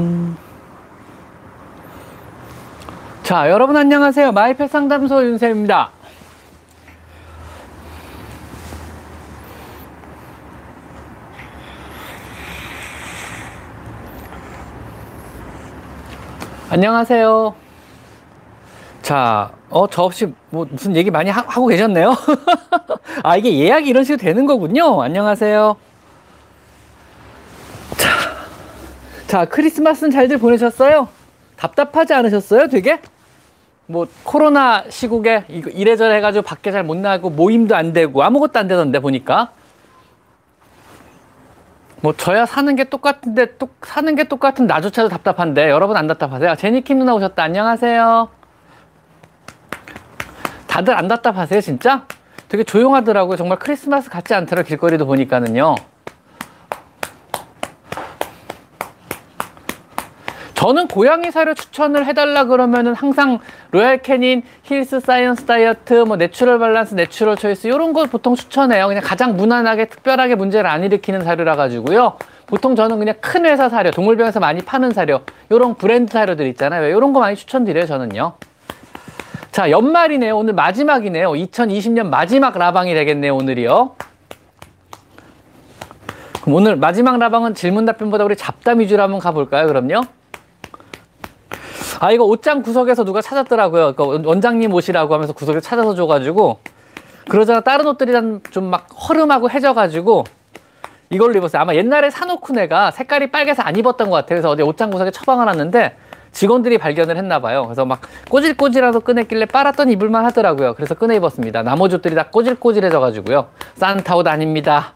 음. 자, 여러분 안녕하세요. 마이펫 상담소 윤쌤입니다. 안녕하세요. 자, 어, 저 없이 뭐 무슨 얘기 많이 하, 고 계셨네요. 아, 이게 예약이 이런 식으로 되는 거군요. 안녕하세요. 자, 자, 크리스마스는 잘들 보내셨어요? 답답하지 않으셨어요? 되게? 뭐, 코로나 시국에 이래저래 해가지고 밖에 잘 못 나가고 모임도 안 되고 아무것도 안 되던데 보니까. 뭐 저야 사는 게 똑같은데 똑 사는 게 똑같은 나조차도 답답한데 여러분 안 답답하세요? 제니킴 누나 오셨다. 안녕하세요. 다들 안 답답하세요, 진짜? 되게 조용하더라고요. 정말 크리스마스 같지 않더라 길거리도 보니까는요. 저는 고양이 사료 추천을 해달라 그러면은 항상 로얄 캐닌, 힐스 사이언스 다이어트, 뭐 내추럴 밸런스, 내추럴 초이스 이런 거 보통 추천해요. 그냥 가장 무난하게 특별하게 문제를 안 일으키는 사료라 가지고요. 보통 저는 그냥 큰 회사 사료, 동물병에서 많이 파는 사료, 이런 브랜드 사료들 있잖아요. 이런 거 많이 추천드려요, 저는요. 자, 연말이네요. 오늘 마지막이네요. 2020년 마지막 라방이 되겠네요, 오늘이요. 그럼 오늘 마지막 라방은 질문 답변보다 우리 잡담 위주로 한번 가볼까요, 그럼요? 아 이거 옷장 구석에서 누가 찾았더라고요. 그러니까 원장님 옷이라고 하면서 구석에 찾아서 줘가지고 그러잖아 다른 옷들이 좀 막 허름하고 해져가지고 이걸로 입었어요. 아마 옛날에 사놓고 내가 색깔이 빨개서 안 입었던 것 같아요. 그래서 어디 옷장 구석에 처방을 놨는데 직원들이 발견을 했나 봐요. 그래서 막 꼬질꼬질하서 꺼냈길래 빨았던 입을만 하더라고요. 그래서 꺼내 입었습니다. 나머지 옷들이 다 꼬질꼬질해져가지고요. 산타 옷 아닙니다.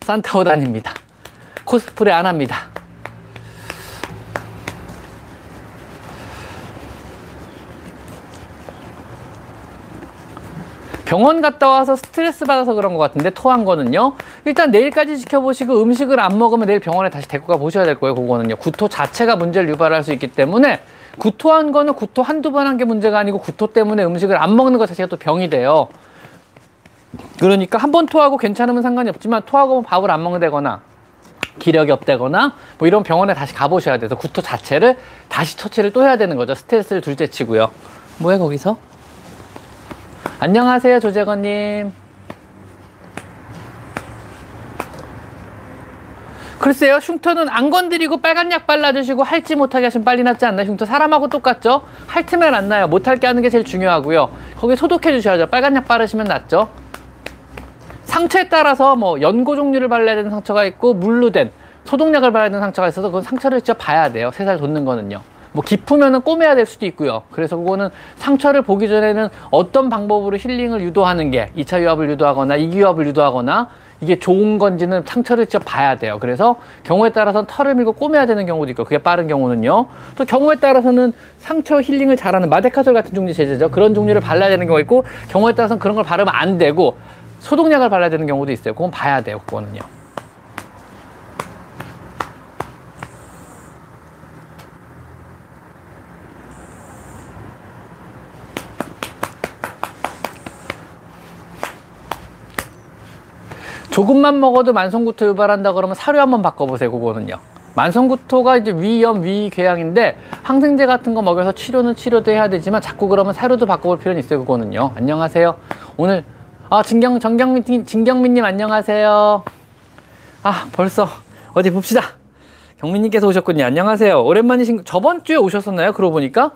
산타 옷 아닙니다. 코스프레 안 합니다. 병원 갔다 와서 스트레스 받아서 그런 것 같은데 토한 거는요? 일단 내일까지 지켜보시고 음식을 안 먹으면 내일 병원에 다시 데리고 가 보셔야 될 거예요 그거는요. 구토 자체가 문제를 유발할 수 있기 때문에 구토한 거는 구토 한두 번 한 게 문제가 아니고 구토 때문에 음식을 안 먹는 것 자체가 또 병이 돼요. 그러니까 한 번 토하고 괜찮으면 상관이 없지만 토하고 밥을 안 먹는다거나 기력이 없다거나 뭐 이런 병원에 다시 가보셔야 돼서 구토 자체를 다시 처치를 또 해야 되는 거죠. 스트레스를 둘째 치고요. 뭐야 거기서? 안녕하세요, 조재건님. 글쎄요, 흉터는 안 건드리고 빨간 약 발라주시고 할지 못하게 하시면 빨리 낫지 않나요? 흉터 사람하고 똑같죠? 핥으면 안 나요. 못할 게 하는 게 제일 중요하고요. 거기 소독해 주셔야죠. 빨간 약 바르시면 낫죠? 상처에 따라서 뭐 연고 종류를 발라야 되는 상처가 있고 물로 된 소독약을 발라야 되는 상처가 있어서 그건 상처를 직접 봐야 돼요. 세 살 돋는 거는요. 뭐 깊으면은 꼬매야 될 수도 있고요. 그래서 그거는 상처를 보기 전에는 어떤 방법으로 힐링을 유도하는 게 2차 유압을 유도하거나 2기 유압을 유도하거나 이게 좋은 건지는 상처를 직접 봐야 돼요. 그래서 경우에 따라서는 털을 밀고 꼬매야 되는 경우도 있고 그게 빠른 경우는요. 또 경우에 따라서는 상처 힐링을 잘하는 마데카솔 같은 종류 제제죠. 그런 종류를 발라야 되는 경우가 있고 경우에 따라서는 그런 걸 바르면 안 되고 소독약을 발라야 되는 경우도 있어요. 그건 봐야 돼요. 그거는요. 조금만 먹어도 만성구토 유발한다 그러면 사료 한번 바꿔보세요. 그거는요. 만성구토가 이제 위염, 위궤양인데 항생제 같은 거 먹여서 치료는 치료도 해야 되지만 자꾸 그러면 사료도 바꿔볼 필요는 있어요. 그거는요. 안녕하세요. 오늘 아 진경 정경민 진경민님 안녕하세요. 아 벌써 어디 봅시다. 경민님께서 오셨군요. 안녕하세요. 오랜만이신 저번 주에 오셨었나요? 그러고 보니까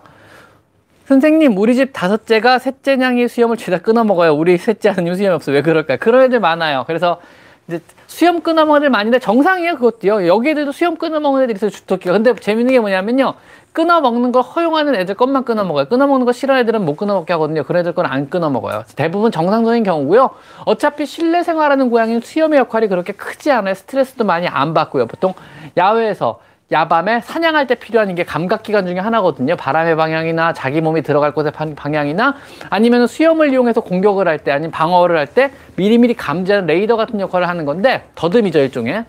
선생님 우리 집 다섯째가 셋째 냥이 수염을 죄다 끊어 먹어요. 우리 셋째는 수염이 없어. 왜 그럴까요? 그런 애들 많아요. 그래서 이제 수염 끊어 먹는 애들 많은데 정상이에요. 그것도요. 여기 애들도 수염 끊어 먹는 애들이 있어요. 주토끼가. 근데 재밌는 게 뭐냐면요. 끊어 먹는 걸 허용하는 애들 것만 끊어 먹어요. 끊어 먹는 거 싫어하는 애들은 못 끊어 먹게 하거든요. 그런 애들 건 안 끊어 먹어요. 대부분 정상적인 경우고요. 어차피 실내 생활하는 고양이는 수염의 역할이 그렇게 크지 않아요. 스트레스도 많이 안 받고요. 보통 야외에서 야밤에 사냥할 때 필요한 게 감각기관 중에 하나거든요. 바람의 방향이나 자기 몸이 들어갈 곳의 방향이나 아니면 수염을 이용해서 공격을 할 때 아니면 방어를 할 때 미리미리 감지하는 레이더 같은 역할을 하는 건데 더듬이죠 일종의.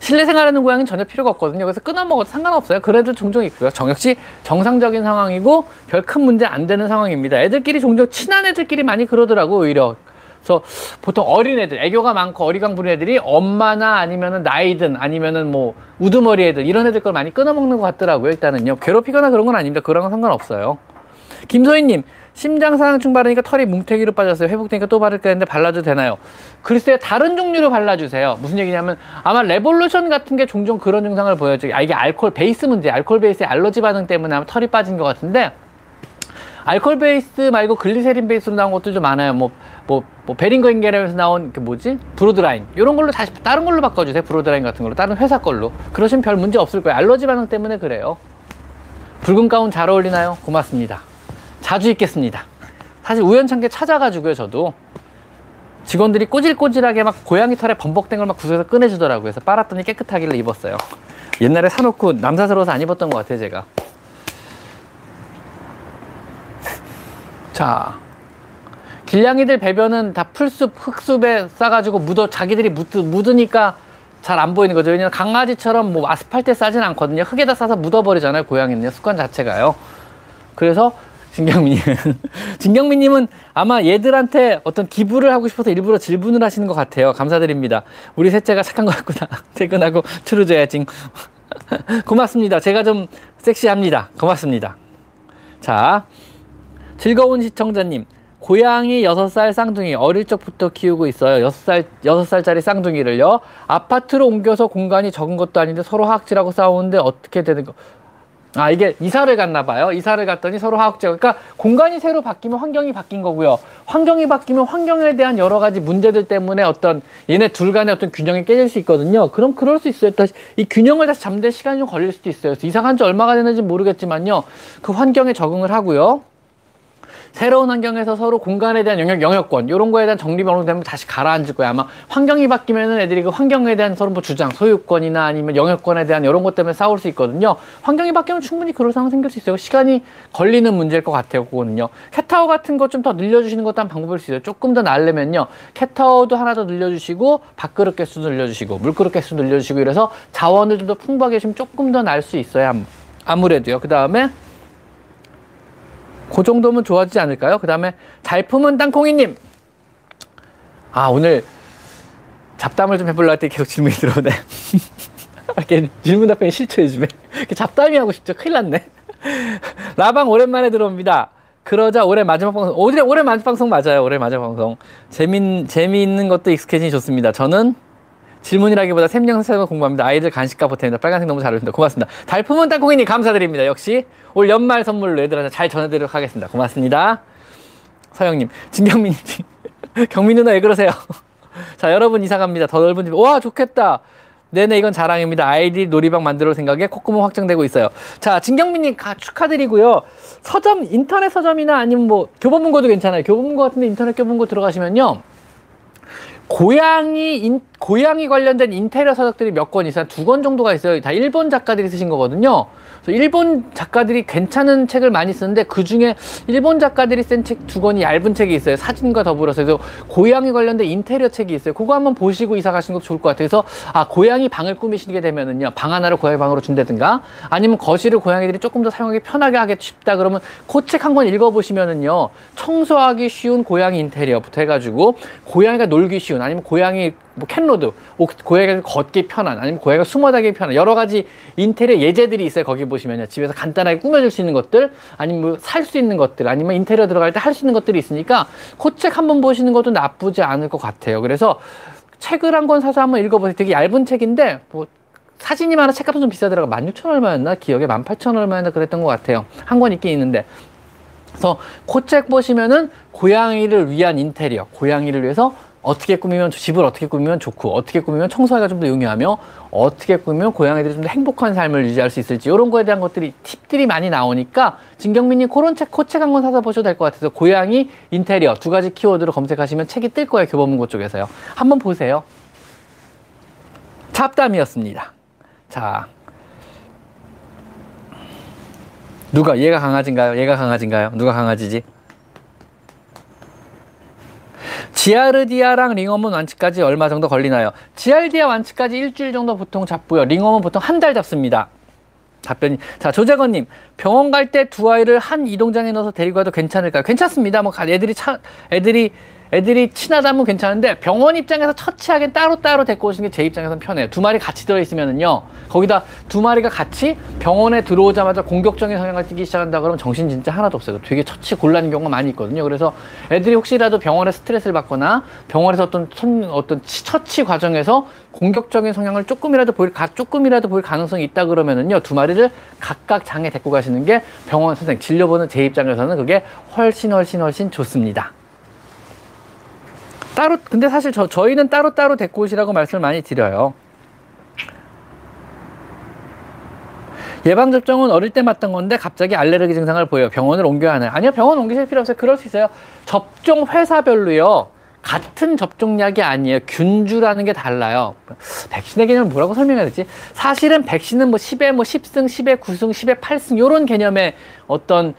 실내 생활하는 고양이는 전혀 필요가 없거든요. 그래서 끊어먹어도 상관없어요. 그래도 종종 있고요. 정 역시 정상적인 상황이고 별 큰 문제 안 되는 상황입니다. 애들끼리 종종 친한 애들끼리 많이 그러더라고 오히려. 그래서 보통 어린 애들, 애교가 많고 어리광 부린 애들이 엄마나 아니면은 나이든 아니면은 뭐 우두머리 애들 이런 애들 걸 많이 끊어먹는 것 같더라고요. 일단은요. 괴롭히거나 그런 건 아닙니다. 그런 건 상관없어요. 김소희님, 심장사상충 바르니까 털이 뭉태기로 빠졌어요. 회복되니까 또 바를까 했는데 발라도 되나요? 글쎄요, 다른 종류로 발라주세요. 무슨 얘기냐면 아마 레볼루션 같은 게 종종 그런 증상을 보여줘요. 아, 이게 알코올 베이스 문제, 알코올 베이스의 알러지 반응 때문에 아마 털이 빠진 것 같은데 알코올 베이스 말고 글리세린 베이스로 나온 것도 좀 많아요. 뭐, 뭐, 뭐 베링거 인겔하임에서 나온 그 뭐지? 브로드라인. 이런 걸로 다시 다른 걸로 바꿔주세요. 브로드라인 같은 걸로. 다른 회사 걸로. 그러시면 별 문제 없을 거예요. 알러지 반응 때문에 그래요. 붉은 가운 잘 어울리나요? 고맙습니다. 자주 입겠습니다. 사실 우연찮게 찾아가지고요, 저도. 직원들이 꼬질꼬질하게 막 고양이 털에 범벅된 걸 막 구석에서 꺼내주더라고요. 그래서 빨았더니 깨끗하길래 입었어요. 옛날에 사놓고 남사스러워서 안 입었던 것 같아요, 제가. 자, 길냥이들 배변은 다 풀숲, 흙숲에 싸가지고 묻어, 자기들이 묻, 묻으니까 잘 안 보이는 거죠. 왜냐면 강아지처럼 뭐 아스팔트에 싸진 않거든요. 흙에다 싸서 묻어버리잖아요. 고양이는요. 습관 자체가요. 그래서 진경민님. 진경민님은 아마 얘들한테 어떤 기부를 하고 싶어서 일부러 질문을 하시는 것 같아요. 감사드립니다. 우리 셋째가 착한 것 같구나. 퇴근하고 트루줘야지. 고맙습니다. 제가 좀 섹시합니다. 고맙습니다. 자, 즐거운 시청자님. 고양이 6살 쌍둥이 어릴 적부터 키우고 있어요. 6살, 6살짜리 쌍둥이를요. 아파트로 옮겨서 공간이 적은 것도 아닌데 서로 하악질하고 싸우는데 어떻게 되는 거. 아, 이게 이사를 갔나 봐요. 이사를 갔더니 서로 하악질. 그러니까 공간이 새로 바뀌면 환경이 바뀐 거고요. 환경이 바뀌면 환경에 대한 여러 가지 문제들 때문에 어떤 얘네 둘 간의 어떤 균형이 깨질 수 있거든요. 그럼 그럴 수 있어요. 다시 이 균형을 다시 데 시간이 좀 걸릴 수도 있어요. 그래서 이사 간지 얼마가 됐는지 모르겠지만요. 그 환경에 적응을 하고요. 새로운 환경에서 서로 공간에 대한 영역, 영역권, 이런 거에 대한 정립이 어느 정도 되면 다시 가라앉을 거예요. 아마 환경이 바뀌면은 애들이 그 환경에 대한 서로 뭐 주장, 소유권이나 아니면 영역권에 대한 이런 것 때문에 싸울 수 있거든요. 환경이 바뀌면 충분히 그럴 상황 생길 수 있어요. 시간이 걸리는 문제일 것 같아요. 그거는요. 캣타워 같은 것좀더 늘려주시는 것도 한 방법일 수 있어요. 조금 더 나으려면요. 캣타워도 하나 더 늘려주시고, 밥그릇 개수도 늘려주시고, 물그릇 개수도 늘려주시고, 이래서 자원을 좀 더 풍부하게 해주시면 조금 더 날 수 있어요. 아무래도요. 그 다음에 그 정도면 좋아지지 않을까요? 그 다음에 잘 품은 땅콩이님. 아, 오늘 잡담을 좀 해보려고 했더니 계속 질문이 들어오네. 이렇게 질문 답변이 싫죠, 요즘에. 잡담이 하고 싶죠. 큰일 났네. 라방 오랜만에 들어옵니다. 그러자 올해 마지막 방송, 올해, 올해 마지막 방송 맞아요. 올해 마지막 방송. 재민, 재미있는 것도 익숙해지니 좋습니다. 저는 질문이라기보다 샘령세을 공부합니다. 아이들 간식과 보탭니다. 빨간색 너무 잘 어울린다. 고맙습니다. 달품은 땅콩이님 감사드립니다. 역시 올 연말 선물로 애들한테 잘 전해드리도록 하겠습니다. 고맙습니다. 서영님, 진경민님, 경민 누나 왜 그러세요? 자, 여러분 이사 갑니다. 더 넓은 집. 와, 좋겠다. 네네, 이건 자랑입니다. 아이디 놀이방 만들어 생각에 콧구멍 확장되고 있어요. 자, 진경민님 축하드리고요. 서점, 인터넷 서점이나 아니면 뭐 교보문고도 괜찮아요. 교보문고 같은데 인터넷 교보문고 들어가시면요. 고양이 인, 고양이 관련된 인테리어 서적들이 몇권 있어요. 두권 정도가 있어요. 다 일본 작가들이 쓰신 거거든요. 일본 작가들이 괜찮은 책을 많이 쓰는데 그 중에 일본 작가들이 쓴 책 두 권이 얇은 책이 있어요. 사진과 더불어서 그래서 고양이 관련된 인테리어 책이 있어요. 그거 한번 보시고 이사 가시는 것도 좋을 것 같아요. 그래서 아 고양이 방을 꾸미시게 되면은요 방 하나를 고양이 방으로 준다든가 아니면 거실을 고양이들이 조금 더 사용하기 편하게 하기 쉽다 그러면 그 책 한 권 읽어보시면은요 청소하기 쉬운 고양이 인테리어부터 해가지고 고양이가 놀기 쉬운 아니면 고양이 뭐 cat road, 고양이가 걷기 편한, 아니면 고양이가 숨어다기 편한 여러 가지 인테리어 예제들이 있어요. 거기 보시면요. 집에서 간단하게 꾸며줄 수 있는 것들, 아니면 뭐 살 수 있는 것들, 아니면 인테리어 들어갈 때 할 수 있는 것들이 있으니까 그 책 한번 보시는 것도 나쁘지 않을 것 같아요. 그래서 책을 한 권 사서 한번 읽어보세요. 되게 얇은 책인데 뭐 사진이 많아 책값은 좀 비싸더라고. 16,000 얼마였나? 기억에 18,000 얼마였나 그랬던 것 같아요. 한 권 있긴 있는데. 그래서 그 책 보시면은 고양이를 위한 인테리어, 고양이를 위해서 어떻게 꾸미면 집을 어떻게 꾸미면 좋고 어떻게 꾸미면 청소하기가 좀 더 용이하며 어떻게 꾸미면 고양이들이 좀 더 행복한 삶을 유지할 수 있을지 이런 거에 대한 것들이 팁들이 많이 나오니까 진경민님 그런 책, 코책 한 권 사서 보셔도 될 것 같아서 고양이 인테리어 두 가지 키워드로 검색하시면 책이 뜰 거예요 교보문고 쪽에서요 한번 보세요 잡담이었습니다 자 누가 얘가 강아지인가요? 얘가 강아지인가요? 누가 강아지지? 지아르디아랑 링엄은 완치까지 얼마 정도 걸리나요? 지아르디아 완치까지 일주일 정도 보통 잡고요. 링엄은 보통 한 달 잡습니다. 답변이 자 조재건님 병원 갈 때 두 아이를 한 이동장에 넣어서 데리고 가도 괜찮을까요? 괜찮습니다. 뭐 애들이 차 애들이 애들이 친하다면 괜찮은데 병원 입장에서 처치하기엔 따로따로 데리고 오시는 게 제 입장에서는 편해요. 두 마리 같이 들어있으면은요. 거기다 두 마리가 같이 병원에 들어오자마자 공격적인 성향을 띠기 시작한다 그러면 정신 진짜 하나도 없어요. 되게 처치 곤란인 경우가 많이 있거든요. 그래서 애들이 혹시라도 병원에 스트레스를 받거나 병원에서 어떤 선, 어떤 처치 과정에서 공격적인 성향을 조금이라도 보일 가, 조금이라도 보일 가능성이 있다 그러면은요. 두 마리를 각각 장에 데리고 가시는 게 병원 선생 진료보는 제 입장에서는 그게 훨씬 훨씬 훨씬 좋습니다. 따로 근데 사실 저, 저희는 따로따로 데리고 오시라고 말씀을 많이 드려요. 예방접종은 어릴 때 맞던 건데 갑자기 알레르기 증상을 보여요. 병원을 옮겨야 하나요? 아니요, 병원 옮기실 필요 없어요. 그럴 수 있어요. 접종 회사별로요. 같은 접종약이 아니에요. 균주라는 게 달라요. 백신의 개념을 뭐라고 설명해야 되지? 사실은 백신은 뭐 10에 뭐 10승, 10에 9승, 10에 8승 요런 개념의 어떤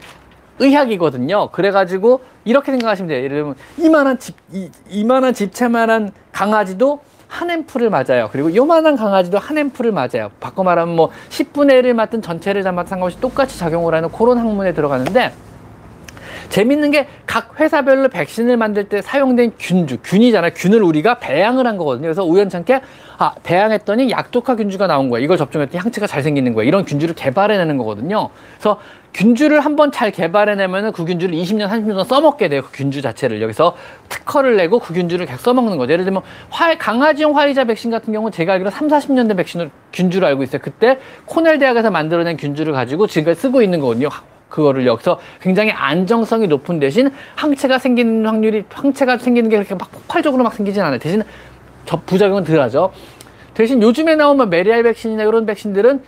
의학이거든요. 그래가지고 이렇게 생각하시면 돼요. 예를 들면 이만한 집, 이, 이만한 집채만한 강아지도 한 앰플을 맞아요. 그리고 요만한 강아지도 한 앰플을 맞아요. 바꿔 말하면 뭐 10분의 1을 맞든 전체를 잡아도 상관없이 똑같이 작용을 하는 그런 학문에 들어가는데 재밌는 게 각 회사별로 백신을 만들 때 사용된 균주, 균이잖아요. 균을 우리가 배양을 한 거거든요. 그래서 우연찮게 아, 배양했더니 약독화 균주가 나온 거야. 이걸 접종했더니 항체가 잘 생기는 거야. 이런 균주를 개발해내는 거거든요. 그래서 균주를 한번 잘 개발해내면은 그 균주를 20년, 30년 써먹게 돼요. 그 균주 자체를. 여기서 특허를 내고 그 균주를 계속 써먹는 거죠. 예를 들면 화, 강아지용 화이자 백신 같은 경우는 제가 알기로 3, 40년 된 백신을 균주로 알고 있어요. 그때 코넬 대학에서 만들어낸 균주를 가지고 지금까지 쓰고 있는 거거든요. 그거를 여기서 굉장히 안정성이 높은 대신 항체가 생기는 확률이 항체가 생기는 게 그렇게 막 폭발적으로 막 생기진 않아요. 대신 저 부작용은 덜하죠. 대신 요즘에 나오면 메리알 백신이나 이런 백신들은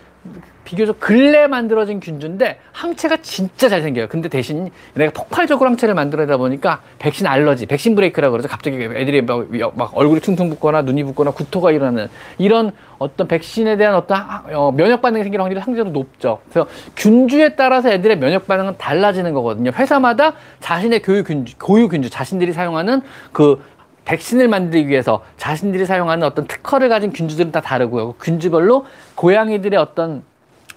비교적 근래 만들어진 균주인데 항체가 진짜 잘 생겨요. 근데 대신 내가 폭발적으로 항체를 만들어내다 보니까 백신 알러지, 백신 브레이크라고 그러죠. 갑자기 애들이 막, 막 얼굴이 퉁퉁 붓거나 눈이 붓거나 구토가 일어나는 이런 어떤 백신에 대한 어떤 어, 면역 반응이 생길 확률이 상대적으로 높죠. 그래서 균주에 따라서 애들의 면역 반응은 달라지는 거거든요. 회사마다 자신의 교육 균주, 고유 균주, 자신들이 사용하는 그 백신을 만들기 위해서 자신들이 사용하는 어떤 특허를 가진 균주들은 다 다르고요. 균주별로 고양이들의 어떤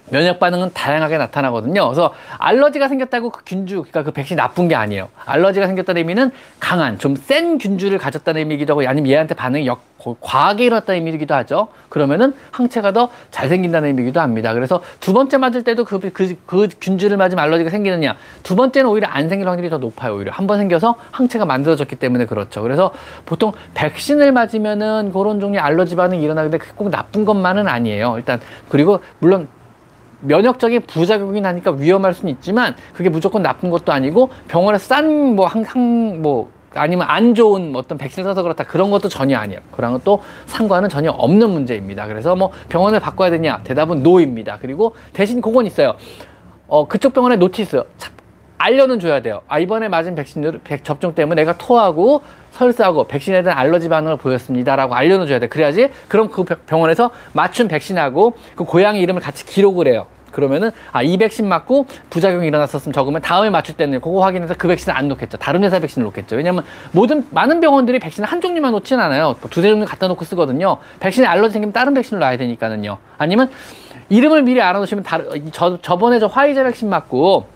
면역 반응은 다양하게 나타나거든요. 그래서 알러지가 생겼다고 그 균주, 그러니까 그 백신 나쁜 게 아니에요. 알러지가 생겼다는 의미는 강한, 좀 센 균주를 가졌다는 의미이기도 하고, 아니면 얘한테 반응이 역, 과하게 일어났다는 의미이기도 하죠. 그러면은 항체가 더 잘 생긴다는 의미이기도 합니다. 그래서 두 번째 맞을 때도 그, 그, 그 균주를 맞으면 알러지가 생기느냐. 두 번째는 오히려 안 생길 확률이 더 높아요. 오히려 한 번 생겨서 항체가 만들어졌기 때문에 그렇죠. 그래서 보통 백신을 맞으면은 그런 종류의 알러지 반응이 일어나는데 꼭 나쁜 것만은 아니에요. 일단, 그리고 물론 면역적인 부작용이 나니까 위험할 수는 있지만 그게 무조건 나쁜 것도 아니고 병원에서 싼뭐 항상 뭐 아니면 안 좋은 어떤 백신을 써서 그렇다 그런 것도 전혀 아니에요. 그런 것도 상관은 전혀 없는 문제입니다. 그래서 뭐 병원을 바꿔야 되냐? 대답은 노입니다. 그리고 대신 그건 있어요. 어 그쪽 병원에 notice 알려는 줘야 돼요. 아 이번에 맞은 백신 접종 때문에 내가 토하고 설사하고 백신에 대한 알러지 반응을 보였습니다라고 알려는 줘야 돼. 그래야지 그럼 그 병원에서 맞춘 백신하고 그 고양이 이름을 같이 기록을 해요. 그러면은 아 이 백신 맞고 부작용이 일어났었으면 적으면 다음에 맞출 때는 그거 확인해서 그 백신을 안 놓겠죠. 다른 회사 백신을 놓겠죠. 왜냐면 모든 많은 병원들이 백신을 한 종류만 놓지는 않아요. 뭐 두세 종류 갖다 놓고 쓰거든요. 백신에 알러지 생기면 다른 백신을 놔야 되니까는요. 아니면 이름을 미리 알아놓으시면 다른 저 저번에 저 화이자 백신 맞고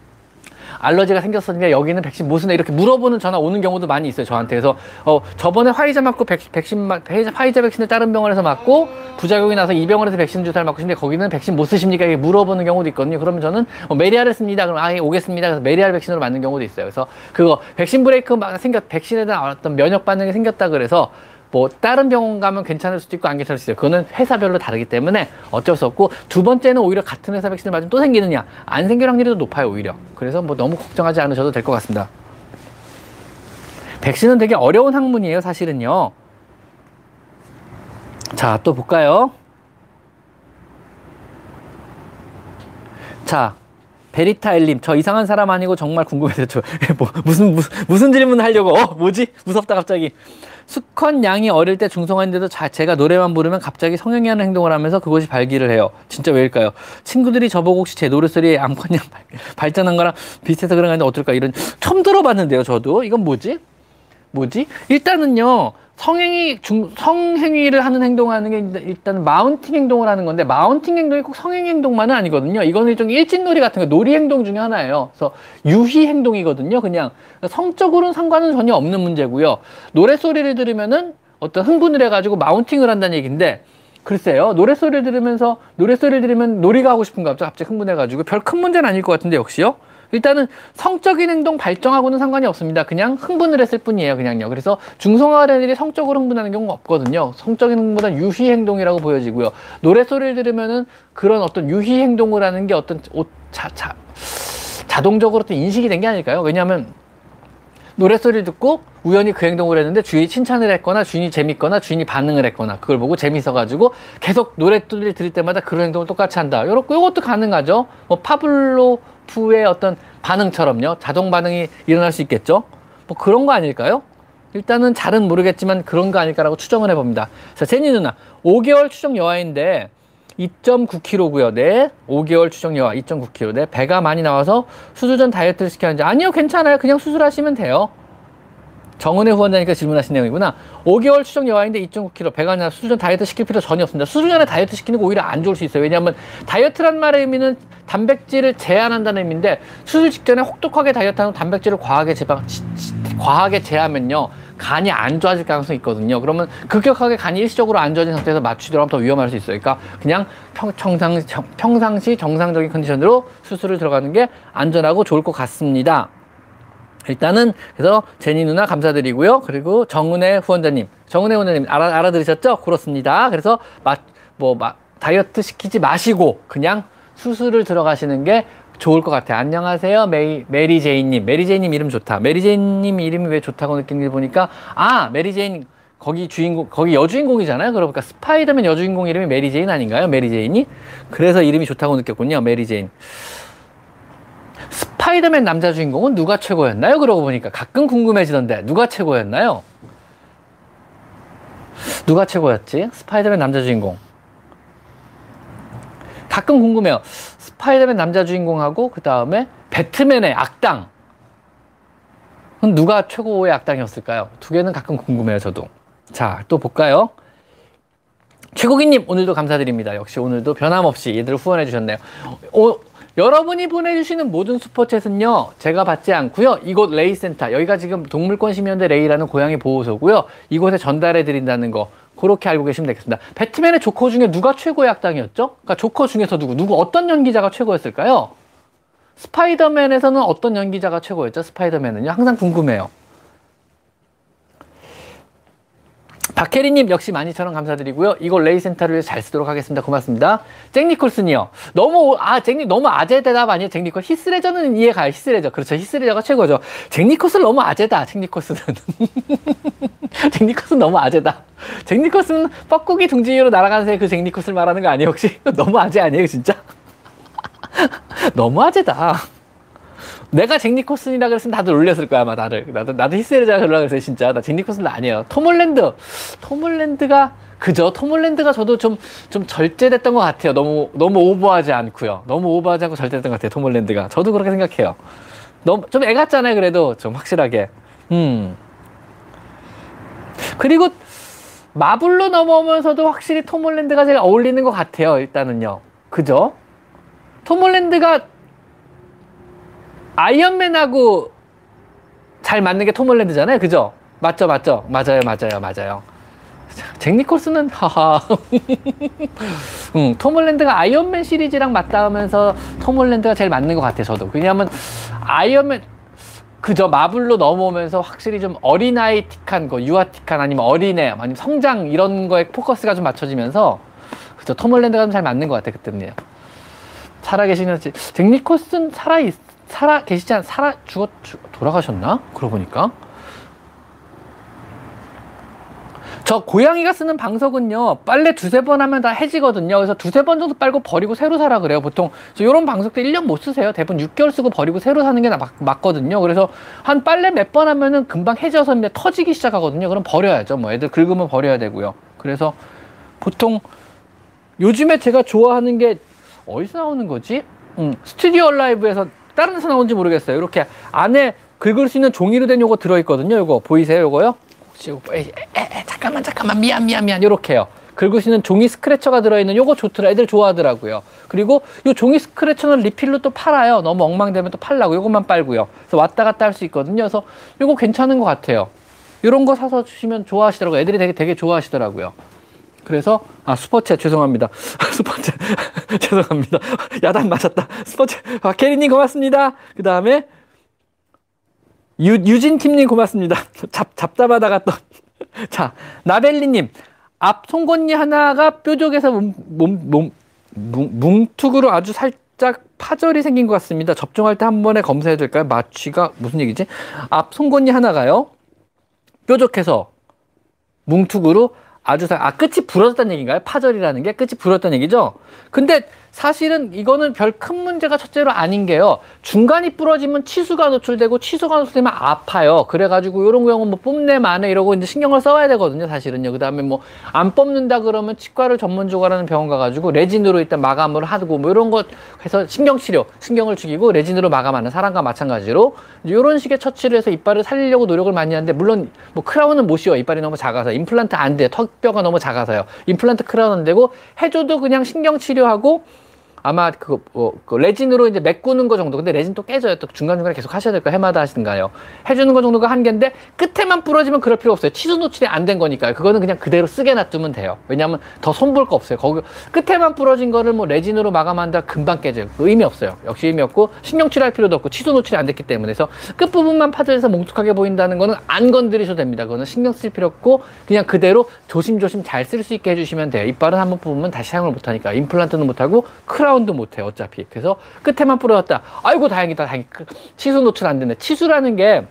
알러지가 생겼었는데 여기는 백신 무슨 애 이렇게 물어보는 전화 오는 경우도 많이 있어요 저한테. 그래서 어 저번에 화이자 맞고 백, 백신 맞 화이자 백신을 다른 병원에서 맞고 부작용이 나서 이 병원에서 백신 주사를 맞고 싶은데 거기는 백신 못 쓰십니까? 이렇게 물어보는 경우도 있거든요. 그러면 저는 어, 메리아를 씁니다. 그럼 아예 오겠습니다. 그래서 메리알 백신으로 맞는 경우도 있어요. 그래서 그거 백신 브레이크 생겼 백신에 대한 어떤 면역 반응이 생겼다 그래서 뭐 다른 병원 가면 괜찮을 수도 있고 안 괜찮을 수도 있어요. 그거는 회사별로 다르기 때문에 어쩔 수 없고 두 번째는 오히려 같은 회사 백신을 맞으면 또 생기느냐 안 생길 확률이 더 높아요 오히려. 그래서 뭐 너무 걱정하지 않으셔도 될 것 같습니다. 백신은 되게 어려운 학문이에요 사실은요. 자 또 볼까요? 자 베리타 엘림 저 이상한 사람 아니고 정말 궁금해서 저 뭐, 무슨 무슨 무슨 질문 하려고 어 뭐지 무섭다 갑자기 수컷 양이 어릴 때 중성화인데도 자, 제가 노래만 부르면 갑자기 성형이 하는 행동을 하면서 그것이 발기를 해요. 진짜 왜일까요? 친구들이 저보고 혹시 제 노래소리에 암컷 양 발전한 거랑 비슷해서 그런 건데 어떨까 이런 처음 들어봤는데요. 저도 이건 뭐지? 뭐지? 일단은요. 성행위 중 성행위를 하는 행동하는 게 일단 마운팅 행동을 하는 건데 마운팅 행동이 꼭 성행 행동만은 아니거든요. 이거는 일종의 일진놀이 같은 거 놀이 행동 중에 하나예요. 그래서 유희 행동이거든요. 그냥 성적으로는 상관은 전혀 없는 문제고요. 노래 소리를 들으면은 어떤 흥분을 해가지고 마운팅을 한다는 얘기인데 글쎄요 노래 소리를 들으면서 노래 소리를 들으면 놀이가 하고 싶은가 갑자기 흥분해가지고 별 큰 문제는 아닐 것 같은데 역시요. 일단은 성적인 행동 발정하고는 상관이 없습니다. 그냥 흥분을 했을 뿐이에요. 그냥요. 그래서 중성화된들이 성적으로 흥분하는 경우가 없거든요. 성적인 행동보다 유희 행동이라고 보여지고요. 노래 소리를 들으면은 그런 어떤 유희 행동을 하는 게 어떤 자, 자, 자동적으로 또 인식이 된 게 아닐까요? 왜냐하면 노래소리를 듣고 우연히 그 행동을 했는데 주인이 칭찬을 했거나 주인이 재밌거나 주인이 반응을 했거나 그걸 보고 재밌어가지고 계속 노래소리를 들을 때마다 그런 행동을 똑같이 한다. 요렇게 요것도 가능하죠. 뭐 파블로 F의 어떤 반응처럼요. 자동 반응이 일어날 수 있겠죠. 뭐 그런 거 아닐까요? 일단은 잘은 모르겠지만 그런 거 아닐까라고 추정을 해봅니다. 자, 제니 누나. 5개월 추정 여아인데 2.9kg고요. 네. 5개월 추정 여아 2.9kg. 네. 배가 많이 나와서 수술 전 다이어트를 시켜야 하는지. 아니요. 괜찮아요. 그냥 수술하시면 돼요. 정은혜 후원자니까 질문하신 내용이구나. 5개월 추정 여아인데 2.9kg 배가 나 수술 전 다이어트 시킬 필요 전혀 없습니다. 수술 전에 다이어트 시키는 거 오히려 안 좋을 수 있어요. 왜냐하면 다이어트란 말의 의미는 단백질을 제한한다는 의미인데 수술 직전에 혹독하게 다이어트하면 단백질을 과하게 제방 과하게 제하면요 간이 안 좋아질 가능성이 있거든요. 그러면 급격하게 간이 일시적으로 안 좋아진 상태에서 맞추더라면 더 위험할 수 있어요. 그러니까 그냥 평, 평상, 평상시 정상적인 컨디션으로 수술을 들어가는 게 안전하고 좋을 것 같습니다. 일단은 그래서 제니 누나 감사드리고요. 그리고 정은혜 후원자님, 정은혜 후원자님 알아, 알아들으셨죠? 그렇습니다. 그래서 마, 뭐 마, 다이어트 시키지 마시고 그냥 수술을 들어가시는 게 좋을 것 같아요. 안녕하세요. 메이, 메리제이님. 메리제이님 이름 좋다. 메리제이님 이름이 왜 좋다고 느낀 게 보니까, 아, 메리제인, 거기 주인공, 거기 여주인공이잖아요. 그러니까 스파이더맨 여주인공 이름이 메리제인 아닌가요? 메리제인이? 그래서 이름이 좋다고 느꼈군요. 메리제인. 스파이더맨 남자 주인공은 누가 최고였나요? 그러고 보니까 가끔 궁금해지던데 누가 최고였나요? 누가 최고였지? 스파이더맨 남자 주인공. 가끔 궁금해요. 스파이더맨 남자 주인공하고 그 다음에 배트맨의 악당. 누가 최고의 악당이었을까요? 두 개는 가끔 궁금해요, 저도. 자, 또 볼까요? 최고기님, 오늘도 감사드립니다. 역시 오늘도 변함없이 얘들 후원해 주셨네요. 오, 여러분이 보내주시는 모든 Super Chat은요, 제가 받지 않고요. 이곳 레이센터, 여기가 지금 동물권 심연대 레이라는 고양이 보호소고요. 이곳에 전달해 드린다는 거, 그렇게 알고 계시면 되겠습니다. 배트맨의 조커 중에 누가 최고의 악당이었죠? 그러니까 조커 중에서 누구, 누구 어떤 연기자가 최고였을까요? 스파이더맨에서는 어떤 연기자가 최고였죠? 스파이더맨은요? 항상 궁금해요. 박혜리님 역시 많이처럼 감사드리고요. 이거 레이센터를 잘 쓰도록 하겠습니다. 고맙습니다. 잭니콜슨이요. 너무 아 잭니 너무 아재 대답 아니에요? 잭니콜 히스레저는 이해가요. 히스레저 그렇죠. 히스레저가 최고죠. 잭니콜슨 너무 아재다. 잭니콜슨은 잭니콜슨 너무 아재다. 잭니콜슨 뻐꾸기 둥지 위로 날아가는 새 그 잭니콜슨 말하는 거 아니에요 혹시? 너무 아재 아니에요 진짜? 너무 아재다. 내가 잭 니콜슨이라 그랬으면 다들 놀렸을 거야 아마 나를 나도 나도 히스레자 그러라 그랬어요 진짜. 나 잭 니콜슨 아니에요. 톰 홀랜드. 톰 홀랜드가 그죠? 톰 홀랜드가 저도 좀 좀 절제됐던 것 같아요. 너무 너무 오버하지 않고요. 너무 오버하지 않고 절제됐던 것 같아요 톰 홀랜드가. 저도 그렇게 생각해요. 너무 좀 애 같잖아요 그래도. 좀 확실하게. 음. 그리고 마블로 넘어오면서도 확실히 톰 홀랜드가 제일 어울리는 것 같아요 일단은요. 그죠? 톰 홀랜드가 아이언맨하고 잘 맞는 게 톰 홀랜드잖아요. 그죠? 맞죠, 맞죠? 맞아요, 맞아요, 맞아요. 잭 니콜스는 하하. 음, 톰 홀랜드가 아이언맨 시리즈랑 맞닿으면서 톰 홀랜드가 제일 맞는 것 같아요. 저도. 왜냐하면 아이언맨 그저 마블로 넘어오면서 확실히 좀 어린아이틱한 거, 유아틱한 아니면 어린애, 아니면 성장 이런 거에 포커스가 좀 맞춰지면서 그죠 톰 홀랜드가 좀 잘 맞는 것 같아요. 그때는요. 살아계시는 잭 니콜슨 살아 있 살아 계시지 않 살아 죽었 죽, 돌아가셨나? 그러고 보니까. 저 고양이가 쓰는 방석은요 빨래 두세 번 하면 다 해지거든요. 그래서 두세 번 정도 빨고 버리고 새로 사라 그래요 보통. 이런 방석도 1년 못 쓰세요. 대부분 6개월 쓰고 버리고 새로 사는 게 맞, 맞거든요. 그래서 한 빨래 몇 번 하면은 금방 해져서 이제 터지기 시작하거든요. 그럼 버려야죠. 뭐 애들 긁으면 버려야 되고요. 그래서 보통 요즘에 제가 좋아하는 게 어디서 나오는 거지? 음, 스튜디오 라이브에서 다른 데서 나온지 모르겠어요. 이렇게 안에 긁을 수 있는 종이로 된 요거 들어있거든요. 요거 보이세요? 요거요? 혹시 요거 에, 에, 에, 잠깐만 잠깐만 미안 미안 미안 요렇게요. 긁을 수 있는 종이 스크래처가 들어있는 요거 좋더라. 애들 좋아하더라고요. 그리고 요 종이 스크래처는 리필로 또 팔아요. 너무 엉망되면 또 팔라고 요것만 빨고요. 그래서 왔다 갔다 할 수 있거든요. 그래서 요거 괜찮은 것 같아요. 요런 거 사서 주시면 좋아하시더라고요. 애들이 되게 되게 좋아하시더라고요. 그래서 아 슈퍼챗 죄송합니다. 슈퍼챗 죄송합니다. 야단 맞았다. 슈퍼챗 아, 캐리님 고맙습니다. 그 다음에 유, 유진팀님 고맙습니다. 잡, 잡다바다가 또. 자, 나벨리님. 앞 송곳니 하나가 뾰족해서 몸, 몸, 몸, 뭉, 뭉툭으로 아주 살짝 파절이 생긴 것 같습니다. 접종할 때 한 번에 검사해야 될까요? 마취가 무슨 얘기지? 앞 송곳니 하나가요. 뾰족해서 뭉툭으로 아주 살, 아, 끝이 부러졌다는 얘기인가요? 파절이라는 게 끝이 부러졌다는 얘기죠? 근데 사실은 이거는 별 큰 문제가 첫째로 아닌 게요. 중간이 부러지면 치수가 노출되고 치수가 노출되면 아파요. 그래가지고 이런 경우는 뭐 뽐내 만에 이러고 이제 신경을 써야 되거든요. 사실은요. 그 다음에 뭐 안 뽑는다 그러면 치과를 전문적으로 하는 병원 가가지고 레진으로 일단 마감을 하고 뭐 이런 것 해서 신경치료, 신경을 죽이고 레진으로 마감하는 사람과 마찬가지로 이런 식의 처치를 해서 이빨을 살리려고 노력을 많이 하는데 물론 뭐 크라운은 못 씌워. 이빨이 너무 작아서 임플란트 안 돼. 턱뼈가 너무 작아서요. 임플란트 크라운은 되고 해줘도 그냥 신경치료하고 아마 그, 어, 그 레진으로 이제 메꾸는 거 정도. 근데 레진 또 깨져요. 또 중간중간에 계속 하셔야 될까 해마다 하시든가요. 해주는 거 정도가 한계인데 끝에만 부러지면 그럴 필요 없어요. 치수 노출이 안 된 거니까요. 그거는 그냥 그대로 쓰게 놔두면 돼요. 왜냐하면 더 손볼 거 없어요. 거기 끝에만 부러진 거를 뭐 레진으로 마감한다 금방 깨져요. 의미 없어요. 역시 의미 없고 신경 치료할 필요도 없고 치수 노출이 안 됐기 때문에 그래서 끝부분만 파절해서 뭉툭하게 보인다는 거는 안 건드리셔도 됩니다. 그거는 신경 쓸 필요 없고 그냥 그대로 조심조심 잘 쓸 수 있게 해주시면 돼요. 이빨은 한번 뽑으면 다시 사용을 못하니까 임플란트는 못하고 크라 운도 못해요. 어차피. 그래서 끝에만 부러졌다. 아이고 다행이다. 다행. 치수 노출 안 되네. 치수라는 게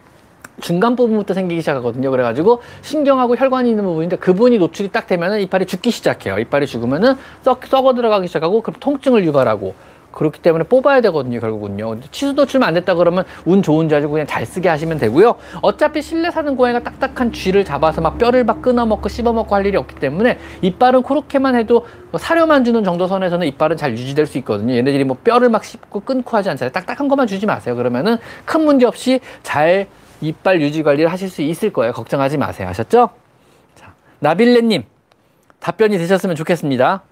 중간 부분부터 생기기 시작하거든요. 그래가지고 신경하고 혈관이 있는 부분인데 그분이 노출이 딱 되면은 이빨이 죽기 시작해요. 이빨이 죽으면은 썩, 썩어 들어가기 시작하고 그럼 통증을 유발하고 그렇기 때문에 뽑아야 되거든요, 결국은요. 치수 노출만 안 됐다 그러면 운 좋은 줄 알고 그냥 잘 쓰게 하시면 되고요. 어차피 실내 사는 고양이가 딱딱한 쥐를 잡아서 막 뼈를 막 끊어먹고 씹어먹고 할 일이 없기 때문에 이빨은 그렇게만 해도 뭐 사료만 주는 정도 선에서는 이빨은 잘 유지될 수 있거든요. 얘네들이 뭐 뼈를 막 씹고 끊고 하지 않잖아요. 딱딱한 것만 주지 마세요. 그러면은 큰 문제 없이 잘 이빨 유지 관리를 하실 수 있을 거예요. 걱정하지 마세요. 아셨죠? 자, 나빌레님 답변이 되셨으면 좋겠습니다.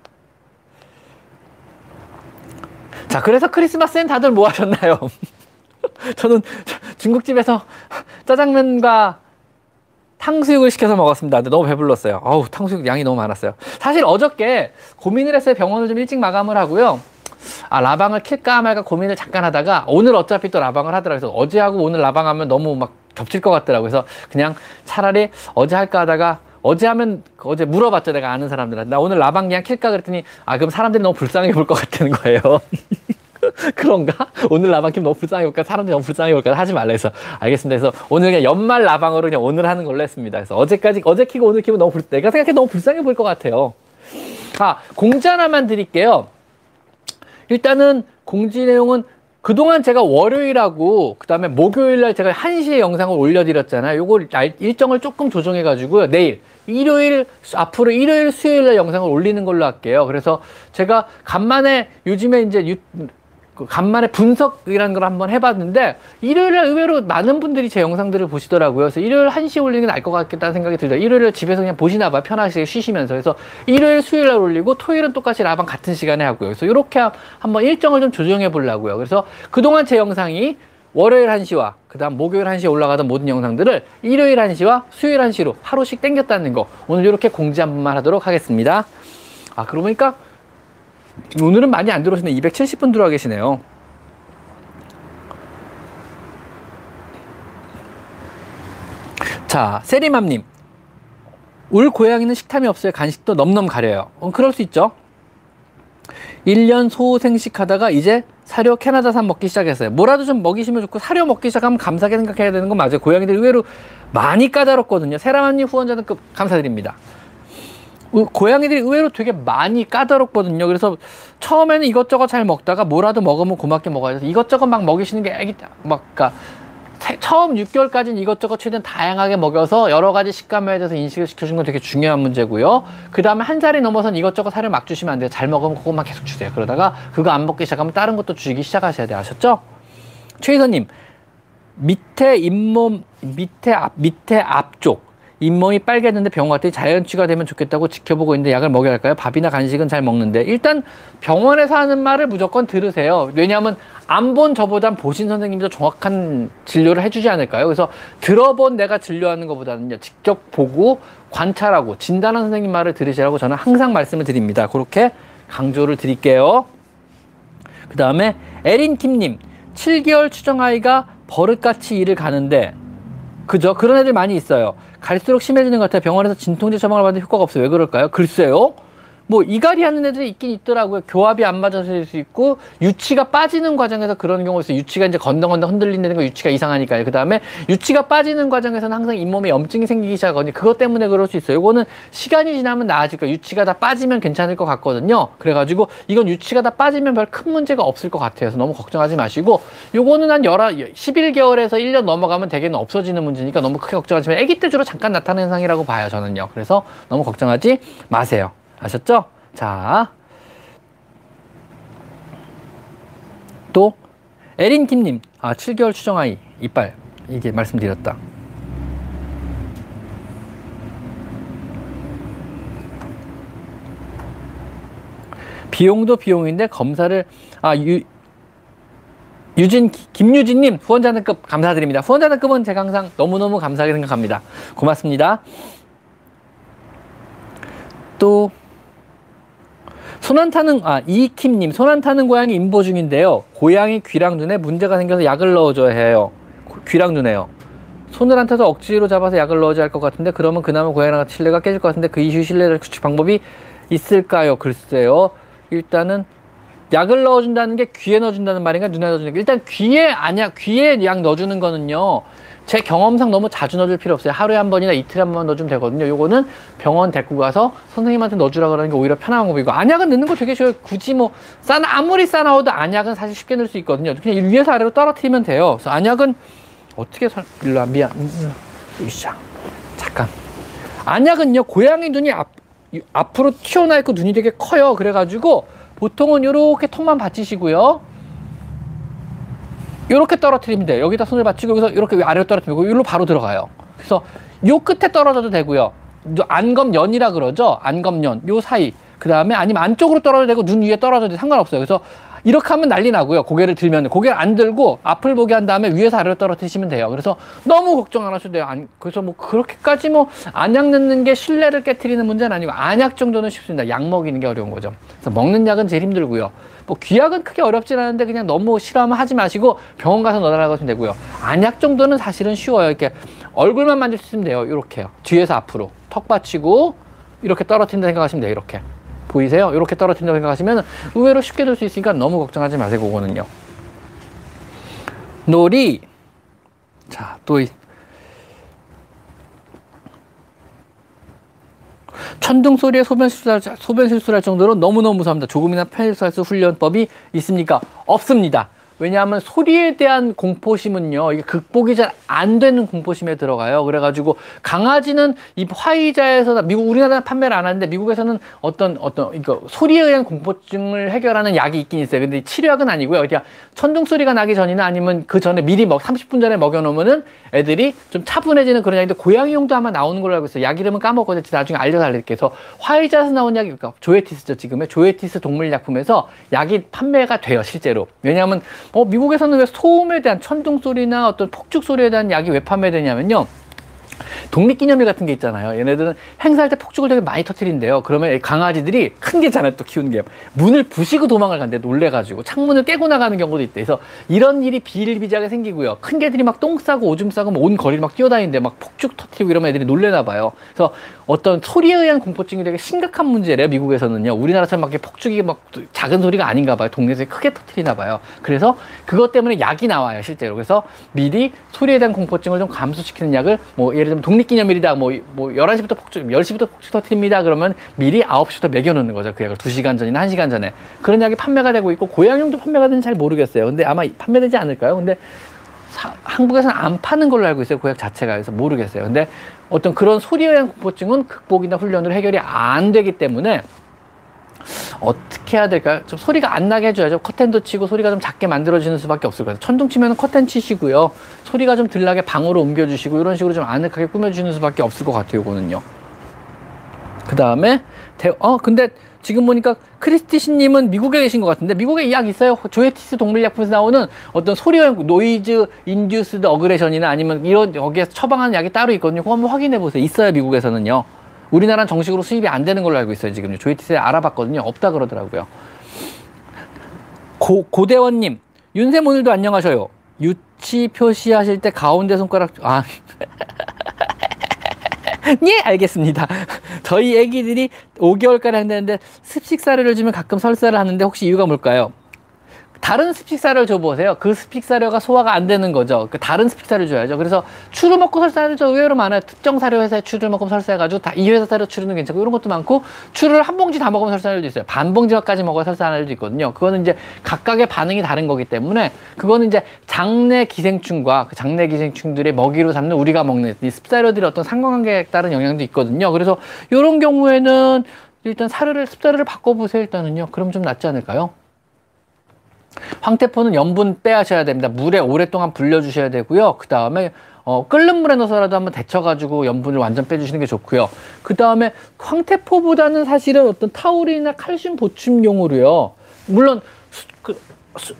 자, 그래서 크리스마스엔 다들 뭐 하셨나요? 저는 중국집에서 짜장면과 탕수육을 시켜서 먹었습니다. 근데 너무 배불렀어요. 어우, 탕수육 양이 너무 많았어요. 사실 어저께 고민을 했어요. 병원을 좀 일찍 마감을 하고요. 아, 라방을 킬까 말까 고민을 잠깐 하다가 오늘 어차피 또 라방을 하더라고요. 그래서 어제 하고 오늘 라방하면 너무 막 겹칠 것 같더라고요. 그래서 그냥 차라리 어제 할까 하다가 어제 하면 어제 물어봤죠 내가 아는 사람들한테 나 오늘 라방 그냥 킬까 그랬더니 아 그럼 사람들이 너무 불쌍해 볼 것 같다는 거예요 그런가? 오늘 라방 키면 너무 불쌍해 볼까? 사람들이 너무 불쌍해 볼까? 하지 말라 해서 알겠습니다. 그래서 오늘 그냥 연말 라방으로 그냥 오늘 하는 걸로 했습니다. 그래서 어제까지 어제 키고 오늘 키면 너무 불, 내가 생각해 너무 불쌍해 보일 것 같아요. 아 공지 하나만 드릴게요. 일단은 공지 내용은 그동안 제가 월요일하고 그다음에 목요일 날 제가 1시에 영상을 올려드렸잖아요. 요걸 일정을 조금 조정해가지고요. 내일 일요일 앞으로 일요일 수요일 날 영상을 올리는 걸로 할게요. 그래서 제가 간만에 요즘에 이제 유, 그 간만에 분석이라는 걸 한번 해봤는데 일요일날 의외로 많은 분들이 제 영상들을 보시더라고요. 그래서 일요일 1시에 올리는 게 나을 것 같겠다는 생각이 들어요. 일요일 집에서 그냥 보시나 봐요. 편하게 쉬시면서. 그래서 일요일 수요일 날 올리고 토요일은 똑같이 라방 같은 시간에 하고요. 그래서 이렇게 한번 일정을 좀 조정해 보려고요. 그래서 그동안 제 영상이 월요일 1시와 그 다음 목요일 1시에 올라가던 모든 영상들을 일요일 1시와 수요일 1시로 하루씩 땡겼다는 거 오늘 이렇게 공지 한 번만 하도록 하겠습니다 아 그러고 보니까 오늘은 많이 안 들어오시네 270분 들어와 계시네요 자 세리맘님 울 고양이는 식탐이 없어요 간식도 넘넘 가려요 어, 그럴 수 있죠 1년 소생식 하다가 이제 사료 캐나다산 먹기 시작했어요. 뭐라도 좀 먹이시면 좋고 사료 먹기 시작하면 감사하게 생각해야 되는 건 맞아요. 고양이들 의외로 많이 까다롭거든요. 세라마님 후원자는 급 감사드립니다. 고양이들이 의외로 되게 많이 까다롭거든요. 그래서 처음에는 이것저것 잘 먹다가 뭐라도 먹으면 고맙게 먹어야 돼서 이것저것 막 먹이시는 게 애기 막 그러니까 처음 6개월까지는 이것저것 최대한 다양하게 먹여서 여러 가지 식감에 대해서 인식을 시켜주는 건 되게 중요한 문제고요. 그 다음에 한 살이 넘어선 이것저것 살을 막 주시면 안 돼요. 잘 먹으면 그것만 계속 주세요. 그러다가 그거 안 먹기 시작하면 다른 것도 주기 시작하셔야 돼요. 아셨죠? 최희선님, 밑에 잇몸 밑에 앞 밑에 앞쪽 잇몸이 빨개졌는데 병원 갔더니 자연치가 되면 좋겠다고 지켜보고 있는데 약을 먹여야 할까요? 밥이나 간식은 잘 먹는데 일단 병원에서 하는 말을 무조건 들으세요. 왜냐하면 안 본 저보단 보신 선생님이 더 정확한 진료를 해주지 않을까요? 그래서 들어본 내가 진료하는 것보다는요 직접 보고 관찰하고 진단한 선생님 말을 들으시라고 저는 항상 말씀을 드립니다. 그렇게 강조를 드릴게요. 그 다음에 에린킴님 7개월 추정아이가 버릇같이 일을 가는데 그죠? 그런 애들 많이 있어요. 갈수록 심해지는 것 같아요. 병원에서 진통제 처방을 받는데 효과가 없어요. 왜 그럴까요? 글쎄요. 뭐 이갈이 하는 애들이 있긴 있더라고요. 교합이 안 맞아서일 수 있고 유치가 빠지는 과정에서 그런 경우 있어요. 유치가 이제 건덩건덩 흔들리는 거 유치가 이상하니까요. 그 다음에 유치가 빠지는 과정에서는 항상 잇몸에 염증이 생기기 시작하거든요. 그것 때문에 그럴 수 있어요. 이거는 시간이 지나면 나아질 거예요. 유치가 다 빠지면 괜찮을 것 같거든요. 그래가지고 이건 유치가 다 빠지면 별 큰 문제가 없을 것 같아요. 그래서 너무 걱정하지 마시고 요거는 한 열아 11개월에서 1년 넘어가면 대개는 없어지는 문제니까 너무 크게 걱정하지 마시고 아기 때 주로 잠깐 나타나는 현상이라고 봐요. 저는요. 그래서 너무 걱정하지 마세요. 아셨죠? 자. 또, 에린킴님. 아, 7개월 추정아이. 이빨. 이게 말씀드렸다. 비용도 비용인데 검사를, 아, 유, 유진, 김유진님, 후원자 등급 감사드립니다. 후원자 등급은 제가 항상 너무너무 감사하게 생각합니다. 고맙습니다. 또, 손안 타는 아 이킴님 손안 타는 고양이 임보 중인데요. 고양이 귀랑 눈에 문제가 생겨서 약을 넣어줘야 해요. 귀랑 눈에요. 손을 안 타서 억지로 잡아서 약을 넣어줘야 할 것 같은데 그러면 그나마 고양이랑 신뢰가 깨질 것 같은데 그 이슈 신뢰를 구축 방법이 있을까요? 글쎄요. 일단은 약을 넣어준다는 게 귀에 넣어준다는 말인가 눈에 넣어주는 게 일단 귀에 아니야 귀에 약 넣어주는 거는요. 제 경험상 너무 자주 넣어줄 필요 없어요. 하루에 한 번이나 이틀에 한 번 넣어주면 되거든요. 요거는 병원 데리고 가서 선생님한테 넣어주라 그러는 게 오히려 편한 방법이고 안약은 넣는 거 되게 쉬워요. 굳이 뭐 싸나 아무리 싸나워도 안약은 사실 쉽게 넣을 수 있거든요. 그냥 위에서 아래로 떨어뜨리면 돼요. 그래서 안약은 어떻게 설 일로 와 미안. 으쌰. 잠깐. 안약은요 고양이 눈이 앞, 앞으로 튀어나와 있고 눈이 되게 커요. 그래가지고 보통은 이렇게 턱만 받치시고요. 이렇게 떨어뜨리면 돼요. 여기다 손을 받치고 여기서 이렇게 아래로 떨어뜨리고 여기로 바로 들어가요. 그래서 요 끝에 떨어져도 되고요. 안검연이라 그러죠. 안검연 요 사이. 그 다음에 아니면 안쪽으로 떨어져도 되고 눈 위에 떨어져도 상관없어요. 그래서 이렇게 하면 난리 나고요. 고개를 들면 고개를 안 들고 앞을 보게 한 다음에 위에서 아래로 떨어뜨리시면 돼요. 그래서 너무 걱정 안 하셔도 돼요. 안, 그래서 뭐 그렇게까지 뭐 안약 넣는 게 신뢰를 깨뜨리는 문제는 아니고 안약 정도는 쉽습니다. 약 먹이는 게 어려운 거죠. 그래서 먹는 약은 제일 힘들고요. 뭐 귀약은 크게 어렵진 않은데 그냥 너무 싫어하면 하지 마시고 병원 가서 넣어달라고 하시면 되고요. 안약 정도는 사실은 쉬워요. 이렇게 얼굴만 만질 수 있으면 돼요. 이렇게요. 뒤에서 앞으로 턱 받치고 이렇게 떨어뜨린다 생각하시면 돼요. 이렇게. 보이세요? 이렇게 떨어뜨린다고 생각하시면 의외로 쉽게 될 수 있으니까 너무 걱정하지 마세요. 그거는요. 놀이. 자, 또 천둥 소리에 소변 실수할, 소변 실수할 정도로 너무너무 무서합니다. 조금이나 펜실수 훈련법이 있습니까? 없습니다. 왜냐하면 소리에 대한 공포심은요, 이게 극복이 잘 안 되는 공포심에 들어가요. 그래가지고 강아지는 이 화이자에서 미국 우리나라는 판매를 안 하는데 미국에서는 어떤 어떤 이거 소리에 의한 공포증을 해결하는 약이 있긴 있어요. 근데 치료약은 아니고요. 그냥 천둥 소리가 나기 전이나 아니면 그 전에 미리 먹 30분 전에 먹여놓으면은 애들이 좀 차분해지는 그런 약인데 고양이용도 아마 나오는 걸로 알고 있어요. 약 이름은 까먹었는데 나중에 알려달릴게요. 그래서 화이자에서 나온 약이 그러니까 조에티스죠 지금의 조에티스 동물약품에서 약이 판매가 돼요 실제로. 왜냐하면 어, 미국에서는 왜 소음에 대한 천둥 소리나 어떤 폭죽 소리에 대한 약이 왜 판매되냐면요. 독립기념일 같은 게 있잖아요. 얘네들은 행사할 때 폭죽을 되게 많이 터트린대요. 그러면 강아지들이 큰 게잖아요. 또 키우는 게. 문을 부시고 도망을 간대. 놀래가지고. 창문을 깨고 나가는 경우도 있대. 그래서 이런 일이 비일비재하게 생기고요. 큰 개들이 막 똥 싸고 오줌 싸고 뭐온 거리를 막 뛰어다니는데 막 폭죽 터트리고 이러면 애들이 놀래나 봐요. 그래서 어떤 소리에 의한 공포증이 되게 심각한 문제래요. 미국에서는요. 우리나라처럼 막 폭죽이 막 작은 소리가 아닌가 봐요. 동네에서 크게 터트리나 봐요. 그래서 그것 때문에 약이 나와요. 실제로. 그래서 미리 소리에 대한 공포증을 좀 감소시키는 약을 뭐 예를 들면 독립기념일이다. 뭐, 뭐 11시부터 폭죽, 10시부터 폭죽 터트립니다. 그러면 미리 9시부터 매겨놓는 거죠. 그 약을 2시간 전이나 1시간 전에. 그런 약이 판매가 되고 있고 고양이용도 판매가 되는지 잘 모르겠어요. 근데 아마 판매되지 않을까요? 근데 사, 한국에서는 안 파는 걸로 알고 있어요. 그약 자체가. 그래서 모르겠어요. 근데 어떤 그런 소리에 대한 공포증은 극복이나 훈련으로 해결이 안 되기 때문에 어떻게 해야 될까요? 좀 소리가 안 나게 해줘야죠. 커튼도 치고 소리가 좀 작게 만들어지는 수밖에 없을 거예요. 천둥 치면 커튼 치시고요. 소리가 좀덜 나게 방으로 옮겨주시고 이런 식으로 좀 아늑하게 꾸며주시는 수밖에 없을 것 같아요. 이거는요. 그 다음에 어 근데 지금 보니까 크리스티 신님은 미국에 계신 것 같은데 미국에 이 약 있어요. 조에티스 동물약품에서 나오는 어떤 소리 noise induced aggression이나 아니면 이런 여기에 처방하는 약이 따로 있거든요. 그거 한번 확인해 보세요. 있어요 미국에서는요. 우리나라는 정식으로 수입이 안 되는 걸로 알고 있어요. 지금 조에티스에 알아봤거든요. 없다 그러더라고요. 고, 고대원님 윤쌤 오늘도 안녕하셔요. 유치 표시하실 때 가운데 손가락 아 예, 알겠습니다. 저희 애기들이 5개월까지 한다는데 습식 사료를 주면 가끔 설사를 하는데 혹시 이유가 뭘까요? 다른 스픽사를 줘보세요. 그 스픽사료가 소화가 안 되는 거죠. 그 다른 스픽사를 줘야죠. 그래서 추를 먹고 설사하는 저 의외로 많아요. 특정 사료 회사에 추를 먹으면 설사해가지고 다 이 회사 사료 추르는 괜찮고 이런 것도 많고 추를 한 봉지 다 먹으면 설사할 일도 있어요. 반 봉지까지 먹어야 설사하는 일도 있거든요. 그거는 이제 각각의 반응이 다른 거기 때문에 그거는 이제 장내 기생충과 그 장내 기생충들의 먹이로 삼는 우리가 먹는 이 습사료들이 어떤 상관관계에 따른 영향도 있거든요. 그래서 이런 경우에는 일단 사료를 습사료를 바꿔보세요. 일단은요. 그럼 좀 낫지 않을까요? 황태포는 염분 빼하셔야 됩니다. 물에 오랫동안 불려주셔야 되고요. 그 다음에 어, 끓는 물에 넣어서라도 한번 데쳐가지고 염분을 완전 빼주시는 게 좋고요. 그 다음에 황태포보다는 사실은 어떤 타우린이나 칼슘 보충용으로요. 물론 수, 그, 수,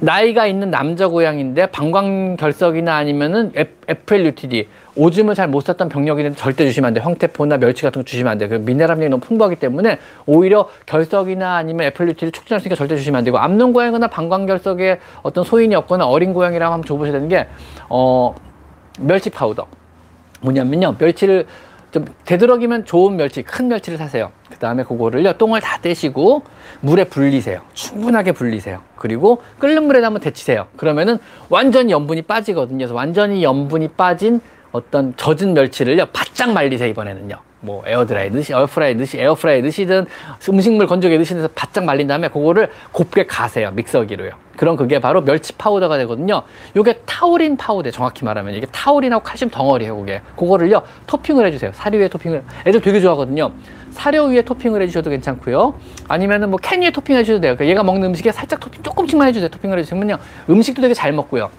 나이가 있는 남자 고양인데 방광결석이나 아니면은 FLUTD 오줌을 잘 못 쌌던 병력이는 절대 주시면 안 돼요. 황태포나 멸치 같은 거 주시면 안 돼요. 그 미네랄량이 너무 풍부하기 때문에 오히려 결석이나 아니면 FLUTD를 촉진할 수 있으니까 절대 주시면 안 되고 암놈 고양이나 방광결석에 어떤 소인이 없거나 어린 고양이라면 한번 줘보셔야 되는 게 어, 멸치 파우더. 뭐냐면요. 멸치를 좀 되도록이면 좋은 멸치, 큰 멸치를 사세요. 그 다음에 그거를요, 똥을 다 떼시고 물에 불리세요. 충분하게 불리세요. 그리고 끓는 물에다 한번 데치세요. 그러면은 완전히 염분이 빠지거든요. 그래서 완전히 염분이 빠진 어떤 젖은 멸치를요, 바짝 말리세요, 이번에는요. 뭐 air dry 넣으시, air fry 넣으시, air fry 넣으시든 음식물 건조기에 넣으시면서 바짝 말린 다음에 그거를 곱게 가세요. 믹서기로요. 그럼 그게 바로 멸치 파우더가 되거든요. 요게 타우린 파우더 정확히 말하면 이게 타우린하고 칼슘 덩어리예요, 그게. 그거를요, 토핑을 해주세요. 사료 위에 토핑을. 애들 되게 좋아하거든요. 사료 위에 토핑을 해주셔도 괜찮고요. 아니면은 뭐 캔 위에 토핑 해주셔도 돼요. 그러니까 얘가 먹는 음식에 살짝 토핑 조금씩만 해주세요. 토핑을 해주시면요. 음식도 되게 잘 먹고요.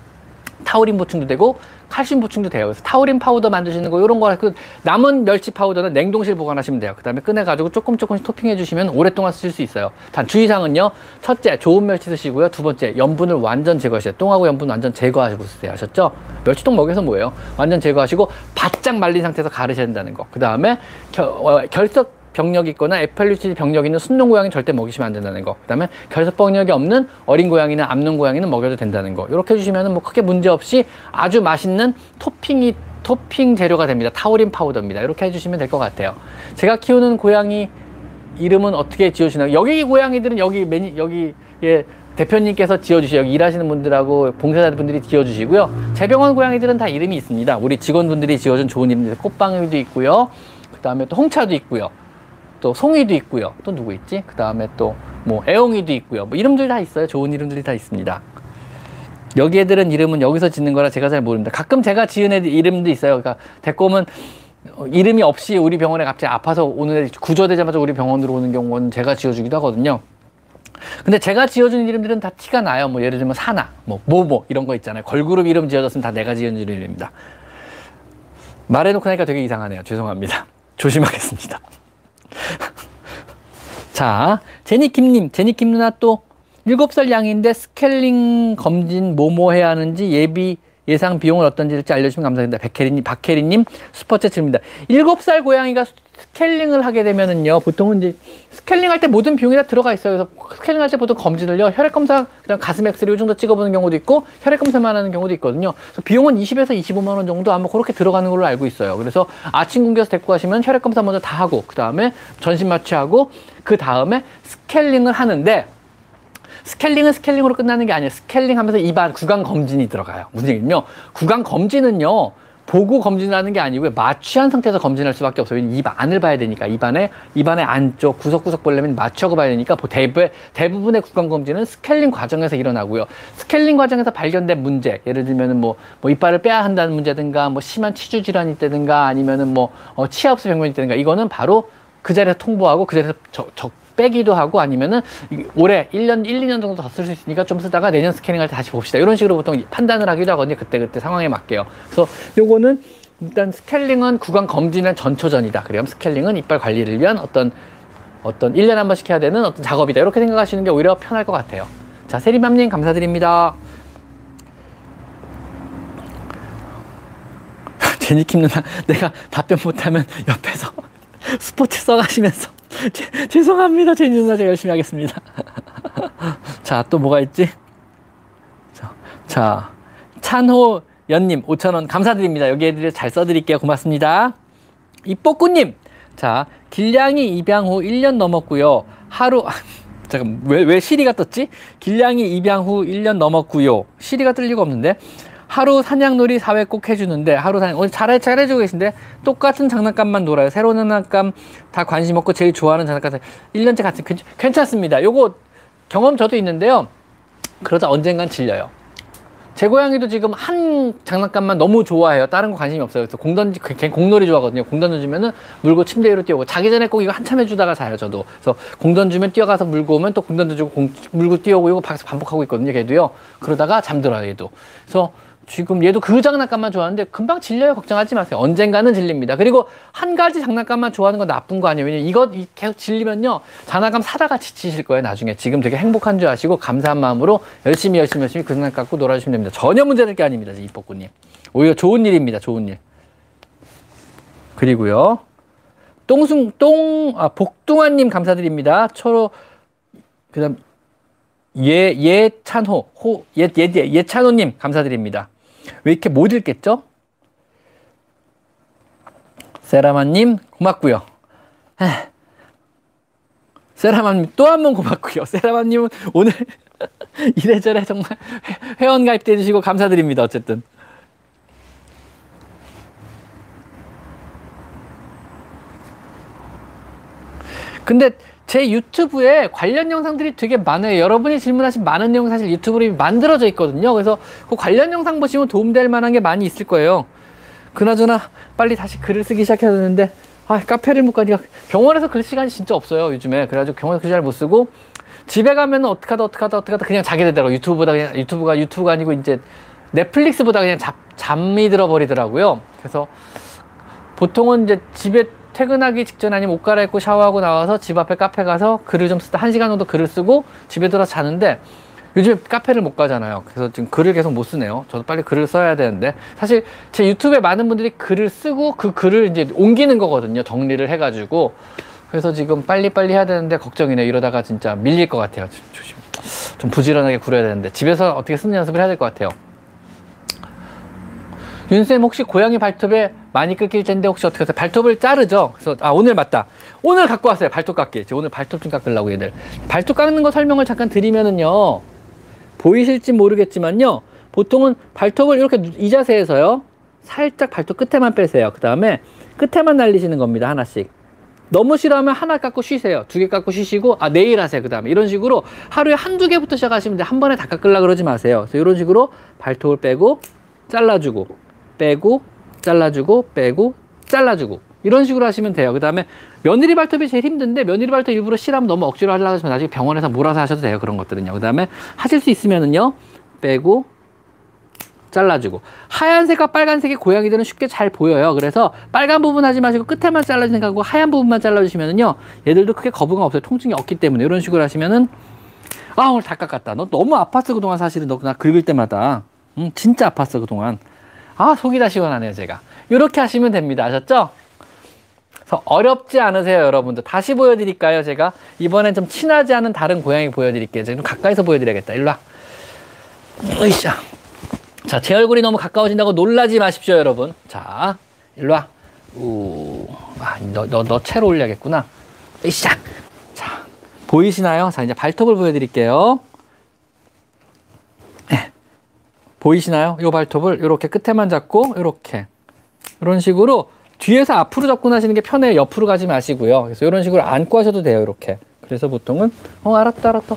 타우린 보충도 되고 칼슘 보충도 돼요. 그래서 타우린 파우더 만드시는 거 이런 거 그 남은 멸치 파우더는 냉동실 보관하시면 돼요. 그다음에 꺼내 가지고 조금 조금씩 토핑해 주시면 오랫동안 쓰실 수 있어요. 단 주의사항은요. 첫째, 좋은 멸치 쓰시고요. 두 번째, 염분을 완전 제거하세요. 똥하고 염분 완전 제거하시고 쓰세요. 아셨죠? 멸치똥 먹여서 뭐예요? 완전 제거하시고 바짝 말린 상태에서 갈으셔야 된다는 거. 그다음에 어, 결석 병력이 있거나 FLUTD 병력이 있는 숫놈 고양이 절대 먹이시면 안 된다는 거. 그다음에 결석 병력이 없는 어린 고양이나 암놈 고양이는 먹여도 된다는 거. 이렇게 해주시면 뭐 크게 문제 없이 아주 맛있는 토핑이 토핑 재료가 됩니다. 타우린 파우더입니다. 이렇게 해주시면 될 것 같아요. 제가 키우는 고양이 이름은 어떻게 지어주시나요? 여기 고양이들은 여기 매니 여기 예 대표님께서 지어주시고 여기 일하시는 분들하고 봉사자분들이 지어주시고요. 재병원 고양이들은 다 이름이 있습니다. 우리 직원분들이 지어준 좋은 이름들 꽃방울도 있고요. 그 다음에 또 홍차도 있고요. 또 송이도 있고요. 또 누구 있지? 그 다음에 또 뭐 애옹이도 있고요. 뭐 이름들 다 있어요. 좋은 이름들이 다 있습니다. 여기 애들은 이름은 여기서 짓는 거라 제가 잘 모릅니다. 가끔 제가 지은 애들 이름도 있어요. 그러니까 오면 이름이 없이 우리 병원에 갑자기 아파서 오는 애 구조되자마자 우리 병원으로 오는 경우는 제가 지어주기도 하거든요. 근데 제가 지어준 이름들은 다 티가 나요. 뭐 예를 들면 사나, 뭐 모모 이런 거 있잖아요. 걸그룹 이름 지어졌으면 다 내가 지은 이름입니다. 말해놓고 나니까 되게 이상하네요. 죄송합니다. 조심하겠습니다. 자, 제니킴님, 제니킴 누나 또 7살 냥인데 스케일링 검진 뭐뭐 해야 하는지 예비 예상 비용은 어떤지 알려주시면 감사합니다. 백혜리님, 박혜리님 슈퍼챗입니다. 7살 고양이가 스케일링을 하게 되면은요, 보통은 이제 스케일링 할 때 모든 비용이 다 들어가 있어요. 그래서 스케일링 할 때 보통 검진을요, 혈액 검사, 그냥 가슴 엑스레이 이 정도 찍어보는 경우도 있고, 혈액 검사만 하는 경우도 있거든요. 그래서 비용은 20에서 25만 원 정도 아마 그렇게 들어가는 걸로 알고 있어요. 그래서 아침 공복에서 데리고 가시면 혈액 검사 먼저 다 하고, 그 다음에 전신 마취하고, 그 다음에 스케일링을 하는데, 스케일링은 스케일링으로 끝나는 게 아니에요. 스케일링 하면서 입안 구강 검진이 들어가요. 무슨 얘기냐면, 구강 검진은요, 보고 검진하는 게 아니고요. 마취한 상태에서 검진할 수밖에 없어요. 입 안을 봐야 되니까 입안에 입안의 안쪽 구석구석 보려면 마취하고 봐야 되니까 대부, 대부분의 구강 검진은 스케일링 과정에서 일어나고요. 스케일링 과정에서 발견된 문제, 예를 들면은 뭐, 뭐 이빨을 빼야 한다는 문제든가, 뭐 심한 치주 질환이 있다든가, 아니면은 뭐 어, 치아 흡수 병변이 있다든가, 이거는 바로 그 자리에서 통보하고 그 자리에서 저, 저, 빼기도 하고 아니면은 올해 1년, 1, 2년 정도 더 쓸 수 있으니까 좀 쓰다가 내년 스캐닝 할 때 다시 봅시다. 이런 식으로 보통 판단을 하기도 하거든요. 그때그때 상황에 맞게요. 그래서 요거는 일단 스케일링은 구강 검진의 전초전이다. 그럼 스케일링은 이빨 관리를 위한 어떤 어떤 1년에 한 번씩 해야 되는 어떤 작업이다. 이렇게 생각하시는 게 오히려 편할 것 같아요. 자, 세리맘님 감사드립니다. 제니킴 누나, 내가 답변 못하면 옆에서 스포츠 써가시면서 제, 죄송합니다. 제니 누나 제가 열심히 하겠습니다. 자, 또 뭐가 있지? 자, 자 찬호 연님 5천원 감사드립니다. 여기 애들 잘 써드릴게요. 고맙습니다. 이뽀꾸님 자 길냥이 입양 후 1년 넘었고요. 하루 잠깐 왜, 왜 시리가 떴지? 길냥이 입양 후 1년 넘었고요. 시리가 뜰 리가 없는데 하루 사냥놀이 사회 꼭 해주는데 하루 사냥 오늘 잘해 잘해주고 계신데 똑같은 장난감만 놀아요. 새로운 장난감 다 관심 없고 제일 좋아하는 장난감 1년째 같은 괜찮습니다. 요거 경험 저도 있는데요. 그러다 언젠간 질려요. 제 고양이도 지금 한 장난감만 너무 좋아해요. 다른 거 관심이 없어요. 그래서 공 던지, 걔 공놀이 좋아하거든요. 공 던져주면은 물고 침대 위로 뛰어오고 자기 전에 꼭 이거 한참 해주다가 자요, 저도. 그래서 공 던지면 뛰어가서 물고 오면 또 공 던져주고 공 물고 뛰어오고 이거 밖에서 반복하고 있거든요, 걔도요. 그러다가 잠들어요, 얘도. 그래서 지금 얘도 그 장난감만 좋아하는데 금방 질려요. 걱정하지 마세요. 언젠가는 질립니다. 그리고 한 가지 장난감만 좋아하는 건 나쁜 거 아니에요. 왜냐면 이거 계속 질리면요. 장난감 사다가 지치실 거예요. 나중에. 지금 되게 행복한 줄 아시고 감사한 마음으로 열심히 열심히 열심히 그 장난감 갖고 놀아주시면 됩니다. 전혀 문제될 게 아닙니다. 이뻐꾸님. 오히려 좋은 일입니다. 좋은 일. 그리고요. 똥숭, 똥, 아, 복둥아님 감사드립니다. 초로, 그 다음, 예, 예찬호, 호, 예, 예, 예, 예찬호님 감사드립니다. 왜 이렇게 못 읽겠죠? 세라마님 고맙고요. 세라마님 또 한 번 고맙고요. 세라마님은 오늘 이래저래 정말 회원 가입돼 주시고 감사드립니다. 어쨌든. 근데 제 유튜브에 관련 영상들이 되게 많아요. 여러분이 질문하신 많은 내용 사실 유튜브로 만들어져 있거든요. 그래서 그 관련 영상 보시면 도움될 만한 게 많이 있을 거예요. 그나저나 빨리 다시 글을 쓰기 시작해야 되는데 아 카페를 못 가니까 병원에서 글 시간이 진짜 없어요 요즘에 그래가지고 병원에서 글 잘 못 쓰고 집에 가면은 어떡하다 어떡하다 어떡하다 그냥 자게 되더라고 유튜브보다 그냥 유튜브가 유튜브가 아니고 이제 넷플릭스보다 그냥 잡, 잠이 들어버리더라고요 그래서 보통은 이제 집에 퇴근하기 직전 아니면 옷 갈아입고 샤워하고 나와서 집 앞에 카페 가서 글을 좀 쓰다 한 시간 정도 글을 쓰고 집에 들어서 자는데 요즘 카페를 못 가잖아요. 그래서 지금 글을 계속 못 쓰네요. 저도 빨리 글을 써야 되는데 사실 제 유튜브에 많은 분들이 글을 쓰고 그 글을 이제 옮기는 거거든요. 정리를 해가지고 그래서 지금 빨리빨리 해야 되는데 걱정이네요. 이러다가 진짜 밀릴 것 같아요. 조심. 좀 부지런하게 굴어야 되는데 집에서 어떻게 쓰는 연습을 해야 될 것 같아요. 윤쌤 혹시 고양이 발톱에 많이 깎일 텐데 혹시 어떻게 하세요? 발톱을 자르죠? 그래서 아 오늘 맞다. 오늘 갖고 왔어요. 발톱 깎기. 오늘 발톱 좀 깎으려고 얘들. 발톱 깎는 거 설명을 잠깐 드리면은요. 보이실지 모르겠지만요. 보통은 발톱을 이렇게 이 자세에서요. 살짝 발톱 끝에만 빼세요. 그 다음에 끝에만 날리시는 겁니다. 하나씩. 너무 싫어하면 하나 깎고 쉬세요. 두 개 깎고 쉬시고, 아, 내일 하세요. 그 다음에. 이런 식으로 하루에 한두 개부터 시작하시면 돼. 한 번에 다 깎으려 그러지 마세요. 그래서 이런 식으로 발톱을 빼고, 잘라주고, 빼고 잘라주고 빼고 잘라주고 이런 식으로 하시면 돼요. 그 다음에 며느리 발톱이 제일 힘든데 며느리 발톱 일부러 실하면 너무 억지로 하려고 하시면 나중에 병원에서 몰아서 하셔도 돼요. 그런 것들은요. 그 다음에 하실 수 있으면은요. 빼고 잘라주고 하얀색과 빨간색이 고양이들은 쉽게 잘 보여요. 그래서 빨간 부분 하지 마시고 끝에만 잘라주는 거고 하얀 부분만 잘라주시면은요. 얘들도 크게 거부감 없어요. 통증이 없기 때문에 이런 식으로 하시면은 아 오늘 다 깎았다. 너 너무 아팠어 그동안 사실은 너 그냥 긁을 때마다 응, 진짜 아팠어 그동안. 아, 속이 다 시원하네요, 제가. 이렇게 하시면 됩니다. 아셨죠? 그래서 어렵지 않으세요, 여러분들. 다시 보여드릴까요, 제가? 이번엔 좀 친하지 않은 다른 고양이 보여드릴게요. 좀 가까이서 보여드려야겠다. 일로 와. 으이샤. 자, 제 얼굴이 너무 가까워진다고 놀라지 마십시오, 여러분. 자, 일로 와. 우, 아, 너, 너, 너 채로 올려야겠구나. 으이샤. 자, 보이시나요? 자, 이제 발톱을 보여드릴게요. 보이시나요? 이 발톱을 이렇게 끝에만 잡고 이렇게 이런 식으로 뒤에서 앞으로 접근하시는 게 편해요. 옆으로 가지 마시고요. 그래서 이런 식으로 안고 하셔도 돼요. 이렇게. 그래서 보통은 어 알았다 알았다.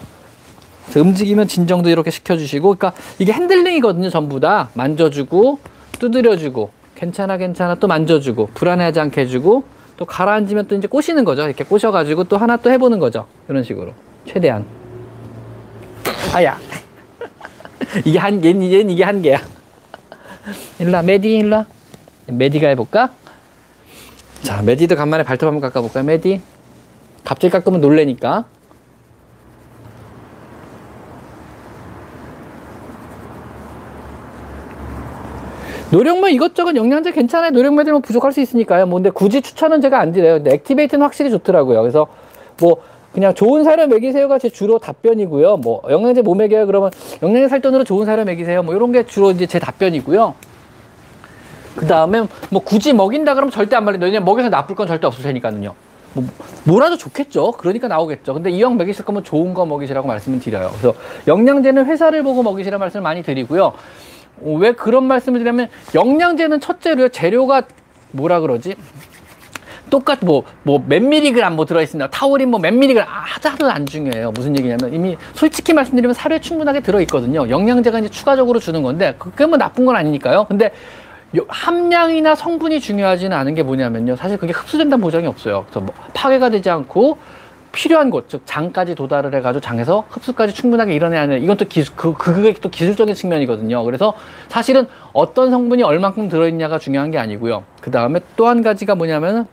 움직이면 진정도 이렇게 시켜주시고, 그러니까 이게 핸들링이거든요. 전부 다 만져주고 두드려주고 괜찮아 괜찮아 또 만져주고 불안해하지 않게 해주고 또 가라앉으면 또 이제 꼬시는 거죠. 이렇게 꼬셔가지고 또 하나 또 해보는 거죠. 이런 식으로. 최대한. 아야. 이게 한, 얘는, 얘는 이게 한 개야. 일로와, 메디, 일로와. 메디가 해볼까? 자, 메디도 간만에 발톱 한번 깎아볼까요, 메디? 갑자기 깎으면 놀래니까. 노력물 이것저것 영양제 괜찮아요. 노력물들 뭐 부족할 수 있으니까요. 뭐 근데 굳이 추천은 제가 안 드려요. 근데 액티베이트는 확실히 좋더라고요. 그래서 뭐 그냥 좋은 사료 먹이세요가 제 주로 답변이고요. 뭐 영양제 뭐 먹여요? 그러면 영양제 살 돈으로 좋은 사료 먹이세요. 뭐 이런 게 주로 이제 제 답변이고요. 그 다음에 뭐 굳이 먹인다 그러면 절대 안 말려. 왜냐면 먹여서 나쁠 건 절대 없을 테니까요. 뭐 뭐라도 좋겠죠. 그러니까 나오겠죠. 근데 이왕 먹이실 거면 좋은 거 먹이시라고 말씀을 드려요. 그래서 영양제는 회사를 보고 먹이시라 말씀을 많이 드리고요. 어, 왜 그런 말씀을 드리냐면 영양제는 첫째로요 재료가 뭐라 그러지 똑같 뭐뭐 몇 미리그램 뭐 들어있습니다 타우린 뭐 몇 미리그램 아, 하나도 안 중요해요. 무슨 얘기냐면 이미 솔직히 말씀드리면 사료에 충분하게 들어있거든요. 영양제가 이제 추가적으로 주는 건데 그게 뭐 나쁜 건 아니니까요. 근데 요- 함량이나 성분이 중요하지는 않은 게 뭐냐면요. 사실 그게 흡수된다는 보장이 없어요. 그래서 뭐 파괴가 되지 않고 필요한 곳, 즉 장까지 도달을 해가지고 장에서 흡수까지 충분하게 일어내야 하는 이건 또 기술, 그, 그게 또 기술적인 측면이거든요. 그래서 사실은 어떤 성분이 얼만큼 들어있냐가 중요한 게 아니고요. 그 다음에 또 한 가지가 뭐냐면은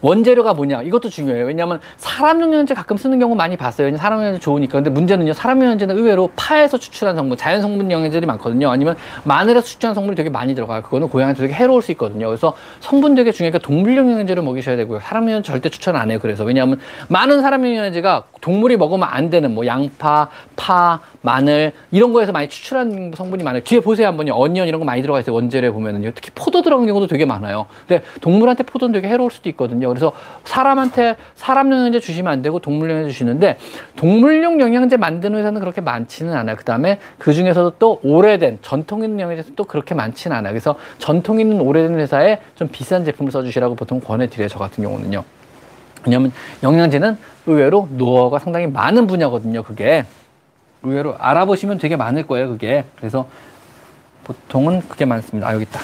원재료가 뭐냐 이것도 중요해요 왜냐하면 사람 영양제 가끔 쓰는 경우 많이 봤어요 사람 영양제 좋으니까 근데 문제는요 사람 영양제는 의외로 파에서 추출한 성분 자연 성분 영양제들이 많거든요 아니면 마늘에서 추출한 성분이 되게 많이 들어가요 그거는 고양이한테 되게 해로울 수 있거든요 그래서 성분 되게 중요하니까 동물 영양제를 먹이셔야 되고요 사람 영양제 절대 추천 안 해요 그래서 왜냐하면 많은 사람 영양제가 동물이 먹으면 안 되는 뭐 양파 파 마늘 이런 거에서 많이 추출한 성분이 많아요. 뒤에 보세요 한번요. 어니언 이런 거 많이 들어가 있어요. 원재료에 보면은요. 특히 포도 들어간 경우도 되게 많아요. 근데 동물한테 포도는 되게 해로울 수도 있거든요. 그래서 사람한테 사람 영양제 주시면 안 되고 동물 영양제 주시는데 동물용 영양제 만드는 회사는 그렇게 많지는 않아요. 그다음에 그 중에서도 또 오래된 전통 있는 영양제도 또 그렇게 많지는 않아요. 그래서 전통 있는 오래된 회사에 좀 비싼 제품을 써주시라고 보통 권해드려요. 저 같은 경우는요. 왜냐하면 영양제는 의외로 노하우가 상당히 많은 분야거든요. 그게 의외로 알아보시면 되게 많을 거예요. 그게 그래서 보통은 그게 많습니다. 아 여기 있다.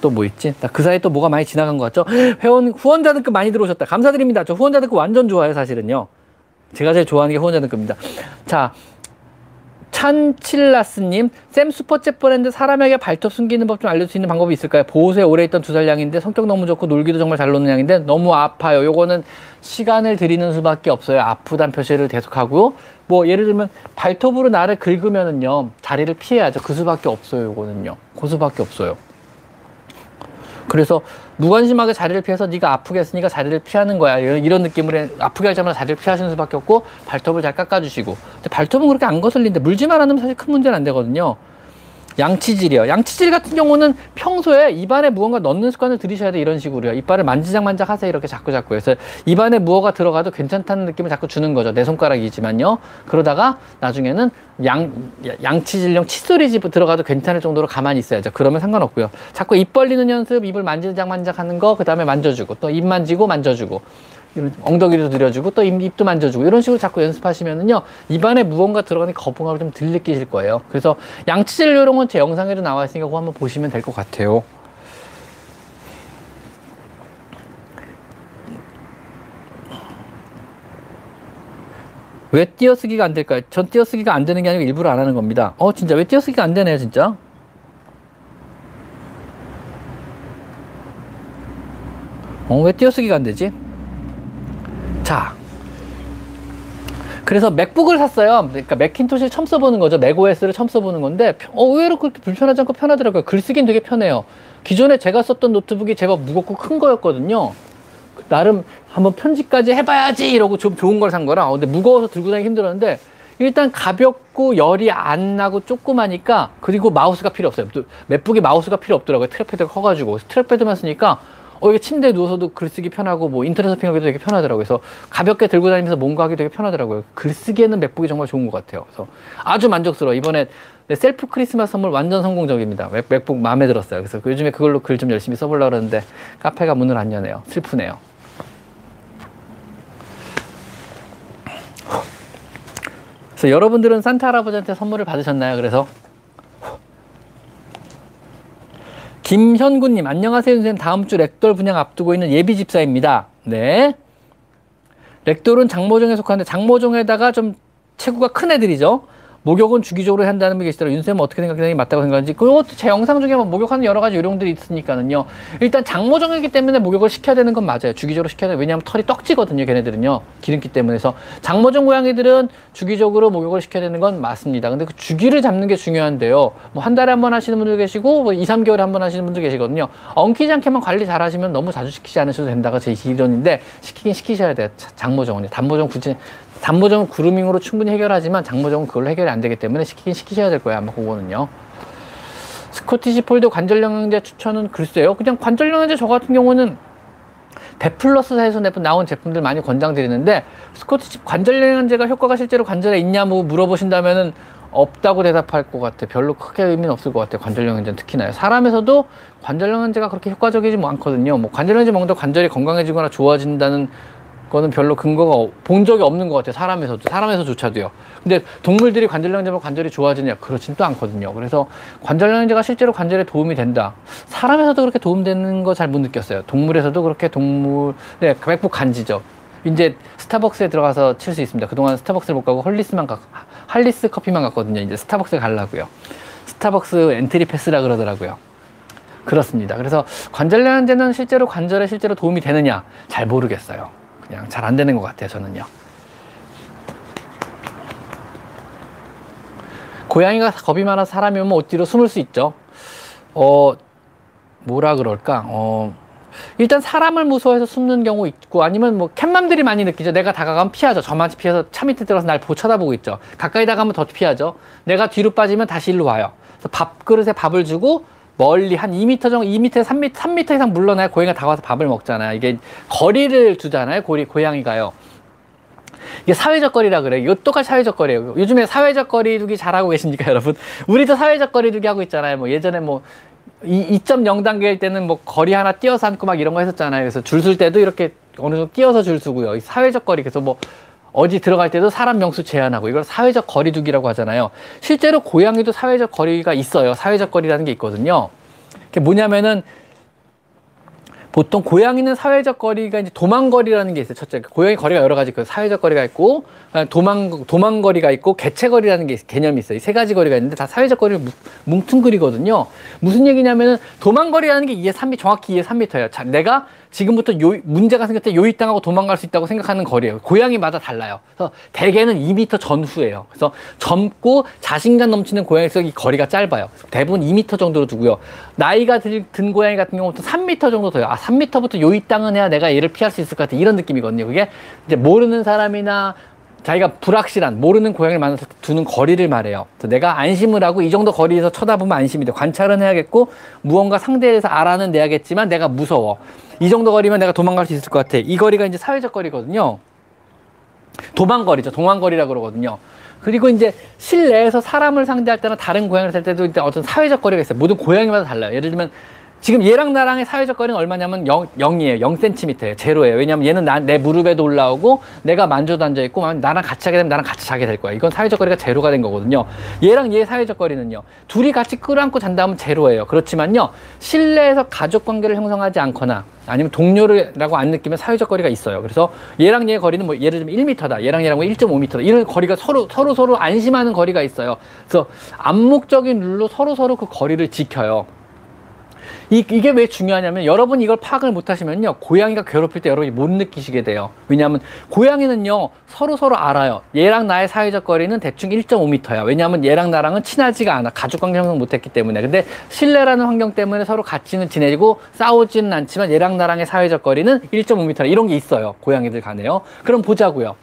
또 뭐 있지? 나그 사이에 또 뭐가 많이 지나간 것 같죠? 회원 후원자 등급 많이 들어오셨다. 감사드립니다. 저 후원자 등급 완전 좋아요. 사실은요. 제가 제일 좋아하는 게 후원자 등급입니다. 자. 찬칠라스님, 쌤 슈퍼챗 브랜드 사람에게 발톱 숨기는 법 좀 알려줄 수 있는 방법이 있을까요? 보호소에 오래 있던 두 살 양인데 성격 너무 좋고 놀기도 정말 잘 노는 양인데 너무 아파요. 요거는 시간을 들이는 수밖에 없어요. 아프단 표시를 계속하고 뭐 예를 들면 발톱으로 나를 긁으면은요 자리를 피해야죠. 그 수밖에 없어요. 요거는요. 그 수밖에 없어요. 그래서 무관심하게 자리를 피해서 네가 아프게 했으니까 자리를 피하는 거야. 이런, 느낌으로 해- 아프게 할 때마다 자리를 피하시는 수밖에 없고 발톱을 잘 깎아주시고. 근데 발톱은 그렇게 안 거슬리는데 물지만 않으면 사실 큰 문제는 안 되거든요 양치질이요. 양치질 같은 경우는 평소에 입안에 무언가 넣는 습관을 들이셔야 돼 이런 식으로요. 이빨을 만지작만작 하세요 이렇게 자꾸 자꾸. 해서 입안에 무어가 들어가도 괜찮다는 느낌을 자꾸 주는 거죠. 내 손가락이지만요. 그러다가 나중에는 양, 양치질용 칫솔이 집 들어가도 괜찮을 정도로 가만히 있어야죠. 그러면 상관없고요. 자꾸 입 벌리는 연습, 입을 만지작만작 하는 거, 그 다음에 만져주고, 또 입 만지고 만져주고, 이런 엉덩이도 들여주고, 또 입, 입도 만져주고, 이런 식으로 자꾸 연습하시면은요, 입안에 무언가 들어가는 거부감을 좀덜 느끼실 거예요. 그래서 양치질 요령은 제 영상에도 나와 있으니까 그거 한번 보시면 될 것 같아요. 왜 띄어쓰기가 안 될까요? 전 띄어쓰기가 안 되는 게 아니고 일부러 안 하는 겁니다. 어, 진짜 왜 띄어쓰기가 안 되네요, 진짜. 어, 왜 띄어쓰기가 안 되지? 자. 그래서 맥북을 샀어요. 그러니까 맥킨토시를 처음 써보는 거죠. 맥OS를 처음 써보는 건데, 어, 의외로 그렇게 불편하지 않고 편하더라고요. 글쓰기는 되게 편해요. 기존에 제가 썼던 노트북이 제법 무겁고 큰 거였거든요. 나름 한번 편집까지 해봐야지 이러고 좀 좋은 걸 산 거라. 어, 근데 무거워서 들고 다니기 힘들었는데 일단 가볍고 열이 안 나고 조그마니까 그리고 마우스가 필요 없어요. 또 맥북에 마우스가 필요 없더라고요. trackpad가 커가지고 trackpad만 쓰니까 어 이게 침대에 누워서도 글쓰기 편하고 뭐 인터넷 서핑하기도 되게 편하더라고요. 그래서 가볍게 들고 다니면서 뭔가 하기 되게 편하더라고요. 글쓰기에는 맥북이 정말 좋은 것 같아요. 그래서 아주 만족스러워. 이번에 내 셀프 크리스마스 선물 완전 성공적입니다. 맥, 맥북 마음에 들었어요. 그래서 요즘에 그걸로 글 좀 열심히 써보려고 그러는데 카페가 문을 안 여네요. 슬프네요. 그래서 여러분들은 산타 할아버지한테 선물을 받으셨나요? 그래서 김현구님, 안녕하세요, 선생님. 다음 주 렉돌 분양 앞두고 있는 예비 집사입니다. 네. 렉돌은 장모종에 속하는데 장모종에다가 좀 체구가 큰 애들이죠. 목욕은 주기적으로 한다는 분이 계시더라고요. 윤쌤은 어떻게 생각하는지 맞다고 생각하는지. 그것도 제 영상 중에 뭐 목욕하는 여러 가지 요령들이 있으니까는요. 일단 장모종이기 때문에 목욕을 시켜야 되는 건 맞아요. 주기적으로 시켜야 돼요. 왜냐하면 털이 떡지거든요. 걔네들은요. 기름기 때문에 서. 장모종 고양이들은 주기적으로 목욕을 시켜야 되는 건 맞습니다. 근데 그 주기를 잡는 게 중요한데요. 뭐 한 달에 한 번 하시는 분들 계시고, 뭐 2, 3개월에 한 번 하시는 분들 계시거든요. 엉키지 않게만 관리 잘 하시면 너무 자주 시키지 않으셔도 된다가 제 이론인데, 시키긴 시키셔야 돼요. 장모종은요. 단모종 굳이 단모종은 그루밍으로 충분히 해결하지만 장모종은 그걸로 해결이 안 되기 때문에 시키긴 시키셔야 될 거예요. 아마 그거는요. 스코티시 폴드 관절 영양제 추천은 글쎄요. 그냥 관절 영양제 저 같은 경우는 베플러스사에서 나온 제품들 많이 권장드리는데 스코티시 관절 영양제가 효과가 실제로 관절에 있냐 뭐 물어보신다면은 없다고 대답할 것 같아. 별로 크게 의미는 없을 것 같아요. 관절 영양제는 특히나요. 사람에서도 관절 영양제가 그렇게 효과적이지 않거든요. 뭐 관절 영양제 먹는다 관절이 건강해지거나 좋아진다는 거는 별로 근거가 본 적이 없는 것 같아요. 사람에서도 사람에서조차도요. 근데 동물들이 관절염제 면 관절이 좋아지냐 그렇진 또 않거든요. 그래서 관절 영양제가 실제로 관절에 도움이 된다. 사람에서도 그렇게 도움되는 거 잘 못 느꼈어요. 동물에서도 그렇게 동물 네 맥북 간지죠. 이제 스타벅스에 들어가서 칠 수 있습니다. 그동안 스타벅스를 못 가고 할리스만 가 할리스 커피만 갔거든요. 이제 스타벅스에 가려고요. 스타벅스 entry pass라 그러더라고요. 그렇습니다. 그래서 관절 영양제는 실제로 관절에 실제로 도움이 되느냐 잘 모르겠어요. 그냥 잘 안 되는 것 같아요, 저는요. 고양이가 겁이 많아 사람이 오면 옷 뒤로 숨을 수 있죠. 어, 뭐라 그럴까? 어, 일단 사람을 무서워해서 숨는 경우 있고 아니면 뭐 캣맘들이 많이 느끼죠. 내가 다가가면 피하죠. 저만 피해서 차 밑에 들어서 날 보 쳐다보고 있죠. 가까이 다가면 더 피하죠. 내가 뒤로 빠지면 다시 일로 와요. 밥그릇에 밥을 주고 멀리 한 2m 정도, 2m, 3m, 3m 이상 물러나야 고양이가 다가와서 밥을 먹잖아요. 이게 거리를 두잖아요. 고리, 고양이가요. 이게 사회적 거리라 그래요. 이거 똑같이 사회적 거리예요. 요즘에 사회적 거리두기 잘하고 계십니까, 여러분? 우리도 사회적 거리두기 하고 있잖아요. 뭐 예전에 뭐 2.0 단계일 때는 뭐 거리 하나 띄어서 앉고 막 이런 거 했었잖아요. 그래서 줄쓸 때도 이렇게 어느 정도 띄어서 줄 서고요. 사회적 거리 그래서 뭐 어디 들어갈 때도 사람 명수 제한하고 이걸 사회적 거리두기라고 하잖아요. 실제로 고양이도 사회적 거리가 있어요. 사회적 거리라는 게 있거든요. 그게 뭐냐면은 보통 고양이는 사회적 거리가 이제 도망거리라는 게 있어요. 첫째, 고양이 거리가 여러 가지 그 사회적 거리가 있고 도망 도망거리가 있고 개체거리라는 게 개념이 있어요. 이 세 가지 거리가 있는데 다 사회적 거리를 뭉 퉁그리거든요. 무슨 얘기냐면은 도망거리라는 게 이해 3미 정확히 이해 3미터예요. 자, 내가 지금부터 요, 문제가 생겼을 때 요이 땅하고 도망갈 수 있다고 생각하는 거리예요. 고양이마다 달라요. 그래서 대개는 2미터 전후예요. 그래서 젊고 자신감 넘치는 고양이에서 이 거리가 짧아요. 대부분 2미터 정도로 두고요. 나이가 들, 든 고양이 같은 경우는 3미터 정도 더요. 아, 3미터부터 요이 땅은 해야 내가 얘를 피할 수 있을 것 같아. 이런 느낌이거든요. 그게 이제 모르는 사람이나 자기가 불확실한 모르는 고양이를 만나서 두는 거리를 말해요. 내가 안심을 하고 이 정도 거리에서 쳐다보면 안심이 돼. 관찰은 해야겠고 무언가 상대에 대해서 알아는 내야겠지만 내가 무서워. 이 정도 거리면 내가 도망갈 수 있을 것 같아. 이 거리가 이제 사회적 거리거든요. 도망거리죠. 동안거리라 그러거든요. 그리고 이제 실내에서 사람을 상대할 때나 다른 고양이를 살 때도 이제 어떤 사회적 거리가 있어요. 모든 고양이마다 달라요. 예를 들면 지금 얘랑 나랑의 사회적 거리는 얼마냐면 0, 0이에요. 0cm예요. 제로예요. 왜냐면 얘는 나, 내 무릎에도 올라오고 내가 만져도 앉아있고 나랑 같이 하게 되면 나랑 같이 자게 될 거야. 이건 사회적 거리가 제로가 된 거거든요. 얘랑 얘 사회적 거리는요. 둘이 같이 끌어안고 잔다면 제로예요. 그렇지만요. 실내에서 가족 관계를 형성하지 않거나 아니면 동료라고 안 느끼면 사회적 거리가 있어요. 그래서 얘랑 얘 거리는 뭐 예를 들면 1m다. 얘랑 얘랑 1.5m다. 뭐 이런 거리가 서로 서로 서로 안심하는 거리가 있어요. 그래서 암묵적인 룰로 서로 서로 그 거리를 지켜요. 이, 이게 왜 중요하냐면 여러분 이걸 파악을 못 하시면요. 고양이가 괴롭힐 때 여러분이 못 느끼시게 돼요. 왜냐하면 고양이는요. 서로 서로 알아요. 얘랑 나의 사회적 거리는 대충 1.5m야. 왜냐하면 얘랑 나랑은 친하지가 않아. 가족 관계 형성 못했기 때문에. 근데 실내라는 환경 때문에 서로 같이는 지내고 싸우지는 않지만 얘랑 나랑의 사회적 거리는 1.5m. 이런 게 있어요. 고양이들 간에요. 그럼 보자고요.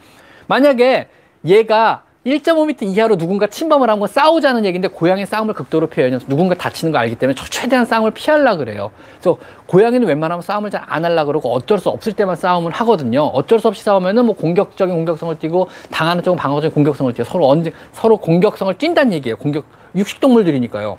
만약에 얘가 1.5m 이하로 누군가 침범을 한 건 싸우자는 얘기인데 고양이 싸움을 극도로 피해요. 누군가 다치는 거 알기 때문에 최대한 싸움을 피하려 그래요. 그래서 고양이는 웬만하면 싸움을 잘안 하려 그러고 어쩔 수 없을 때만 싸움을 하거든요. 어쩔 수 없이 싸우면은 뭐 공격적인 공격성을 띠고 당하는 쪽은 방어적인 공격성을 띠고 서로 언제 서로 공격성을 띈다는 얘기예요. 공격 육식 동물들이니까요.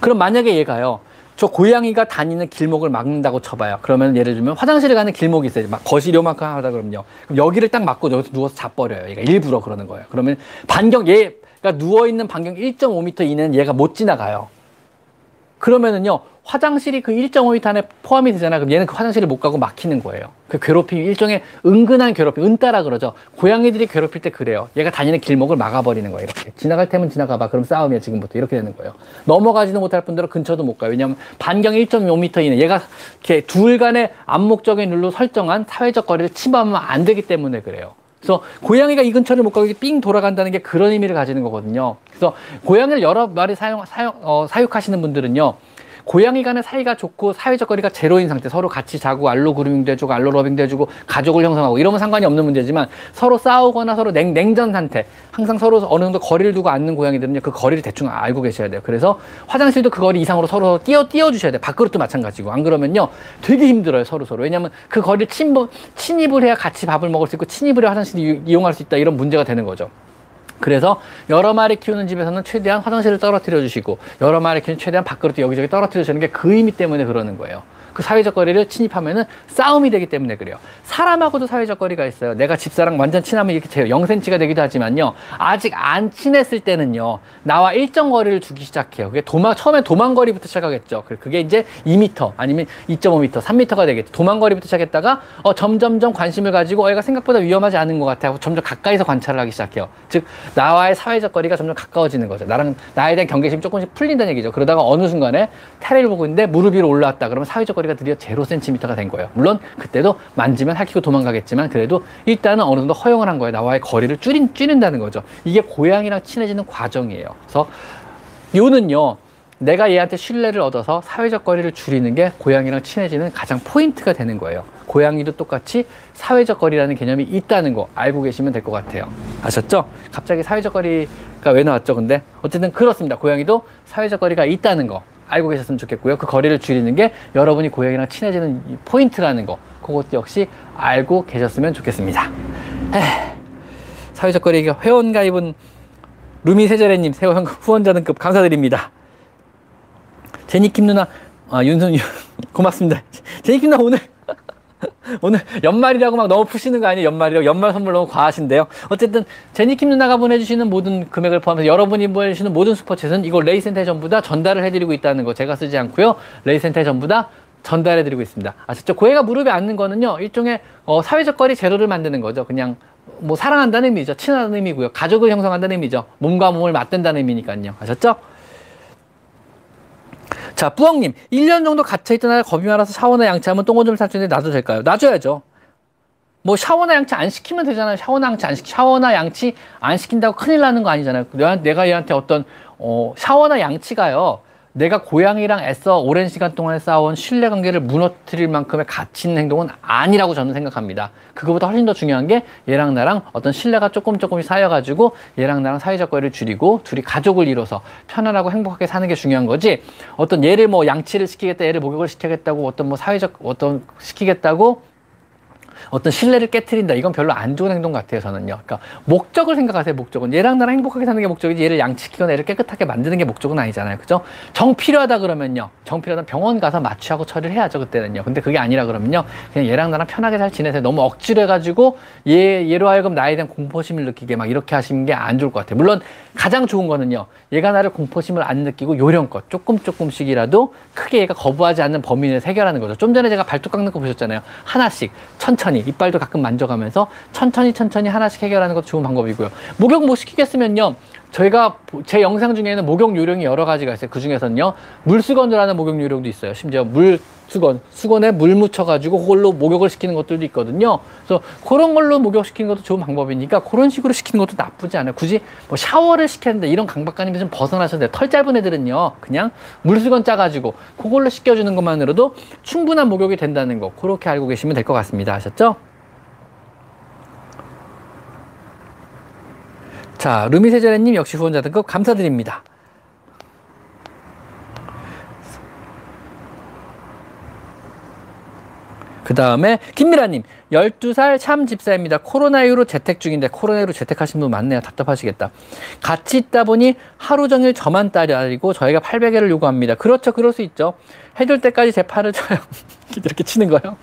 그럼 만약에 얘가요. 저 고양이가 다니는 길목을 막는다고 쳐봐요. 그러면 예를 들면 화장실에 가는 길목이 있어요. 막 거실이 요만큼 하다 그러면요. 그럼 여기를 딱 막고 여기서 누워서 자버려요. 얘가 일부러 그러는 거예요. 그러면 반경, 얘가 누워있는 반경 1.5m 이내는 얘가 못 지나가요. 그러면은요, 화장실이 그 1.5m 안에 포함이 되잖아. 그럼 얘는 그 화장실을 못 가고 막히는 거예요. 그 괴롭힘이 일종의 은근한 괴롭힘, 은따라 그러죠. 고양이들이 괴롭힐 때 그래요. 얘가 다니는 길목을 막아버리는 거예요. 이렇게. 지나갈 테면 지나가봐. 그럼 싸움이야, 지금부터. 이렇게 되는 거예요. 넘어가지도 못할 분들은 근처도 못 가요. 왜냐하면 반경이 1.5m 이내. 얘가 이렇게 둘 간의 암묵적인 룰로 설정한 사회적 거리를 침범하면 안 되기 때문에 그래요. 그래서 고양이가 이 근처를 못 가고 삥 돌아간다는 게 그런 의미를 가지는 거거든요. 그래서 고양이를 여러 마리 사용, 사용, 어, 사육하시는 분들은요. 고양이 간의 사이가 좋고 사회적 거리가 제로인 상태 서로 같이 자고 알로 그루밍도 해주고 알로 러빙도 해주고 가족을 형성하고 이러면 상관이 없는 문제지만 서로 싸우거나 서로 냉, 냉전 상태. 항상 서로 어느 정도 거리를 두고 앉는 고양이들은요 그 거리를 대충 알고 계셔야 돼요. 그래서 화장실도 그 거리 이상으로 서로 띄어 띄워 주셔야 돼요. 밥그릇도 마찬가지고. 안 그러면요 되게 힘들어요 서로 서로. 왜냐하면 그 거리를 침범 침입을 해야 같이 밥을 먹을 수 있고 침입을 해야 화장실을 이용할 수 있다 이런 문제가 되는 거죠. 그래서 여러 마리 키우는 집에서는 최대한 화장실을 떨어뜨려 주시고 여러 마리 키우는 최대한 밥그릇도 여기저기 떨어뜨려 주는 게 그 의미 때문에 그러는 거예요. 그 사회적 거리를 침입하면은 싸움이 되기 때문에 그래요. 사람하고도 사회적 거리가 있어요. 내가 집사랑 완전 친하면 이렇게 제 0cm가 되기도 하지만요. 아직 안 친했을 때는요. 나와 일정 거리를 두기 시작해요. 그게 도망 처음에 도망거리부터 시작하겠죠. 그게 이제 2m 아니면 2.5m, 3m가 되겠죠. 도망거리부터 시작했다가 어, 점점점 관심을 가지고 어, 얘가 생각보다 위험하지 않은 것 같아요. 점점 가까이서 관찰을 하기 시작해요. 즉 나와의 사회적 거리가 점점 가까워지는 거죠. 나랑 나에 대한 경계심이 조금씩 풀린다는 얘기죠. 그러다가 어느 순간에 테레를 보고 있는데 무릎 위로 올라왔다. 그러면 사회적 거리 거리가 드디어 제로 센티미터가 된 거예요. 물론 그때도 만지면 할퀴고 도망가겠지만 그래도 일단은 어느 정도 허용을 한 거예요. 나와의 거리를 줄인, 줄인다는 거죠. 이게 고양이랑 친해지는 과정이에요. 그래서 요는요. 내가 얘한테 신뢰를 얻어서 사회적 거리를 줄이는 게 고양이랑 친해지는 가장 포인트가 되는 거예요. 고양이도 똑같이 사회적 거리라는 개념이 있다는 거 알고 계시면 될 것 같아요. 아셨죠? 갑자기 사회적 거리가 왜 나왔죠? 근데 어쨌든 그렇습니다. 고양이도 사회적 거리가 있다는 거 알고 계셨으면 좋겠고요. 그 거리를 줄이는 게 여러분이 고양이랑 친해지는 포인트라는 거. 그것 역시 알고 계셨으면 좋겠습니다. 사회적 거리 회원 가입은 루미 세자레님 세원 후원자 등급 감사드립니다. 제니킴 누나, 아, 윤선, 고맙습니다. 제니킴 누나 오늘 오늘 연말이라고 막 너무 푸시는 거 아니에요? 연말이라고. 연말 선물 너무 과하신데요. 어쨌든 제니킴 누나가 보내주시는 모든 금액을 포함해서 여러분이 보내주시는 모든 슈퍼챗은 이걸 레이센터에 전부 다 전달을 해드리고 있다는 거 제가 쓰지 않고요. 레이센터에 전부 다 전달해드리고 있습니다. 아셨죠? 고해가 무릎에 앉는 거는요. 일종의 어, 사회적 거리 제로를 만드는 거죠. 그냥 뭐 사랑한다는 의미죠. 친하다는 의미고요. 가족을 형성한다는 의미죠. 몸과 몸을 맞댄다는 의미니까요. 아셨죠? 자, 뿌엉님. 1년 정도 갇혀있던 날 겁이 많아서 샤워나 양치하면 똥오줌을 살수 있는데 놔도 될까요? 놔줘야죠. 뭐 샤워나 양치 안 시키면 되잖아요. 샤워나 양치 안 시키, 샤워나 양치 안 시킨다고 큰일 나는 거 아니잖아요. 내가 얘한테 어떤, 어, 샤워나 양치가요. 내가 고양이랑 애써 오랜 시간 동안 쌓아온 신뢰 관계를 무너뜨릴 만큼의 가치 있는 행동은 아니라고 저는 생각합니다. 그거보다 훨씬 더 중요한 게 얘랑 나랑 어떤 신뢰가 조금 조금씩 쌓여가지고 얘랑 나랑 사회적 거리를 줄이고 둘이 가족을 이뤄서 편안하고 행복하게 사는 게 중요한 거지 어떤 얘를 뭐 양치를 시키겠다 얘를 목욕을 시키겠다고 어떤 뭐 사회적 어떤 시키겠다고 어떤 신뢰를 깨뜨린다. 이건 별로 안 좋은 행동 같아요, 저는요. 그러니까 목적을 생각하세요, 목적은. 얘랑 나랑 행복하게 사는 게 목적이지 얘를 양치키거나 얘를 깨끗하게 만드는 게 목적은 아니잖아요. 그죠? 정 필요하다 그러면요. 정 필요하다 병원 가서 마취하고 처리를 해야죠, 그때는요. 근데 그게 아니라 그러면요. 그냥 얘랑 나랑 편하게 잘 지내세요. 너무 억지로 해가지고 얘, 얘로 하여금 나에 대한 공포심을 느끼게 막 이렇게 하시는 게 안 좋을 것 같아요. 물론 가장 좋은 거는요. 얘가 나를 공포심을 안 느끼고 요령껏 조금 조금씩이라도 크게 얘가 거부하지 않는 범위 내에서 해결하는 거죠. 좀 전에 제가 발톱 깎는 거 보셨잖아요. 하나씩 천천히 이빨도 가끔 만져가면서 천천히 천천히 하나씩 해결하는 것도 좋은 방법이고요. 목욕 못 시키겠으면요. 저희가 제 영상 중에는 목욕 요령이 여러 가지가 있어요. 그 중에서는요, 물수건으로하는 목욕 요령도 있어요. 심지어 물수건, 수건에 물 묻혀가지고 그걸로 목욕을 시키는 것들도 있거든요. 그래서 그런 걸로 목욕시키는 것도 좋은 방법이니까 그런 식으로 시키는 것도 나쁘지 않아요. 굳이 뭐 샤워를 시켰는데 이런 강박관념에서 좀 벗어나셔도 돼요. 털 짧은 애들은요, 그냥 물수건 짜가지고 그걸로 씻겨주는 것만으로도 충분한 목욕이 된다는 거, 그렇게 알고 계시면 될 것 같습니다. 아셨죠? 자, 루미세자레님 역시 후원자 등급 감사드립니다. 그 다음에 김미라님 12살 참 집사입니다. 코로나 이후로 재택 중인데 코로나 이후로 재택하신 분 많네요. 답답하시겠다. 같이 있다 보니 하루 종일 저만 따라리고 저희가 800회를 요구합니다. 그렇죠. 그럴 수 있죠. 해줄 때까지 제 팔을 쳐요. 이렇게 치는 거요.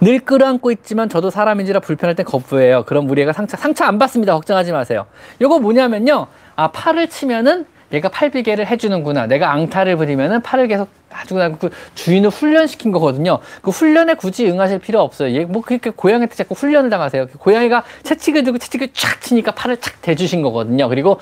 늘 끌어안고 있지만 저도 사람인지라 불편할 땐 거부해요. 그럼 우리 애가 상처, 상처 안 받습니다. 걱정하지 마세요. 요거 뭐냐면요. 아, 팔을 치면은 얘가 팔비계를 해주는구나. 내가 앙탈을 부리면은 팔을 계속 아주 그 주인을 훈련시킨 거거든요. 그 훈련에 굳이 응하실 필요 없어요. 얘 뭐 그렇게 고양이한테 자꾸 훈련을 당하세요. 고양이가 채찍을 들고 채찍을 촥 치니까 팔을 착 대주신 거거든요. 그리고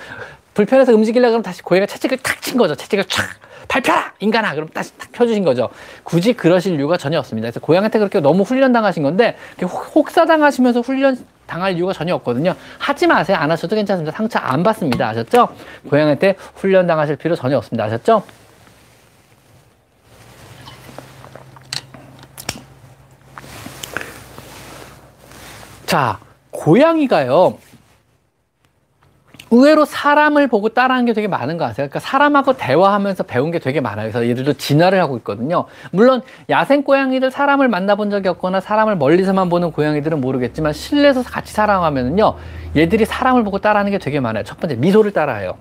불편해서 움직이려고 그러면 다시 고양이가 채찍을 탁 친 거죠. 채찍을 촥 발표라 인간아 그럼 다시 탁 펴주신 거죠. 굳이 그러실 이유가 전혀 없습니다. 그래서 고양이한테 그렇게 너무 훈련 당하신 건데 혹사 당하시면서 훈련 당할 이유가 전혀 없거든요. 하지 마세요. 안 하셔도 괜찮습니다. 상처 안 받습니다. 아셨죠? 고양이한테 훈련 당하실 필요 전혀 없습니다. 아셨죠? 자, 고양이가요. 의외로 사람을 보고 따라하는 게 되게 많은 거 아세요? 그러니까 사람하고 대화하면서 배운 게 되게 많아요. 그래서 예를 들어 진화를 하고 있거든요. 물론 야생 고양이들 사람을 만나본 적이 없거나 사람을 멀리서만 보는 고양이들은 모르겠지만 실내에서 같이 살아가면은요. 얘들이 사람을 보고 따라하는 게 되게 많아요. 첫 번째 미소를 따라해요.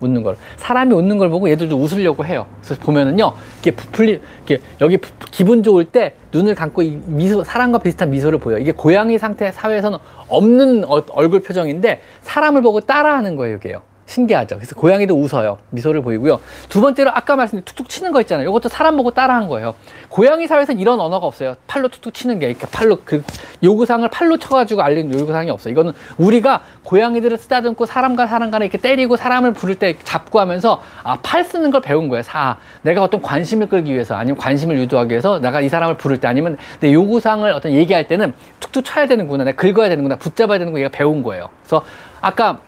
웃는 걸. 사람이 웃는 걸 보고 얘들도 웃으려고 해요. 그래서 보면은요, 이게 부풀리, 이게 여기 부, 기분 좋을 때 눈을 감고 이 미소, 사람과 비슷한 미소를 보여. 이게 고양이 상태 사회에서는 없는 어, 얼굴 표정인데 사람을 보고 따라하는 거예요, 이게요. 신기하죠. 그래서 고양이도 웃어요. 미소를 보이고요. 두 번째로 아까 말씀드린 툭툭 치는 거 있잖아요. 이것도 사람 보고 따라한 거예요. 고양이 사회에서는 이런 언어가 없어요. 팔로 툭툭 치는 게 이렇게 팔로 그 요구사항을 팔로 쳐가지고 알리는 요구사항이 없어요. 이거는 우리가 고양이들을 쓰다듬고 사람과 사람 간에 이렇게 때리고 사람을 부를 때 잡고 하면서 아, 팔 쓰는 걸 배운 거예요. 사. 내가 어떤 관심을 끌기 위해서 아니면 관심을 유도하기 위해서 내가 이 사람을 부를 때 아니면 내 요구사항을 어떤 얘기할 때는 툭툭 쳐야 되는구나. 내가 긁어야 되는구나. 붙잡아야 되는구나. 얘가 배운 거예요. 그래서 아까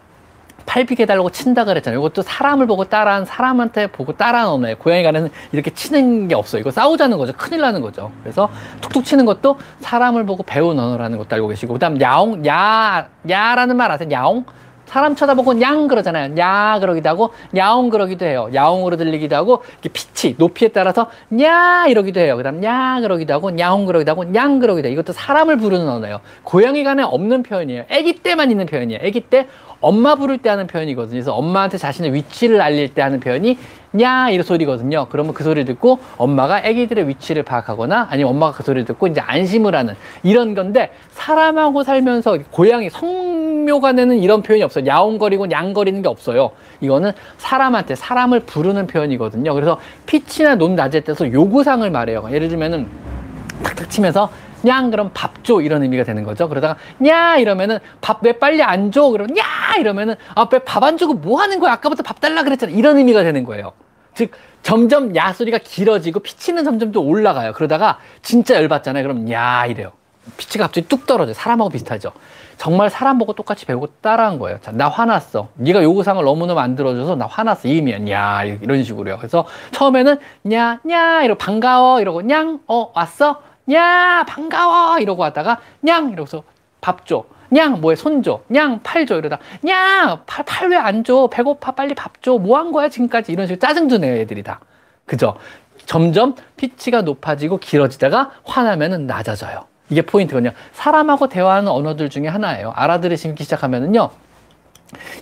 팔비게 달라고 친다 그랬잖아요. 이것도 사람을 보고 따라한 사람한테 보고 따라한 언어예요. 고양이 가는 이렇게 치는 게 없어요. 이거 싸우자는 거죠. 큰일 나는 거죠. 그래서 툭툭 치는 것도 사람을 보고 배운 언어라는 것도 알고 계시고 그다음 야옹 야 야라는 말 아세요? 야옹 사람 쳐다보고 냥 그러잖아요. 야 그러기도 하고 야옹 그러기도 해요. 야옹으로 들리기도 하고 이렇게 피치 높이에 따라서 냐 이러기도 해요. 그다음 냐 그러기도 하고 냐옹 그러기도 하고 냥 그러기도 해요. 이것도 사람을 부르는 언어예요. 고양이 간에 없는 표현이에요. 아기 때만 있는 표현이에요. 아기 때 엄마 부를 때 하는 표현이거든요. 그래서 엄마한테 자신의 위치를 알릴 때 하는 표현이 냐 이런 소리거든요. 그러면 그 소리를 듣고 엄마가 아기들의 위치를 파악하거나 아니면 엄마가 그 소리를 듣고 이제 안심을 하는 이런 건데 사람하고 살면서 고양이 성묘가 내는 이런 표현이 없어요. 야옹거리고 냥거리는 게 없어요. 이거는 사람한테 사람을 부르는 표현이거든요. 그래서 피치나 논 낮을 때서 요구사항을 말해요. 예를 들면은 탁탁 치면서 냥 그럼 밥 줘 이런 의미가 되는 거죠. 그러다가 냐 이러면은 밥 왜 빨리 안 줘? 그러면 냐 이러면은 아 왜 밥 안 주고 뭐 하는 거야? 아까부터 밥 달라 그랬잖아. 이런 의미가 되는 거예요. 즉 점점 야 소리가 길어지고 피치는 점점 더 올라가요. 그러다가 진짜 열받잖아요. 그럼 야 이래요. 피치가 갑자기 뚝 떨어져요. 사람하고 비슷하죠. 정말 사람 보고 똑같이 배우고 따라한 거예요. 자, 나 화났어. 네가 요구사항을 너무너무 만들어줘서 나 화났어. 이면 야 이런 식으로요. 그래서 처음에는 냐냐 이러고 반가워 이러고 냥 어 왔어 냐 반가워 이러고 하다가 냥 이러고서 밥 줘. 냥 뭐에 손 줘. 냥 팔 줘. 이러다 냥팔 왜 안 줘? 배고파 빨리 밥 줘. 뭐 한 거야 지금까지 이런 식으로 짜증 주네요 애들이 다. 그죠? 점점 피치가 높아지고 길어지다가 화나면은 낮아져요. 이게 포인트거든요. 사람하고 대화하는 언어들 중에 하나예요. 알아들으시기 시작하면은요.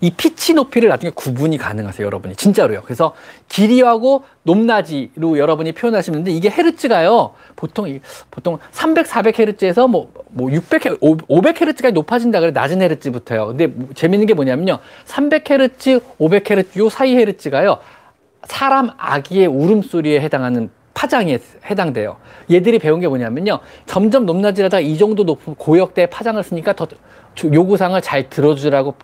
이 피치 높이를 나중에 구분이 가능하세요, 여러분이. 진짜로요. 그래서 길이하고 높낮이로 여러분이 표현하시는데 이게 헤르츠가요. 보통 보통 300, 400 헤르츠에서 뭐, 뭐 600, 500 헤르츠까지 높아진다 그래 낮은 헤르츠부터요. 근데 뭐 재밌는 게 뭐냐면요. 300 헤르츠, 500 헤르츠 요 사이 헤르츠가요. 사람 아기의 울음소리에 해당하는 파장에 해당돼요. 얘들이 배운 게 뭐냐면요. 점점 높낮이라다 이 정도 높은 고역대 파장을 쓰니까 더 요구사항을 잘 들어주라고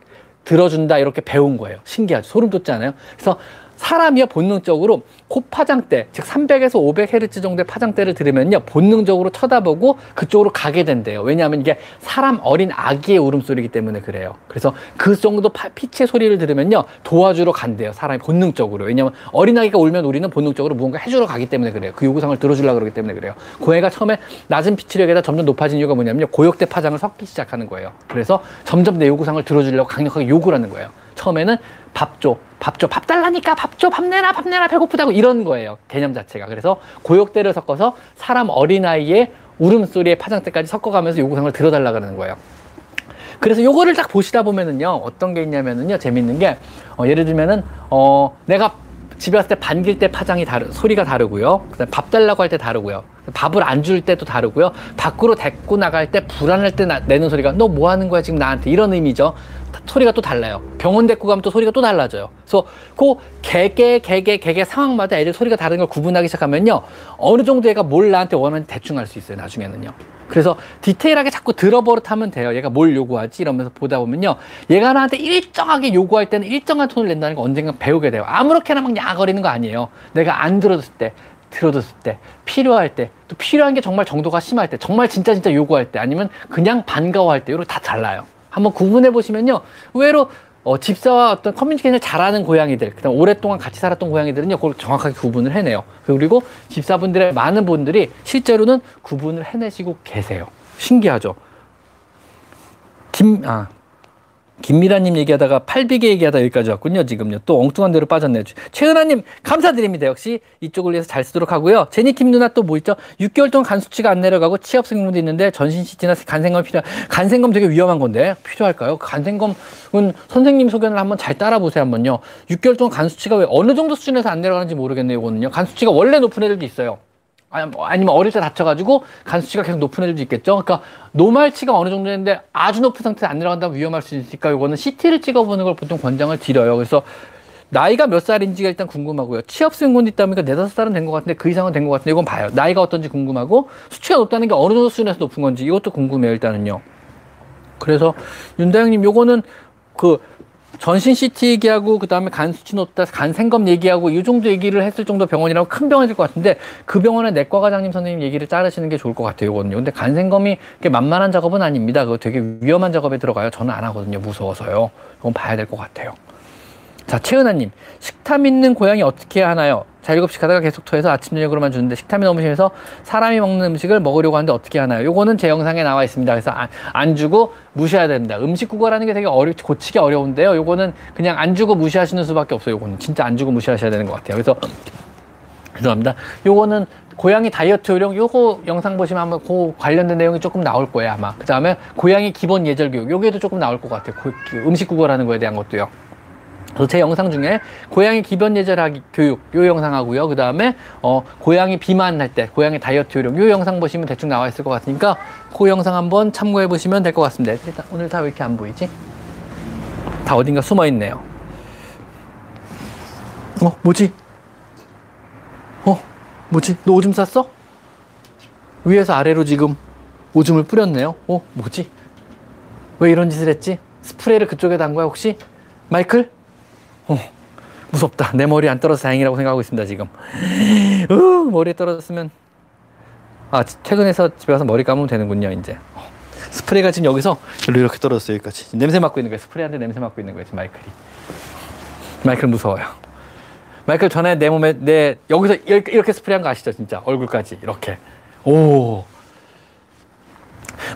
들어준다 이렇게 배운 거예요. 신기하죠. 소름 돋지 않아요? 그래서 사람이요 본능적으로 고파장대 즉 300에서 500헤르츠 정도의 파장대를 들으면요 본능적으로 쳐다보고 그쪽으로 가게 된대요. 왜냐하면 이게 사람 어린 아기의 울음소리이기 때문에 그래요. 그래서 그 정도 파, 피치의 소리를 들으면요 도와주러 간대요 사람이 본능적으로. 왜냐하면 어린아기가 울면 우리는 본능적으로 무언가 해주러 가기 때문에 그래요. 그 요구사항을 들어주려고 그러기 때문에 그래요. 고해가 처음에 낮은 피치력에다 점점 높아진 이유가 뭐냐면요 고역대 파장을 섞기 시작하는 거예요. 그래서 점점 내 요구사항을 들어주려고 강력하게 요구를 하는 거예요 처음에는 밥 줘, 밥 줘, 밥 달라니까 밥 줘, 밥 내놔, 밥 내놔, 배고프다고 이런 거예요. 개념 자체가. 그래서 고역대를 섞어서 사람 어린아이의 울음소리의 파장대까지 섞어가면서 요구사항을 들어달라 그러는 거예요. 그래서 요거를 딱 보시다 보면은요, 어떤 게 있냐면은요, 재밌는 게, 어, 예를 들면은, 어, 내가 집에 왔을 때 반길 때 파장이 다르, 소리가 다르고요. 그다음 밥 달라고 할 때 다르고요. 밥을 안 줄 때도 다르고요. 밖으로 데리고 나갈 때 불안할 때 나, 내는 소리가 너 뭐 하는 거야 지금 나한테 이런 의미죠. 소리가 또 달라요. 병원 데리고 가면 또 소리가 또 달라져요. 그래서 그 개개 개개 개개 상황마다 애들 소리가 다른 걸 구분하기 시작하면요. 어느 정도 얘가 뭘 나한테 원하는지 대충 알 수 있어요. 나중에는요. 그래서 디테일하게 자꾸 들어버릇하면 돼요. 얘가 뭘 요구하지 이러면서 보다 보면요. 얘가 나한테 일정하게 요구할 때는 일정한 톤을 낸다는 거 언젠가 배우게 돼요. 아무렇게나 막 야거리는 거 아니에요. 내가 안 들어줬을 때, 들어줬을 때, 필요할 때, 또 필요한 게 정말 정도가 심할 때, 정말 진짜 진짜 요구할 때, 아니면 그냥 반가워할 때, 이렇게 다 달라요. 한번 구분해 보시면요. 의외로 어, 집사와 어떤 커뮤니케이션을 잘하는 고양이들, 그다음 오랫동안 같이 살았던 고양이들은요, 그걸 정확하게 구분을 해내요. 그리고 집사분들의 많은 분들이 실제로는 구분을 해내시고 계세요. 신기하죠? 김, 아, 김미라님 얘기하다가 팔비게 얘기하다 여기까지 왔군요. 지금요. 또 엉뚱한 데로 빠졌네요. 최은아님 감사드립니다. 역시 이쪽을 위해서 잘 쓰도록 하고요. 제니킴 누나 또 뭐 있죠? 6개월 동안 간 수치가 안 내려가고 치압 생금도 있는데 전신 CT나 간생검 필요. 간생검 되게 위험한 건데 필요할까요? 간생검은 선생님 소견을 한번 잘 따라 보세요. 한번요. 6개월 동안 간 수치가 왜 어느 정도 수준에서 안 내려가는지 모르겠네요. 이거는요. 간 수치가 원래 높은 애들도 있어요. 아니면 어릴 때 다쳐가지고 간 수치가 계속 높은 애들도 있겠죠. 그러니까 노말치가 어느 정도인데 아주 높은 상태에 안 내려간다면 위험할 수 있으니까 이거는 CT를 찍어보는 걸 보통 권장을 드려요. 그래서 나이가 몇 살인지가 일단 궁금하고요. 취업 승곤 있다니까 네다섯 살은 된 것 같은데 그 이상은 된 것 같은데 이건 봐요. 나이가 어떤지 궁금하고 수치가 높다는 게 어느 정도 수준에서 높은 건지 이것도 궁금해요. 일단은요. 그래서 윤다영님 요거는 그 전신 CT 얘기하고 그다음에 간 수치 높다, 간 생검 얘기하고 이 정도 얘기를 했을 정도 병원이라고 큰 병원일 것 같은데 그 병원에 내과 과장님 선생님 얘기를 따르시는 게 좋을 것 같아요. 이거는요. 근데 간 생검이 만만한 작업은 아닙니다. 그거 되게 위험한 작업에 들어가요. 저는 안 하거든요. 무서워서요. 이건 봐야 될 것 같아요. 자, 최은아님. 식탐 있는 고양이 어떻게 하나요? 자, 7시 가다가 계속 토해서 아침, 저녁으로만 주는데 식탐이 너무 심해서 사람이 먹는 음식을 먹으려고 하는데 어떻게 하나요? 요거는 제 영상에 나와 있습니다. 그래서 안, 안 주고 무시해야 됩니다. 음식 구걸하는 게 되게 어려, 고치기 어려운데요. 요거는 그냥 안 주고 무시하시는 수밖에 없어요. 요거는 진짜 안 주고 무시하셔야 되는 것 같아요. 그래서 죄송합니다. 요거는 고양이 다이어트 요령 요거 영상 보시면 한번 그 관련된 내용이 조금 나올 거예요 아마 그 다음에 고양이 기본 예절 교육 요게도 조금 나올 것 같아요 고, 음식 구걸하는 거에 대한 것도요 그래서 제 영상 중에 고양이 기변 예절하기 교육 요 영상 하고요. 그 다음에 어 고양이 비만할 때 고양이 다이어트 요령 요 영상 보시면 대충 나와 있을 것 같으니까 그 영상 한번 참고해 보시면 될 것 같습니다. 일단 오늘 다 왜 이렇게 안 보이지? 다 어딘가 숨어 있네요. 어 뭐지? 어 뭐지? 너 오줌 쌌어? 위에서 아래로 지금 오줌을 뿌렸네요. 어 뭐지? 왜 이런 짓을 했지? 스프레이를 그쪽에 단 거야 혹시? 마이클? 어, 무섭다. 내 머리 안 떨어서 다행이라고 생각하고 있습니다, 지금. 어, 머리에 떨어졌으면. 아, 퇴근해서 집에 가서 머리 감으면 되는군요, 이제. 스프레이가 지금 여기서 이렇게 떨어졌어요, 여기까지. 냄새 맡고 있는 거예요. 스프레이한테 냄새 맡고 있는 거예요, 마이클이. 마이클 무서워요. 마이클 전에 내 몸에, 내, 여기서 이렇게 스프레이한 거 아시죠, 진짜? 얼굴까지. 이렇게. 오.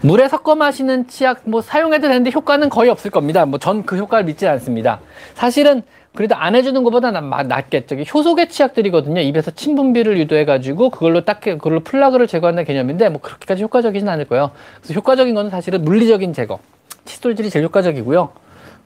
물에 섞어 마시는 치약 뭐 사용해도 되는데 효과는 거의 없을 겁니다. 뭐 전 그 효과를 믿지 않습니다. 사실은 그래도 안 해주는 것보다 낫겠죠. 효소계 치약들이거든요. 입에서 침 분비를 유도해가지고 그걸로 딱 그걸로 플라그를 제거한다는 개념인데 뭐 그렇게까지 효과적이진 않을 거예요. 그래서 효과적인 거는 사실은 물리적인 제거, 칫솔질이 제일 효과적이고요.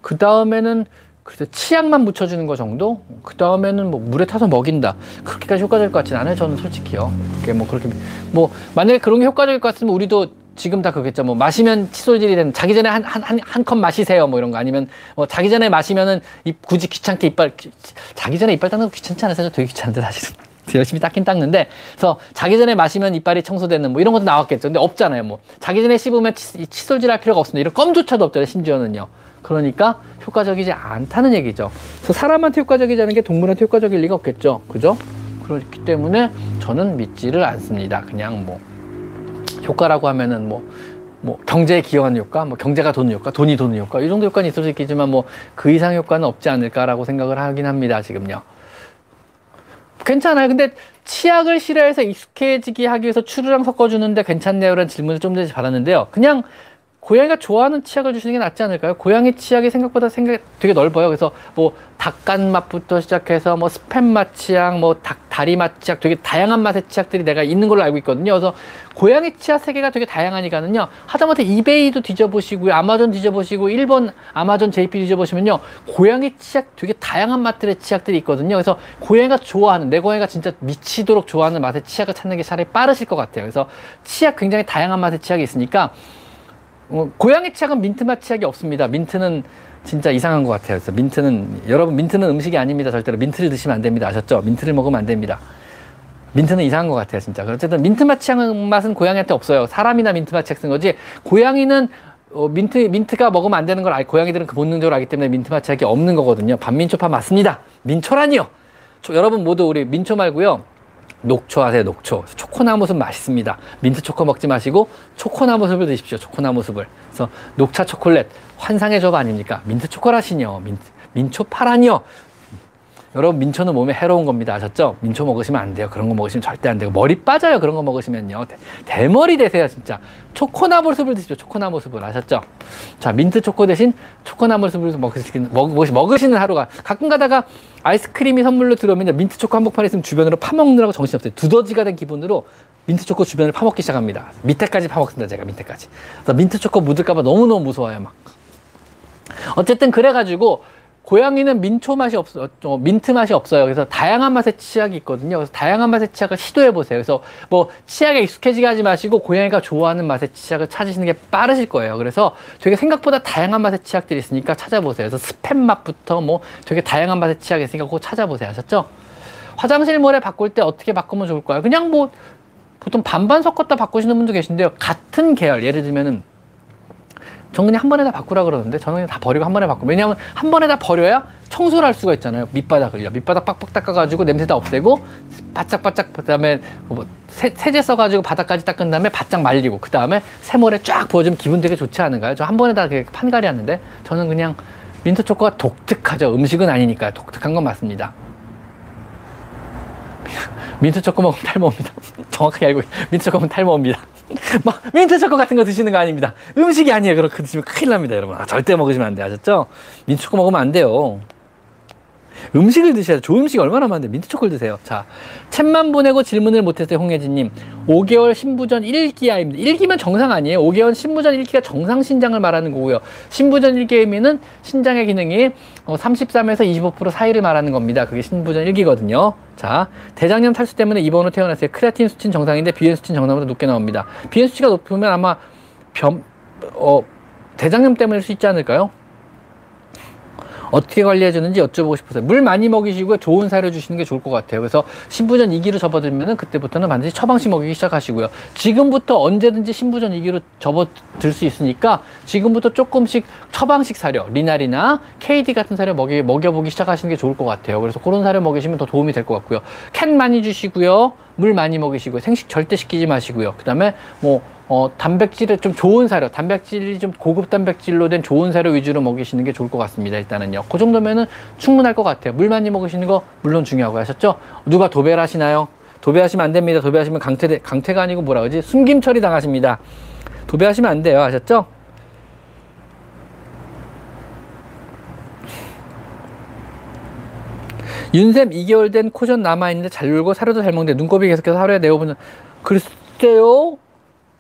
그 다음에는 그래서 치약만 묻혀주는 거 정도? 그 다음에는 뭐 물에 타서 먹인다. 그렇게까지 효과적일 것 같진 않아요. 저는 솔직히요. 그게 뭐 그렇게 뭐 만약에 그런 게 효과적일 것 같으면 우리도 지금 다 그겠죠. 뭐 마시면 칫솔질이 되는 자기 전에 한 한 한 컵 마시세요. 뭐 이런 거 아니면 뭐 자기 전에 마시면은 입 굳이 귀찮게 이빨 자기 전에 이빨 닦는 거 귀찮지 않으세요? 되게 귀찮은데 사실은. 열심히 닦긴 닦는데 그래서 자기 전에 마시면 이빨이 청소되는 뭐 이런 것도 나왔겠죠. 근데 없잖아요. 뭐 자기 전에 씹으면 치, 칫솔질 할 필요가 없습니다. 이런 껌조차도 없잖아요. 심지어는요. 그러니까 효과적이지 않다는 얘기죠. 그래서 사람한테 효과적이지 않은 게 동물한테 효과적일 리가 없겠죠. 그죠? 그렇기 때문에 저는 믿지를 않습니다. 그냥 뭐 효과라고 하면은 뭐, 뭐 경제에 기여하는 효과, 뭐 경제가 도는 효과, 돈이 도는 효과 이 정도 효과는 있을 수 있겠지만 뭐 그 이상 효과는 없지 않을까라고 생각을 하긴 합니다 지금요. 괜찮아요. 근데 치약을 싫어해서 익숙해지게 하기 위해서 추루랑 섞어주는데 괜찮네요. 라는 질문을 좀 전에 받았는데요. 그냥 고양이가 좋아하는 치약을 주시는 게 낫지 않을까요? 고양이 치약이 생각보다 생각 되게 넓어요. 그래서 뭐 닭간 맛부터 시작해서 뭐 스팸 맛 치약, 뭐 닭 다리 맛 치약, 되게 다양한 맛의 치약들이 내가 있는 걸로 알고 있거든요. 그래서 고양이 치약 세계가 되게 다양하니까는요. 하다못해 이베이도 뒤져보시고요, 아마존 뒤져보시고, 일본 아마존 JP 뒤져보시면요, 고양이 치약 되게 다양한 맛들의 치약들이 있거든요. 그래서 고양이가 좋아하는 내 고양이가 진짜 미치도록 좋아하는 맛의 치약을 찾는 게 차라리 빠르실 것 같아요. 그래서 치약 굉장히 다양한 맛의 치약이 있으니까. 어, 고양이 치약은 민트 맛 치약이 없습니다. 민트는 진짜 이상한 것 같아요. 그래서 민트는 여러분 민트는 음식이 아닙니다. 절대로 민트를 드시면 안 됩니다. 아셨죠? 민트를 먹으면 안 됩니다. 민트는 이상한 것 같아요, 진짜. 어쨌든 민트 맛 치약 맛은 고양이한테 없어요. 사람이나 민트 맛 치약 쓴 거지. 고양이는 어, 민트 민트가 먹으면 안 되는 걸 알, 고양이들은 그 본능적으로 알기 때문에 민트 맛 치약이 없는 거거든요. 반민초파 맞습니다. 민초라니요. 초, 여러분 모두 우리 민초 말고요. 녹초 하세요, 녹초. 초코나무숲 맛있습니다. 민트 초코 먹지 마시고 초코나무숲을 드십시오. 초코나무숲을. 그래서 녹차 초콜릿 환상의 조합 아닙니까? 민트 초코라니요. 민트 민초파라니요. 여러분 민초는 몸에 해로운 겁니다. 아셨죠? 민초 먹으시면 안 돼요. 그런 거 먹으시면 절대 안 되고 머리 빠져요. 그런 거 먹으시면요. 대, 머리 되세요, 진짜. 초코나무숲을 드십시오. 초코나무숲을 아셨죠? 자, 민트 초코 대신 초코나무숲을 먹으시는, 먹, 먹으시는 하루가 가끔 가다가 아이스크림이 선물로 들어오면 민트 초코 한복판에 있으면 주변으로 파먹느라고 정신없어요. 두더지가 된 기분으로 민트 초코 주변을 파먹기 시작합니다. 밑에까지 파먹습니다. 제가 밑에까지. 민트 초코 묻을까봐 너무너무 무서워요. 막. 어쨌든 그래가지고 고양이는 민초 맛이 없어, 어, 민트 맛이 없어요. 그래서 다양한 맛의 치약이 있거든요. 그래서 다양한 맛의 치약을 시도해 보세요. 그래서 뭐 치약에 익숙해지게 하지 마시고 고양이가 좋아하는 맛의 치약을 찾으시는 게 빠르실 거예요. 그래서 되게 생각보다 다양한 맛의 치약들이 있으니까 찾아보세요. 그래서 스팸 맛부터 뭐 되게 다양한 맛의 치약이 있으니까 그거 찾아보세요. 아셨죠? 화장실 모래 바꿀 때 어떻게 바꾸면 좋을까요? 그냥 뭐 보통 반반 섞었다 바꾸시는 분도 계신데요. 같은 계열, 예를 들면은 전 그냥 한 번에 다 바꾸라 그러는데 저는 그냥 다 버리고 한 번에 바꾸. 왜냐하면 한 번에 다 버려야 청소를 할 수가 있잖아요. 밑바닥을요. 밑바닥 빡빡 닦아가지고 냄새 다 없애고 바짝바짝 그다음에 뭐 세, 세제 써가지고 바닥까지 닦은 다음에 바짝 말리고 그 다음에 새모래 쫙 부어주면 기분 되게 좋지 않은가요? 저 한 번에 다 판가리 하는데 저는 그냥 민트 초코가 독특하죠. 음식은 아니니까 독특한 건 맞습니다. 민트 초코 먹으면 탈모입니다. 정확하게 알고 민트 초코 먹으면 탈모입니다. 막 민트 초코 같은 거 드시는 거 아닙니다. 음식이 아니에요. 그렇게 드시면 큰일 납니다, 여러분. 아, 절대 먹으시면 안 돼. 아셨죠? 민트 초코 먹으면 안 돼요. 음식을 드셔야 돼. 좋은 음식이 얼마나 많은데 민트 초코를 드세요. 자, 챗만 보내고 질문을 못했어요. 홍예진님. 5개월 신부전 1기야입니다. 1기면 정상 아니에요. 5개월 신부전 1기가 정상 신장을 말하는 거고요. 신부전 1기이면은 신장의 기능이 33에서 어, 25% 사이를 말하는 겁니다. 그게 신부전 1기거든요. 자, 대장염 탈수 때문에 입원 후 태어났어요. 크레아틴 수치는 정상인데 비엔 수치는 정상보다 높게 나옵니다. 비엔 수치가 높으면 아마 변, 어, 대장염 때문일 수 있지 않을까요? 어떻게 관리해주는지 여쭤보고 싶어서 물 많이 먹이시고 좋은 사료 주시는 게 좋을 것 같아요. 그래서 신부전 2기로 접어들면 그때부터는 반드시 처방식 먹이기 시작하시고요. 지금부터 언제든지 신부전 2기로 접어들 수 있으니까 지금부터 조금씩 처방식 사료, 리나리나 KD 같은 사료 먹이, 먹여보기 시작하시는 게 좋을 것 같아요. 그래서 그런 사료 먹이시면 더 도움이 될 것 같고요. 캔 많이 주시고요. 물 많이 먹이시고요. 생식 절대 시키지 마시고요. 그 다음에 뭐 어, 단백질에 좀 좋은 사료, 단백질이 좀 고급 단백질로 된 좋은 사료 위주로 먹이시는 게 좋을 것 같습니다. 일단은요. 그 정도면은 충분할 것 같아요. 물 많이 먹으시는 거 물론 중요하고 하셨죠? 누가 도배를 하시나요? 도배하시면 안 됩니다. 도배하시면 강퇴, 강퇴가 아니고 뭐라 그러지? 숨김 처리 당하십니다. 도배하시면 안 돼요. 아셨죠? 윤샘 2개월 된 코숏 남아있는데 잘 놀고 사료도 잘 먹는데 눈곱이 계속해서 하루에 내어보는 글쎄요?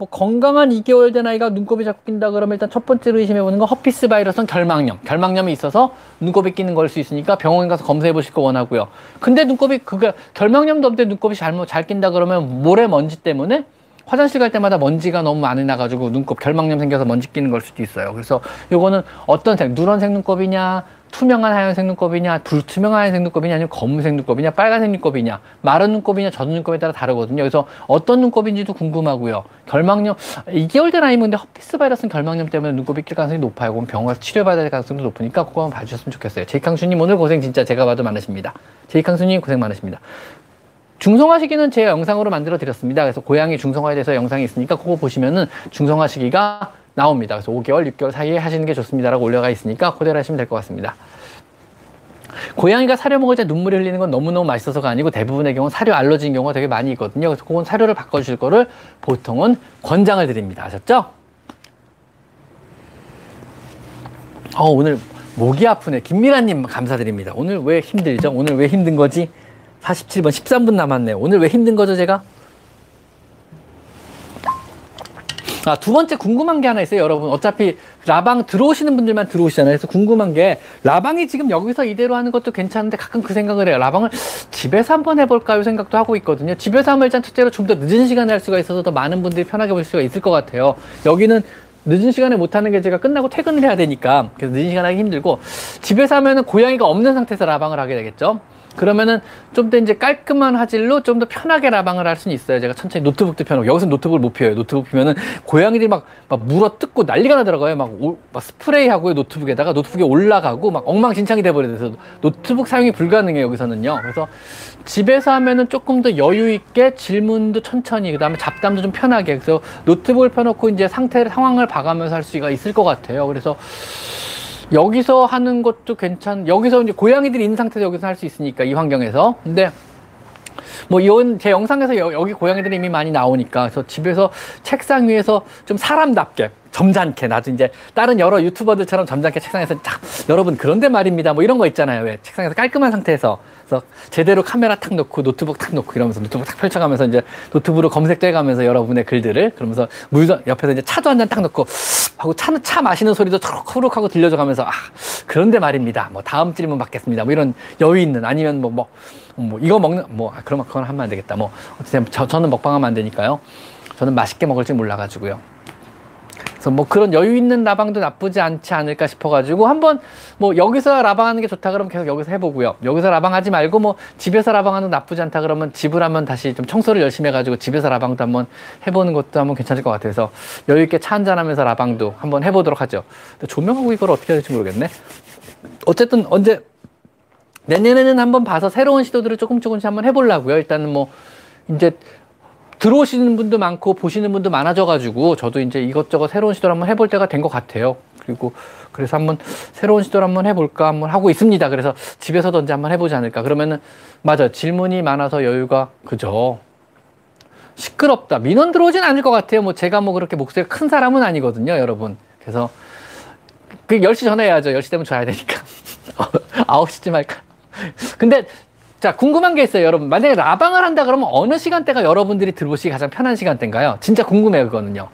뭐 건강한 2개월 된 아이가 눈곱이 자꾸 낀다 그러면 일단 첫 번째로 의심해 보는 건 herpes 바이러스는 결막염. 결막염이 있어서 눈곱이 끼는 걸 수 있으니까 병원 가서 검사해 보실 거 원하고요. 근데 눈곱이 그게 결막염도 없는데 눈곱이 잘못 잘 낀다 그러면 모래 먼지 때문에 화장실 갈 때마다 먼지가 너무 많이 나가지고 눈곱 결막염 생겨서 먼지 끼는 걸 수도 있어요. 그래서 요거는 어떤 색, 누런 색 눈곱이냐, 투명한 하얀색 눈곱이냐, 불투명한 하얀색 눈곱이냐, 아니면 검은색 눈곱이냐, 빨간색 눈곱이냐, 마른 눈곱이냐, 젖은 눈곱에 따라 다르거든요. 그래서 어떤 눈곱인지도 궁금하고요. 결막염, 2개월 된 아이면 근데 herpes 바이러스는 결막염 때문에 눈곱이 낄 가능성이 높아요. 그럼 병원 가서 치료받아야 될 가능성도 높으니까 그거 한번 봐주셨으면 좋겠어요. 제이캉수님 오늘 고생 진짜 제가 봐도 많으십니다. 제이캉수님 고생 많으십니다. 중성화 시기는 제 영상으로 만들어 드렸습니다. 그래서 고양이 중성화에 대해서 영상이 있으니까 그거 보시면은 중성화 시기가 나옵니다. 그래서 5개월, 6개월 사이에 하시는 게 좋습니다라고 올려가 있으니까 그대로 하시면 될 것 같습니다. 고양이가 사료 먹을 때 눈물이 흘리는 건 너무너무 맛있어서가 아니고 대부분의 경우 사료 알러지인 경우가 되게 많이 있거든요. 그래서 그건 사료를 바꿔주실 거를 보통은 권장을 드립니다. 아셨죠? 어, 오늘 목이 아프네. 김미라님 감사드립니다. 오늘 왜 힘들죠? 오늘 왜 힘든 거지? 47번, 13분 남았네요. 오늘 왜 힘든 거죠, 제가? 아, 두 번째 궁금한 게 하나 있어요, 여러분. 어차피 라방 들어오시는 분들만 들어오시잖아요. 그래서 궁금한 게 라방이 지금 여기서 이대로 하는 것도 괜찮은데 가끔 그 생각을 해요. 라방을 집에서 한번 해볼까요? 생각도 하고 있거든요. 집에서 하면 일단 첫째로 좀 더 늦은 시간에 할 수가 있어서 더 많은 분들이 편하게 볼 수가 있을 것 같아요. 여기는 늦은 시간에 못하는 게 제가 끝나고 퇴근을 해야 되니까 그래서 늦은 시간에 하기 힘들고 집에서 하면은 고양이가 없는 상태에서 라방을 하게 되겠죠. 그러면은 좀 더 이제 깔끔한 화질로 좀 더 편하게 라방을 할 수는 있어요. 제가 천천히 노트북도 펴놓고 여기서 노트북을 못 펴요. 노트북 피면은 고양이들이 막, 막 물어 뜯고 난리가 나더라고요. 막, 오, 막 스프레이하고요 노트북에다가 노트북이 올라가고 막 엉망진창이 돼버려서 노트북 사용이 불가능해요. 여기서는요. 그래서 집에서 하면은 조금 더 여유 있게 질문도 천천히 그다음에 잡담도 좀 편하게 그래서 노트북을 펴놓고 이제 상태를 상황을 봐가면서 할 수가 있을 것 같아요. 그래서 여기서 하는 것도 괜찮. 여기서 이제 고양이들이 있는 상태에서 여기서 할 수 있으니까 이 환경에서. 근데 뭐 이건 제 영상에서 여, 기 고양이들이 이미 많이 나오니까 그래서 집에서 책상 위에서 좀 사람답게 점잖게 나도 이제 다른 여러 유튜버들처럼 점잖게 책상에서 쫙 여러분 그런데 말입니다 뭐 이런 거 있잖아요 왜 책상에서 깔끔한 상태에서 그래서 제대로 카메라 탁 놓고 노트북 탁 놓고 이러면서 노트북 탁 펼쳐가면서 이제 노트북으로 검색도 해가면서 여러분의 글들을 그러면서 물 옆에서 이제 차도 한 잔 탁 놓고 하고 차, 차 마시는 소리도 초록초록 하고 들려줘 가면서 아 그런데 말입니다. 뭐 다음 질문 받겠습니다. 뭐 이런 여유 있는 아니면 뭐 뭐 뭐, 뭐 이거 먹는 뭐 아, 그러면 그건 하면 안 되겠다. 뭐 어쨌든 저, 저는 먹방하면 안 되니까요. 저는 맛있게 먹을 줄 몰라가지고요 그래서 뭐 그런 여유 있는 라방도 나쁘지 않지 않을까 싶어가지고 한번 뭐 여기서 라방하는 게 좋다 그러면 계속 여기서 해보고요. 여기서 라방하지 말고 뭐 집에서 라방하는 거 나쁘지 않다 그러면 집을 한번 다시 좀 청소를 열심히 해가지고 집에서 라방도 한번 해보는 것도 한번 괜찮을 것 같아서 여유 있게 차 한잔하면서 라방도 한번 해보도록 하죠. 조명하고 이걸 어떻게 해야 될지 모르겠네. 어쨌든 언제 내년에는 한번 봐서 새로운 시도들을 조금 조금씩 한번 해보려고요. 일단은 뭐 이제 들어오시는 분도 많고 보시는 분도 많아져가지고 저도 이제 이것저것 새로운 시도를 한번 해볼 때가 된 것 같아요. 그리고 그래서 한번 새로운 시도를 한번 해볼까 한번 하고 있습니다. 그래서 집에서도 언제 한번 해보지 않을까. 그러면은 맞아 질문이 많아서 여유가 그죠. 시끄럽다. 민원 들어오진 않을 것 같아요. 뭐 제가 뭐 그렇게 목소리가 큰 사람은 아니거든요, 여러분. 그래서 그 10시 전에 해야죠. 10시 되면 줘야 되니까. 9시쯤 할까? 근데 자, 궁금한 게 있어요, 여러분. 만약에 라방을 한다 그러면 어느 시간대가 여러분들이 들어오시기 가장 편한 시간대인가요? 진짜 궁금해요, 그거는요.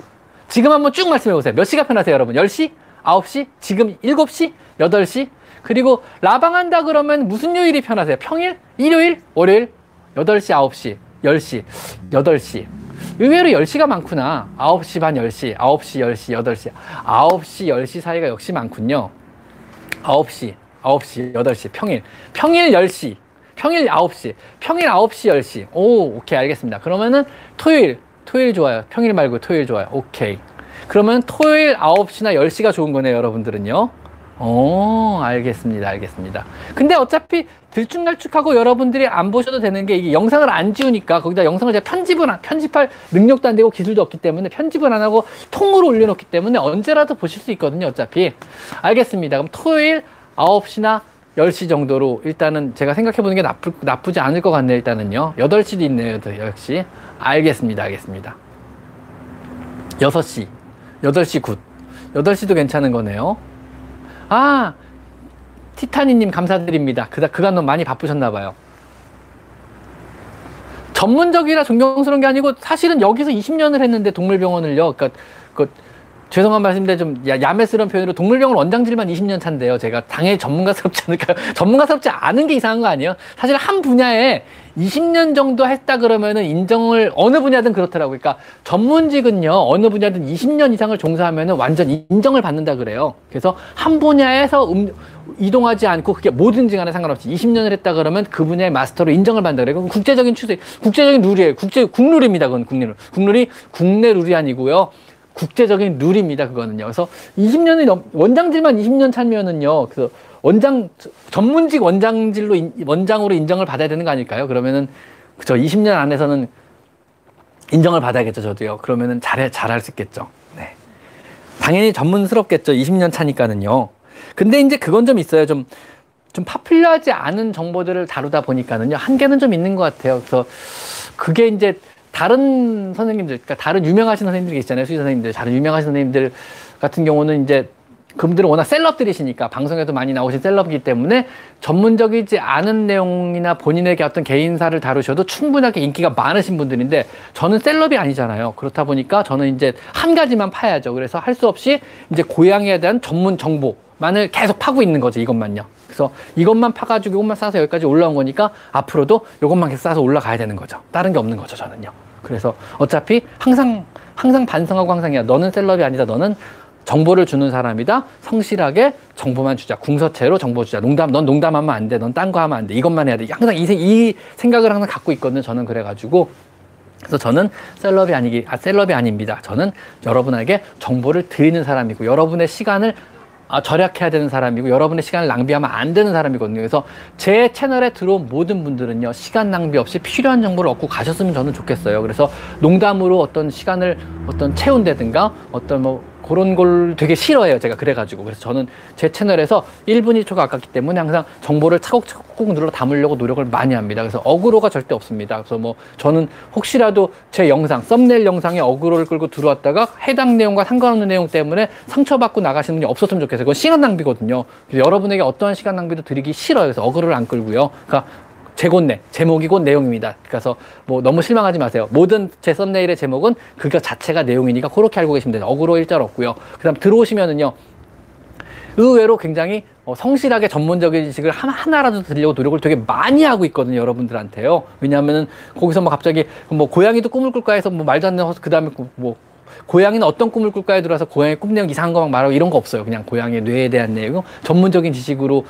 지금 한번 쭉 말씀해 보세요. 몇 시가 편하세요, 여러분? 10시? 9시? 지금 7시? 8시? 그리고 라방 한다 그러면 무슨 요일이 편하세요? 평일? 일요일? 월요일? 8시, 9시, 10시, 8시. 의외로 10시가 많구나. 9시 반 10시, 9시, 10시, 8시. 9시, 10시 사이가 역시 많군요. 9시, 9시, 8시, 평일. 평일 10시. 평일 9시. 평일 9시, 10시. 오, 오케이, 알겠습니다. 그러면은 토요일, 토요일 좋아요. 평일 말고 토요일 좋아요. 오케이. 그러면 토요일 9시나 10시가 좋은 거네요, 여러분들은요. 오, 알겠습니다. 알겠습니다. 근데 어차피 들쭉날쭉하고 여러분들이 안 보셔도 되는 게 이게 영상을 안 지우니까 거기다 영상을 제가 편집을 안, 편집할 능력도 안 되고 기술도 없기 때문에 편집을 안 하고 통으로 올려놓기 때문에 언제라도 보실 수 있거든요. 어차피. 알겠습니다. 그럼 토요일 9시나 10시 정도로 일단은 제가 생각해 보는 게 나쁘, 나쁘지 않을 것 같네요. 일단은요. 8시도 있네요. 역시. 알겠습니다. 알겠습니다. 6시. 8시 good. 8시도 괜찮은 거네요. 아, 티타니님 감사드립니다. 그다, 그간 너무 많이 바쁘셨나봐요. 전문적이라 존경스러운 게 아니고 사실은 여기서 20년을 했는데 동물병원을요. 그러니까 그 죄송한 말씀인데 좀 야매스러운 표현으로 동물병원 원장질만 20년 차인데요. 제가 당연히 전문가스럽지 않을까요? 전문가스럽지 않은 게 이상한 거 아니에요? 사실 한 분야에 20년 정도 했다 그러면은 인정을 어느 분야든 그렇더라고요. 그러니까 전문직은요, 어느 분야든 20년 이상을 종사하면은 완전 인정을 받는다 그래요. 그래서 한 분야에서 음, 이동하지 않고 그게 뭐든지 간에 상관없이 20년을 했다 그러면 그 분야의 마스터로 인정을 받는다 그래요. 국제적인 추세, 국제적인 룰이에요. 국제, 국룰입니다. 그건 국룰. 국룰이 국내 룰이 아니고요. 국제적인 룰입니다. 그거는요. 그래서 20년이 넘, 원장질만 20년 차면은요. 그 원장 전문직 원장질로 인, 원장으로 인정을 받아야 되는 거 아닐까요? 그러면은 그죠 20년 안에서는 인정을 받아야겠죠. 저도요. 그러면은 잘해 잘할 수 있겠죠. 네. 당연히 전문스럽겠죠. 20년 차니까는요. 근데 이제 그건 좀 있어요. 좀 좀 파퓰러하지 않은 정보들을 다루다 보니까는요. 한계는 좀 있는 것 같아요. 그래서 그게 이제 다른 선생님들, 그러니까 다른 유명하신 선생님들이 계시잖아요. 수의 선생님들, 다른 유명하신 선생님들 같은 경우는 이제 그분들은 워낙 셀럽들이시니까 방송에도 많이 나오신 셀럽이기 때문에 전문적이지 않은 내용이나 본인에게 어떤 개인사를 다루셔도 충분하게 인기가 많으신 분들인데 저는 셀럽이 아니잖아요. 그렇다 보니까 저는 이제 한 가지만 파야죠. 그래서 할 수 없이 이제 고양이에 대한 전문 정보만을 계속 파고 있는 거죠. 이것만요. 그래서 이것만 파가지고 이것만 싸서 여기까지 올라온 거니까 앞으로도 이것만 계속 싸서 올라가야 되는 거죠. 다른 게 없는 거죠. 저는요. 그래서 어차피 항상 항상 반성하고 항상이야. 너는 셀럽이 아니다. 너는 정보를 주는 사람이다. 성실하게 정보만 주자. 궁서체로 정보 주자. 농담, 넌 농담하면 안 돼. 넌 딴 거 하면 안 돼. 이것만 해야 돼. 항상 이, 이 생각을 항상 갖고 있거든요. 저는 그래가지고. 그래서 저는 셀럽이 아니기, 아, 셀럽이 아닙니다. 저는 여러분에게 정보를 드리는 사람이고, 여러분의 시간을 아, 절약해야 되는 사람이고 여러분의 시간을 낭비하면 안 되는 사람이거든요. 그래서 제 채널에 들어온 모든 분들은요 시간 낭비 없이 필요한 정보를 얻고 가셨으면 저는 좋겠어요. 그래서 농담으로 어떤 시간을 어떤 채운다든가 어떤 뭐 그런 걸 되게 싫어해요. 제가 그래가지고. 그래서 저는 제 채널에서 1분 1초가 아깝기 때문에 항상 정보를 차곡차곡 눌러 담으려고 노력을 많이 합니다. 그래서 어그로가 절대 없습니다. 그래서 뭐 저는 혹시라도 제 영상, 썸네일 영상에 어그로를 끌고 들어왔다가 해당 내용과 상관없는 내용 때문에 상처받고 나가시는 분이 없었으면 좋겠어요. 그건 시간 낭비거든요. 여러분에게 어떠한 시간 낭비도 드리기 싫어요. 그래서 어그로를 안 끌고요. 그러니까 제곤네 제목이 곧 내용입니다. 그래서 뭐 너무 실망하지 마세요. 모든 제 썸네일의 제목은 그거 자체가 내용이니까 그렇게 알고 계시면 돼요. 어그로 일절 없고요. 그 다음 들어오시면은요. 의외로 굉장히 어, 성실하게 전문적인 지식을 하나라도 드리려고 노력을 되게 많이 하고 있거든요, 여러분들한테요. 왜냐하면은 거기서 뭐 갑자기 뭐 고양이도 꿈을 꿀까 해서 뭐 말도 안 되는 그 다음에 뭐 고양이는 어떤 꿈을 꿀까에 들어서 고양이 꿈 내용 이상한 거 막 말하고 이런 거 없어요. 그냥 고양이의 뇌에 대한 내용, 전문적인 지식으로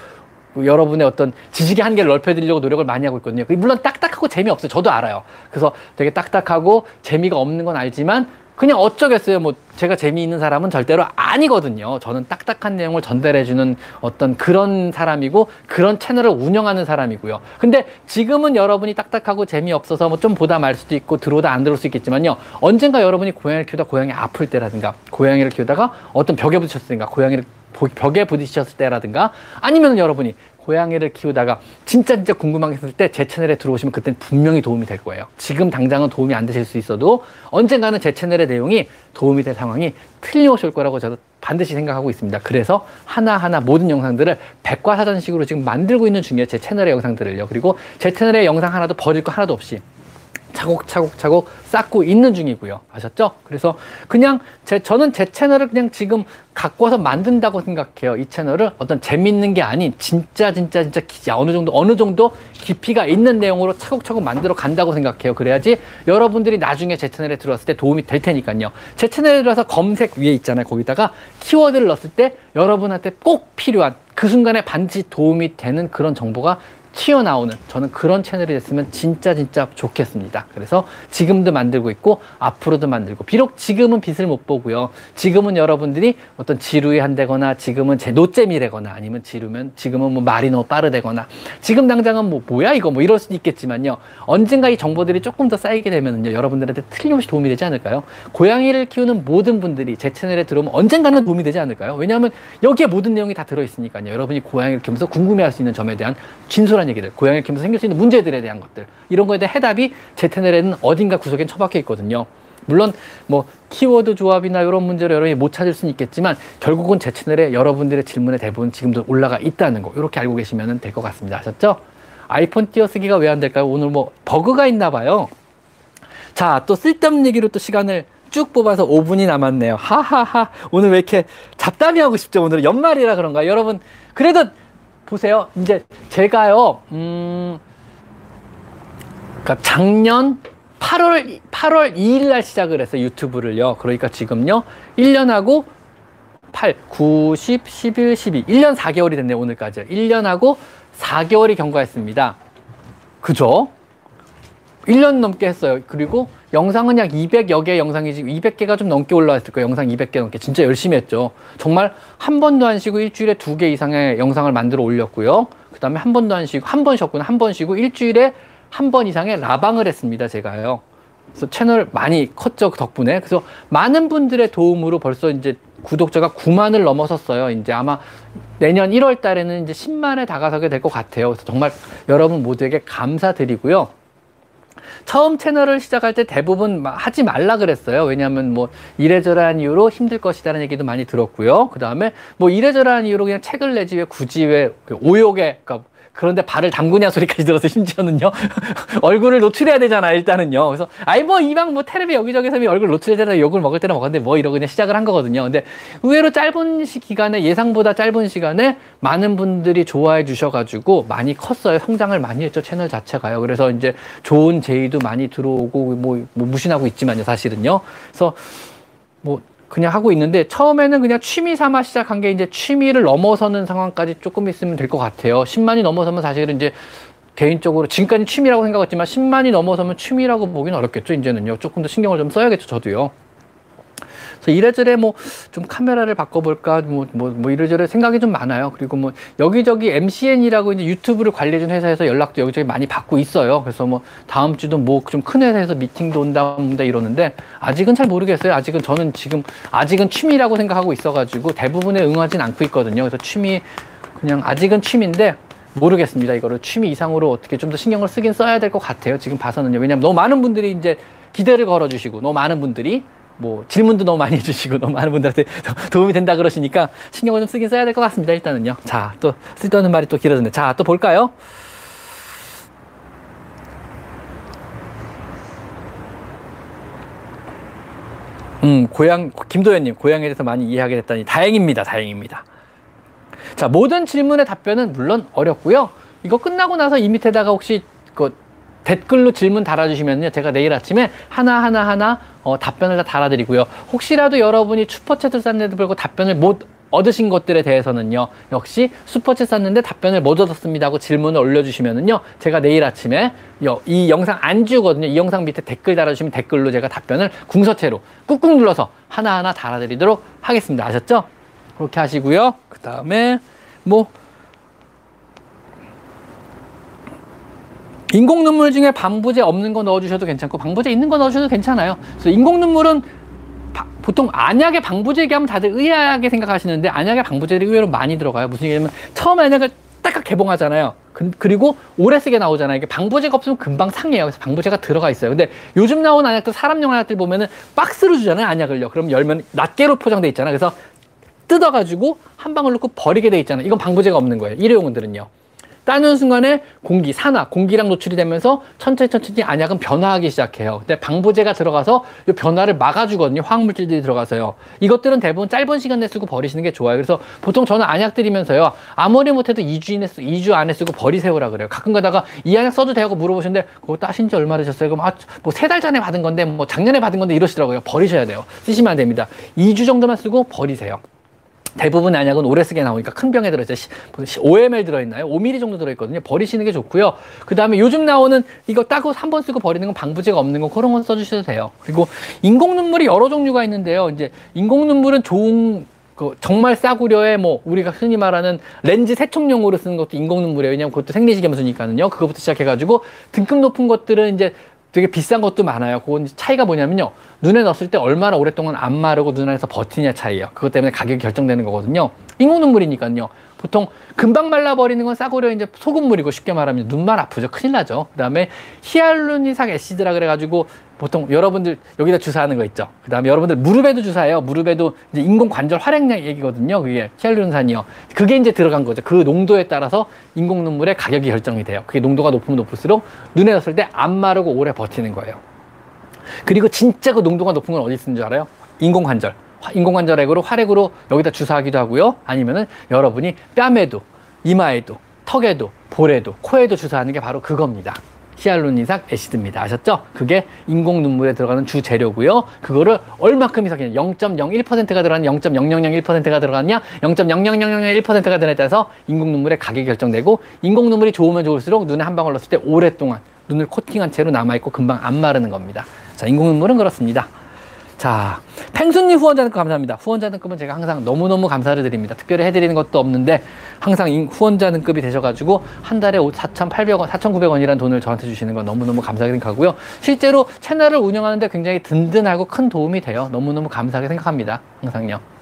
여러분의 어떤 지식의 한계를 넓혀드리려고 노력을 많이 하고 있거든요. 물론 딱딱하고 재미없어요. 저도 알아요. 그래서 되게 딱딱하고 재미가 없는 건 알지만 그냥 어쩌겠어요. 뭐 제가 재미있는 사람은 절대로 아니거든요. 저는 딱딱한 내용을 전달해주는 어떤 그런 사람이고 그런 채널을 운영하는 사람이고요. 근데 지금은 여러분이 딱딱하고 재미없어서 뭐 좀 보다 말 수도 있고 들어오다 안 들어올 수 있겠지만요. 언젠가 여러분이 고양이를 키우다 고양이 아플 때라든가 고양이를 키우다가 어떤 벽에 부딪혔으니까 고양이를 벽에 부딪혔을 때라든가 아니면 여러분이 고양이를 키우다가 진짜 진짜 궁금한 게 있을 때 제 채널에 들어오시면 그땐 분명히 도움이 될 거예요. 지금 당장은 도움이 안 되실 수 있어도 언젠가는 제 채널의 내용이 도움이 될 상황이 틀림없이 올 거라고 저도 반드시 생각하고 있습니다. 그래서 하나하나 모든 영상들을 백과사전식으로 지금 만들고 있는 중이에요. 제 채널의 영상들을요. 그리고 제 채널의 영상 하나도 버릴 거 하나도 없이 차곡차곡차곡 쌓고 있는 중이고요. 아셨죠? 그래서 그냥 제, 저는 제 채널을 그냥 지금 갖고 와서 만든다고 생각해요. 이 채널을 어떤 재밌는 게 아닌 진짜 진짜 진짜 기, 어느 정도 어느 정도 깊이가 있는 내용으로 차곡차곡 만들어 간다고 생각해요. 그래야지 여러분들이 나중에 제 채널에 들어왔을 때 도움이 될 테니까요. 제 채널에 들어와서 검색 위에 있잖아요. 거기다가 키워드를 넣었을 때 여러분한테 꼭 필요한 그 순간에 반드시 도움이 되는 그런 정보가 튀어나오는 저는 그런 채널이 됐으면 진짜 진짜 좋겠습니다. 그래서 지금도 만들고 있고 앞으로도 만들고 비록 지금은 빛을 못 보고요. 지금은 여러분들이 어떤 지루해 한다거나 지금은 제 노잼이래거나 아니면 지루면 지금은 뭐 말이 너무 빠르대거나 지금 당장은 뭐 뭐야 이거 뭐 이럴 수도 있겠지만요. 언젠가 이 정보들이 조금 더 쌓이게 되면요. 여러분들한테 틀림없이 도움이 되지 않을까요? 고양이를 키우는 모든 분들이 제 채널에 들어오면 언젠가는 도움이 되지 않을까요? 왜냐하면 여기에 모든 내용이 다 들어있으니까요. 여러분이 고양이를 키우면서 궁금해할 수 있는 점에 대한 진솔한 다양한 얘기들, 고양이를 키우면서 생길 수 있는 문제들에 대한 것들, 이런 거에 대한 해답이 제 채널에는 어딘가 구석엔 처박혀 있거든요. 물론 뭐 키워드 조합이나 이런 문제를 여러분이 못 찾을 수는 있겠지만 결국은 제 채널에 여러분들의 질문에 대부분 지금도 올라가 있다는 거 이렇게 알고 계시면 될 것 같습니다. 아셨죠? 아이폰 띄어쓰기가 왜 안 될까요? 오늘 뭐 버그가 있나 봐요. 자, 또 쓸데없는 얘기로 또 시간을 쭉 뽑아서 5분이 남았네요. 하하하. 오늘 왜 이렇게 잡담이 하고 싶죠? 오늘 연말이라 그런가? 여러분, 그래도 보세요. 이제 제가요, 음, 그러니까 작년 8월, 8월 2일 날 시작을 해서 유튜브를요. 그러니까 지금요, 1년하고 8, 9, 10, 11, 12. 1년 4개월이 됐네요, 오늘까지. 1년하고 4개월이 경과했습니다. 그죠? 1년 넘게 했어요. 그리고 영상은 약 200여 개 영상이 지금 200개가 좀 넘게 올라왔을 거예요. 영상 200개 넘게. 진짜 열심히 했죠. 정말 한 번도 안 쉬고 일주일에 두 개 이상의 영상을 만들어 올렸고요. 그 다음에 한 번도 안 쉬고, 한 번 쉬었구나. 한 번 쉬고 일주일에 한 번 이상의 라방을 했습니다. 제가요. 그래서 채널 많이 컸죠. 그 덕분에. 그래서 많은 분들의 도움으로 벌써 이제 구독자가 9만을 넘어섰어요. 이제 아마 내년 1월 달에는 이제 10만에 다가서게 될 것 같아요. 그래서 정말 여러분 모두에게 감사드리고요. 처음 채널을 시작할 때 대부분 하지 말라 그랬어요. 왜냐하면 뭐 이래저래한 이유로 힘들 것이다라는 얘기도 많이 들었고요. 그 다음에 뭐 이래저래한 이유로 그냥 책을 내지 왜 굳이 왜그 오욕에 그러니까 그런데 발을 담그냐 소리까지 들어서 심지어는요 얼굴을 노출해야 되잖아 일단은요. 그래서 아이 뭐 이방 뭐 테레비 여기저기서 얼굴 노출해야 되나 욕을 먹을 때는 먹었는데 뭐 이러고 그냥 시작을 한 거거든요. 근데 의외로 짧은 시 기간에 예상보다 짧은 시간에 많은 분들이 좋아해 주셔가지고 많이 컸어요. 성장을 많이 했죠 채널 자체가요. 그래서 이제 좋은 제의도 많이 들어오고 뭐, 뭐 무신하고 있지만요 사실은요. 그래서 뭐 그냥 하고 있는데 처음에는 그냥 취미 삼아 시작한 게 이제 취미를 넘어서는 상황까지 조금 있으면 될 것 같아요. 10만이 넘어서면 사실은 이제 개인적으로 지금까지 취미라고 생각했지만 10만이 넘어서면 취미라고 보기는 어렵겠죠. 이제는요. 조금 더 신경을 좀 써야겠죠. 저도요. 그래서 이래저래 뭐 좀 카메라를 바꿔볼까 뭐, 뭐, 뭐 이래저래 생각이 좀 많아요. 그리고 뭐 여기저기 MCN이라고 이제 유튜브를 관리해준 회사에서 연락도 여기저기 많이 받고 있어요. 그래서 뭐 다음 주도 뭐 좀 큰 회사에서 미팅도 온다 온다 이러는데 아직은 잘 모르겠어요. 아직은 저는 지금 아직은 취미라고 생각하고 있어가지고 대부분에 응하진 않고 있거든요. 그래서 취미 그냥 아직은 취미인데 모르겠습니다. 이거를 취미 이상으로 어떻게 좀 더 신경을 쓰긴 써야 될 것 같아요. 지금 봐서는요. 왜냐면 너무 많은 분들이 이제 기대를 걸어주시고 너무 많은 분들이 뭐 질문도 너무 많이 해주시고 너무 많은 분들한테 도움이 된다 그러시니까 신경을 좀 쓰긴 써야 될 것 같습니다. 일단은요. 자, 또 쓸데없는 말이 또 길어졌네. 자, 또 볼까요? 음, 고향 김도현님 고향에 대해서 많이 이해하게 됐다니 다행입니다. 다행입니다. 자, 모든 질문의 답변은 물론 어렵고요. 이거 끝나고 나서 이 밑에다가 혹시 그 댓글로 질문 달아주시면요. 제가 내일 아침에 하나하나 하나 어, 답변을 다 달아드리고요. 혹시라도 여러분이 슈퍼챗을 쌌는데도 불구하고 답변을 못 얻으신 것들에 대해서는요. 역시 슈퍼챗 쌌는데 답변을 못 얻었습니다 하고 질문을 올려주시면은요. 제가 내일 아침에 이 영상 안 주거든요. 이 영상 밑에 댓글 달아주시면 댓글로 제가 답변을 궁서체로 꾹꾹 눌러서 하나하나 달아드리도록 하겠습니다. 아셨죠? 그렇게 하시고요. 그 다음에 뭐 인공 눈물 중에 방부제 없는 거 넣어주셔도 괜찮고 방부제 있는 거 넣어주셔도 괜찮아요. 그래서 인공 눈물은 바, 보통 안약에 방부제 얘기하면 다들 의아하게 생각하시는데 안약에 방부제들이 의외로 많이 들어가요. 무슨 얘기냐면 처음 안약을 딱 개봉하잖아요. 그, 리고 오래 쓰게 나오잖아요. 이게 방부제가 없으면 금방 상해요. 그래서 방부제가 들어가 있어요. 근데 요즘 나온 안약들 사람용 안약들 보면은 박스로 주잖아요. 안약을요. 그럼 열면 낱개로 포장돼 있잖아요. 그래서 뜯어가지고 한 방울 넣고 버리게 돼 있잖아요. 이건 방부제가 없는 거예요. 일회용들은요. 따는 순간에 공기, 산화, 공기랑 노출이 되면서 천천히 천천히 안약은 변화하기 시작해요. 근데 방부제가 들어가서 이 변화를 막아주거든요. 화학물질들이 들어가서요. 이것들은 대부분 짧은 시간 내 쓰고 버리시는 게 좋아요. 그래서 보통 저는 안약 드리면서요. 아무리 못해도 2주 이내 쓰, 2주 안에 쓰고 버리세요라 그래요. 가끔 가다가 이 안약 써도 되고 물어보시는데 그거 따신 지 얼마 되셨어요? 그럼 아, 뭐 세 달 전에 받은 건데 뭐 작년에 받은 건데 이러시더라고요. 버리셔야 돼요. 쓰시면 안 됩니다. 2주 정도만 쓰고 버리세요. 대부분 안약은 오래 쓰게 나오니까 큰 병에 들어있어요. 5ml 들어있나요? 5ml 정도 들어있거든요. 버리시는 게 좋고요. 그 다음에 요즘 나오는 이거 따고 한 번 쓰고 버리는 건 방부제가 없는 거 그런 건 써주셔도 돼요. 그리고 인공 눈물이 여러 종류가 있는데요. 이제 인공 눈물은 좋은 그 정말 싸구려에 뭐 우리가 흔히 말하는 렌즈 세척용으로 쓰는 것도 인공 눈물이에요. 왜냐면 그것도 생리식염수니까는요. 그거부터 시작해가지고 등급 높은 것들은 이제 되게 비싼 것도 많아요. 그건 차이가 뭐냐면요. 눈에 넣었을 때 얼마나 오랫동안 안 마르고 눈 안에서 버티냐 차이예요. 그것 때문에 가격이 결정되는 거거든요. 인공 눈물이니까요. 보통 금방 말라버리는 건 싸구려 이제 소금물이고 쉽게 말하면 눈만 아프죠. 큰일 나죠. 그 다음에 히알루니삭 애시드라 그래가지고 보통 여러분들 여기다 주사하는 거 있죠. 그 다음에 여러분들 무릎에도 주사해요. 무릎에도 이제 인공 관절 활액량 얘기거든요. 그게 히알루론산이요. 그게 이제 들어간 거죠. 그 농도에 따라서 인공 눈물의 가격이 결정이 돼요. 그게 농도가 높으면 높을수록 눈에 넣었을 때 안 마르고 오래 버티는 거예요. 그리고 진짜 그 농도가 높은 건 어디 쓰는 줄 알아요? 인공 관절. 인공관절액으로 활액으로 여기다 주사하기도 하고요. 아니면은 여러분이 뺨에도, 이마에도, 턱에도, 볼에도, 코에도 주사하는 게 바로 그겁니다. 히알루니삭 애시드입니다. 아셨죠? 그게 인공 눈물에 들어가는 주 재료고요. 그거를 얼마큼 이상이냐? 0.01%가 들어가냐? 0.0001%가 들어가냐? 0.00001%가 들어가냐에 따라서 인공 눈물의 가격이 결정되고 인공 눈물이 좋으면 좋을수록 눈에 한 방울 넣었을 때 오랫동안 눈을 코팅한 채로 남아 있고 금방 안 마르는 겁니다. 자, 인공 눈물은 그렇습니다. 자, 펭수님 후원자 등급 감사합니다. 후원자 등급은 제가 항상 너무너무 감사를 드립니다. 특별히 해드리는 것도 없는데 항상 후원자 등급이 되셔가지고 한 달에 4,800원, 4,900원이라는 돈을 저한테 주시는 건 너무너무 감사하게 생각하고요. 실제로 채널을 운영하는데 굉장히 든든하고 큰 도움이 돼요. 너무너무 감사하게 생각합니다. 항상요.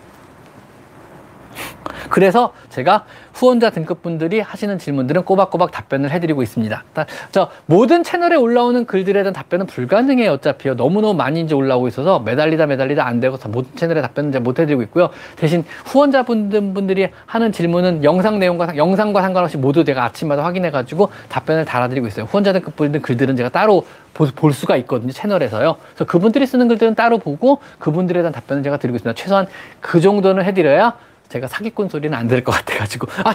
그래서 제가 후원자 등급 분들이 하시는 질문들은 꼬박꼬박 답변을 해드리고 있습니다. 저 모든 채널에 올라오는 글들에 대한 답변은 불가능해요. 어차피요. 너무너무 많이 이제 올라오고 있어서 매달리다 매달리다 안 되고 모든 채널에 답변은 이제 못 해드리고 있고요. 대신 후원자 분들이 하는 질문은 영상 내용과 영상과 상관없이 모두 제가 아침마다 확인해가지고 답변을 달아드리고 있어요. 후원자 등급 분들 글들은 제가 따로 볼 수가 있거든요. 채널에서요. 그래서 그분들이 쓰는 글들은 따로 보고 그분들에 대한 답변을 제가 드리고 있습니다. 최소한 그 정도는 해드려야 제가 사기꾼 소리는 안 들을 것 같아가지고. 아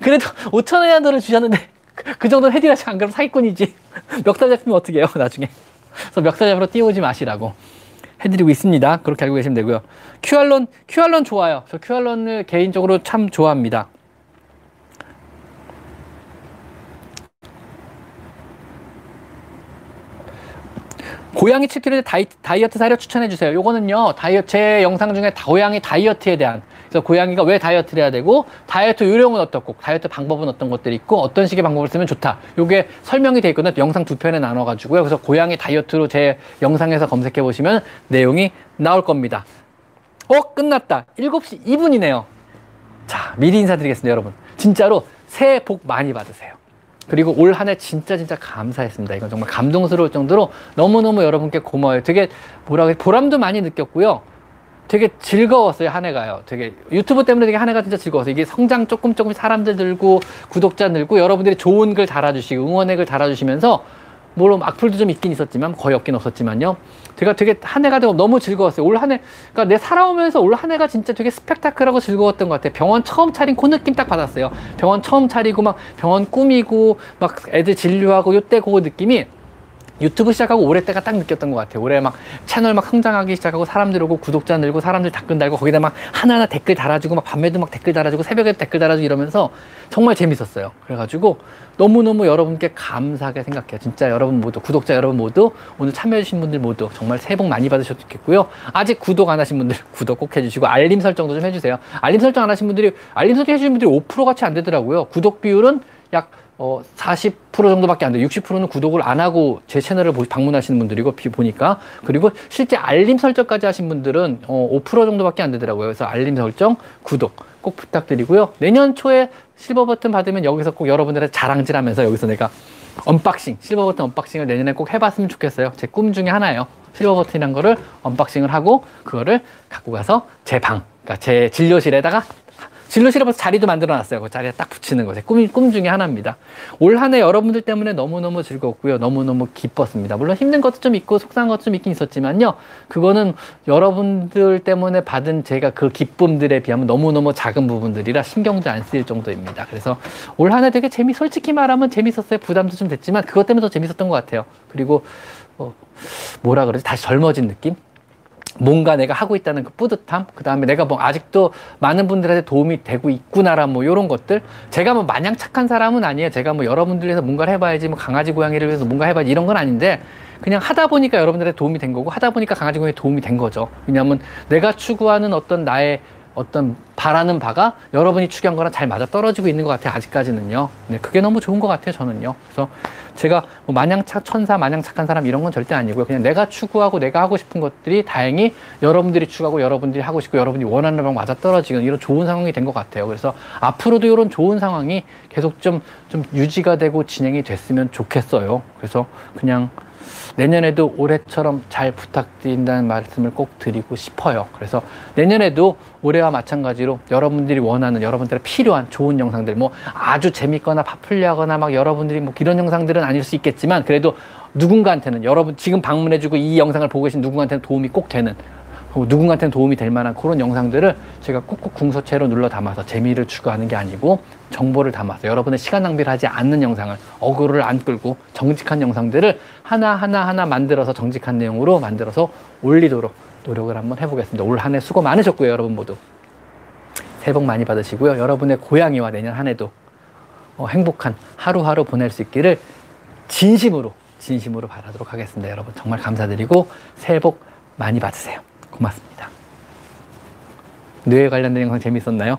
그래도 5천 원의 한도를 주셨는데 그, 그 정도는 해드려야지 안 그러면 사기꾼이지. 멱살 잡히면 어떻게 해요 나중에. 그래서 멱살 잡으러 뛰어오지 마시라고 해드리고 있습니다. 그렇게 알고 계시면 되고요. QR론 QR론 좋아요. 저 QR론을 개인적으로 참 좋아합니다. 고양이 7kg 다이, 다이어트 사료 추천해 주세요. 요거는요, 다이어트, 제 영상 중에 고양이 다이어트에 대한, 그래서 고양이가 왜 다이어트를 해야 되고, 다이어트 요령은 어떻고, 다이어트 방법은 어떤 것들이 있고, 어떤 식의 방법을 쓰면 좋다. 요게 설명이 돼 있거든요. 영상 두 편에 나눠 가지고요. 그래서 고양이 다이어트로 제 영상에서 검색해 보시면 내용이 나올 겁니다. 어, 끝났다. 7시 2분이네요. 자, 미리 인사드리겠습니다, 여러분. 진짜로 새해 복 많이 받으세요. 그리고 올 한 해 진짜 진짜 감사했습니다. 이건 정말 감동스러울 정도로 너무너무 여러분께 고마워요. 되게 뭐라 그래 보람도 많이 느꼈고요. 되게 즐거웠어요 한 해가요. 되게 유튜브 때문에 되게 한 해가 진짜 즐거웠어요. 이게 성장 조금 조금 사람들 늘고 구독자 늘고 여러분들이 좋은 글 달아주시고 응원의 글 달아주시면서 물론 악플도 좀 있긴 있었지만 거의 없긴 없었지만요. 제가 되게 한 해가 되고 너무 즐거웠어요. 올 한 해, 그러니까 내 살아오면서 올 한 해가 진짜 되게 스펙타클하고 즐거웠던 것 같아요. 병원 처음 차린 코 느낌 딱 받았어요. 병원 처음 차리고 막 병원 꾸미고 막 애들 진료하고 요때 그 느낌이 유튜브 시작하고 올해 때가 딱 느꼈던 것 같아요. 올해 막 채널 막 성장하기 시작하고 사람들 오고 구독자 늘고 사람들 댓글 달고 거기다 막 하나하나 댓글 달아주고 막 밤에도 막 댓글 달아주고 새벽에 댓글 달아주고 이러면서 정말 재밌었어요. 그래가지고 너무너무 여러분께 감사하게 생각해요. 진짜 여러분 모두 구독자 여러분 모두 오늘 참여해주신 분들 모두 정말 새해 복 많이 받으셨으면 좋겠고요. 아직 구독 안 하신 분들 구독 꼭 해주시고 알림 설정도 좀 해주세요. 알림 설정 안 하신 분들이 알림 설정 해주신 분들이 5% 같이 안 되더라고요. 구독 비율은 약 어, 40% 정도밖에 안 돼요. 60%는 구독을 안 하고 제 채널을 방문하시는 분들이고, 보니까. 그리고 실제 알림 설정까지 하신 분들은 어, 5% 정도밖에 안 되더라고요. 그래서 알림 설정, 구독 꼭 부탁드리고요. 내년 초에 silver button 받으면 여기서 꼭 여러분들의 자랑질 하면서 여기서 내가 unboxing, silver button unboxing을 내년에 꼭 해봤으면 좋겠어요. 제 꿈 중에 하나예요. silver button이란 거를 unboxing을 하고, 그거를 갖고 가서 제 방, 그러니까 제 진료실에다가 진로실에 벌써 자리도 만들어 놨어요. 그 자리에 딱 붙이는 거죠. 꿈, 꿈 중에 하나입니다. 올 한 해 여러분들 때문에 너무너무 즐겁고요. 너무너무 기뻤습니다. 물론 힘든 것도 좀 있고 속상한 것도 좀 있긴 있었지만요. 그거는 여러분들 때문에 받은 제가 그 기쁨들에 비하면 너무너무 작은 부분들이라 신경도 안 쓰일 정도입니다. 그래서 올 한 해 되게 재미, 솔직히 말하면 재밌었어요. 부담도 좀 됐지만 그것 때문에 더 재밌었던 것 같아요. 그리고 어, 뭐라 그러지? 다시 젊어진 느낌? 뭔가 내가 하고 있다는 그 뿌듯함, 그 다음에 내가 뭐 아직도 많은 분들한테 도움이 되고 있구나라 뭐 이런 것들. 제가 뭐 마냥 착한 사람은 아니에요. 제가 뭐 여러분들 위해서 뭔가를 해봐야지, 뭐 강아지 고양이를 위해서 뭔가 해봐야지 이런 건 아닌데 그냥 하다 보니까 여러분들한테 도움이 된 거고 하다 보니까 강아지 고양이 도움이 된 거죠. 왜냐하면 내가 추구하는 어떤 나의 어떤 바라는 바가 여러분이 추구한 거랑 잘 맞아 떨어지고 있는 것 같아요. 아직까지는요. 네, 그게 너무 좋은 것 같아요. 저는요. 그래서 제가 뭐 마냥 착, 천사, 마냥 착한 사람 이런 건 절대 아니고요. 그냥 내가 추구하고 내가 하고 싶은 것들이 다행히 여러분들이 추구하고 여러분들이 하고 싶고 여러분이 원하는 거랑 맞아 떨어지는 이런 좋은 상황이 된 것 같아요. 그래서 앞으로도 이런 좋은 상황이 계속 좀, 좀 유지가 되고 진행이 됐으면 좋겠어요. 그래서 그냥 내년에도 올해처럼 잘 부탁드린다는 말씀을 꼭 드리고 싶어요. 그래서 내년에도 올해와 마찬가지로 여러분들이 원하는 여러분들의 필요한 좋은 영상들 뭐 아주 재밌거나 바풀려하거나 막 여러분들이 뭐 이런 영상들은 아닐 수 있겠지만 그래도 누군가한테는 여러분 지금 방문해주고 이 영상을 보고 계신 누군가한테는 도움이 꼭 되는 누군가한테는 도움이 될 만한 그런 영상들을 제가 꾹꾹 궁서체로 눌러 담아서 재미를 추구하는 게 아니고 정보를 담아서 여러분의 시간 낭비를 하지 않는 영상을 어그로를 안 끌고 정직한 영상들을 하나하나 하나 만들어서 정직한 내용으로 만들어서 올리도록 노력을 한번 해보겠습니다. 올 한 해 수고 많으셨고요, 여러분 모두. 새해 복 많이 받으시고요. 여러분의 고양이와 내년 한 해도 어, 행복한 하루하루 보낼 수 있기를 진심으로 진심으로 바라도록 하겠습니다. 여러분 정말 감사드리고 새해 복 많이 받으세요. 고맙습니다. 뇌에 관련된 영상 재밌었나요?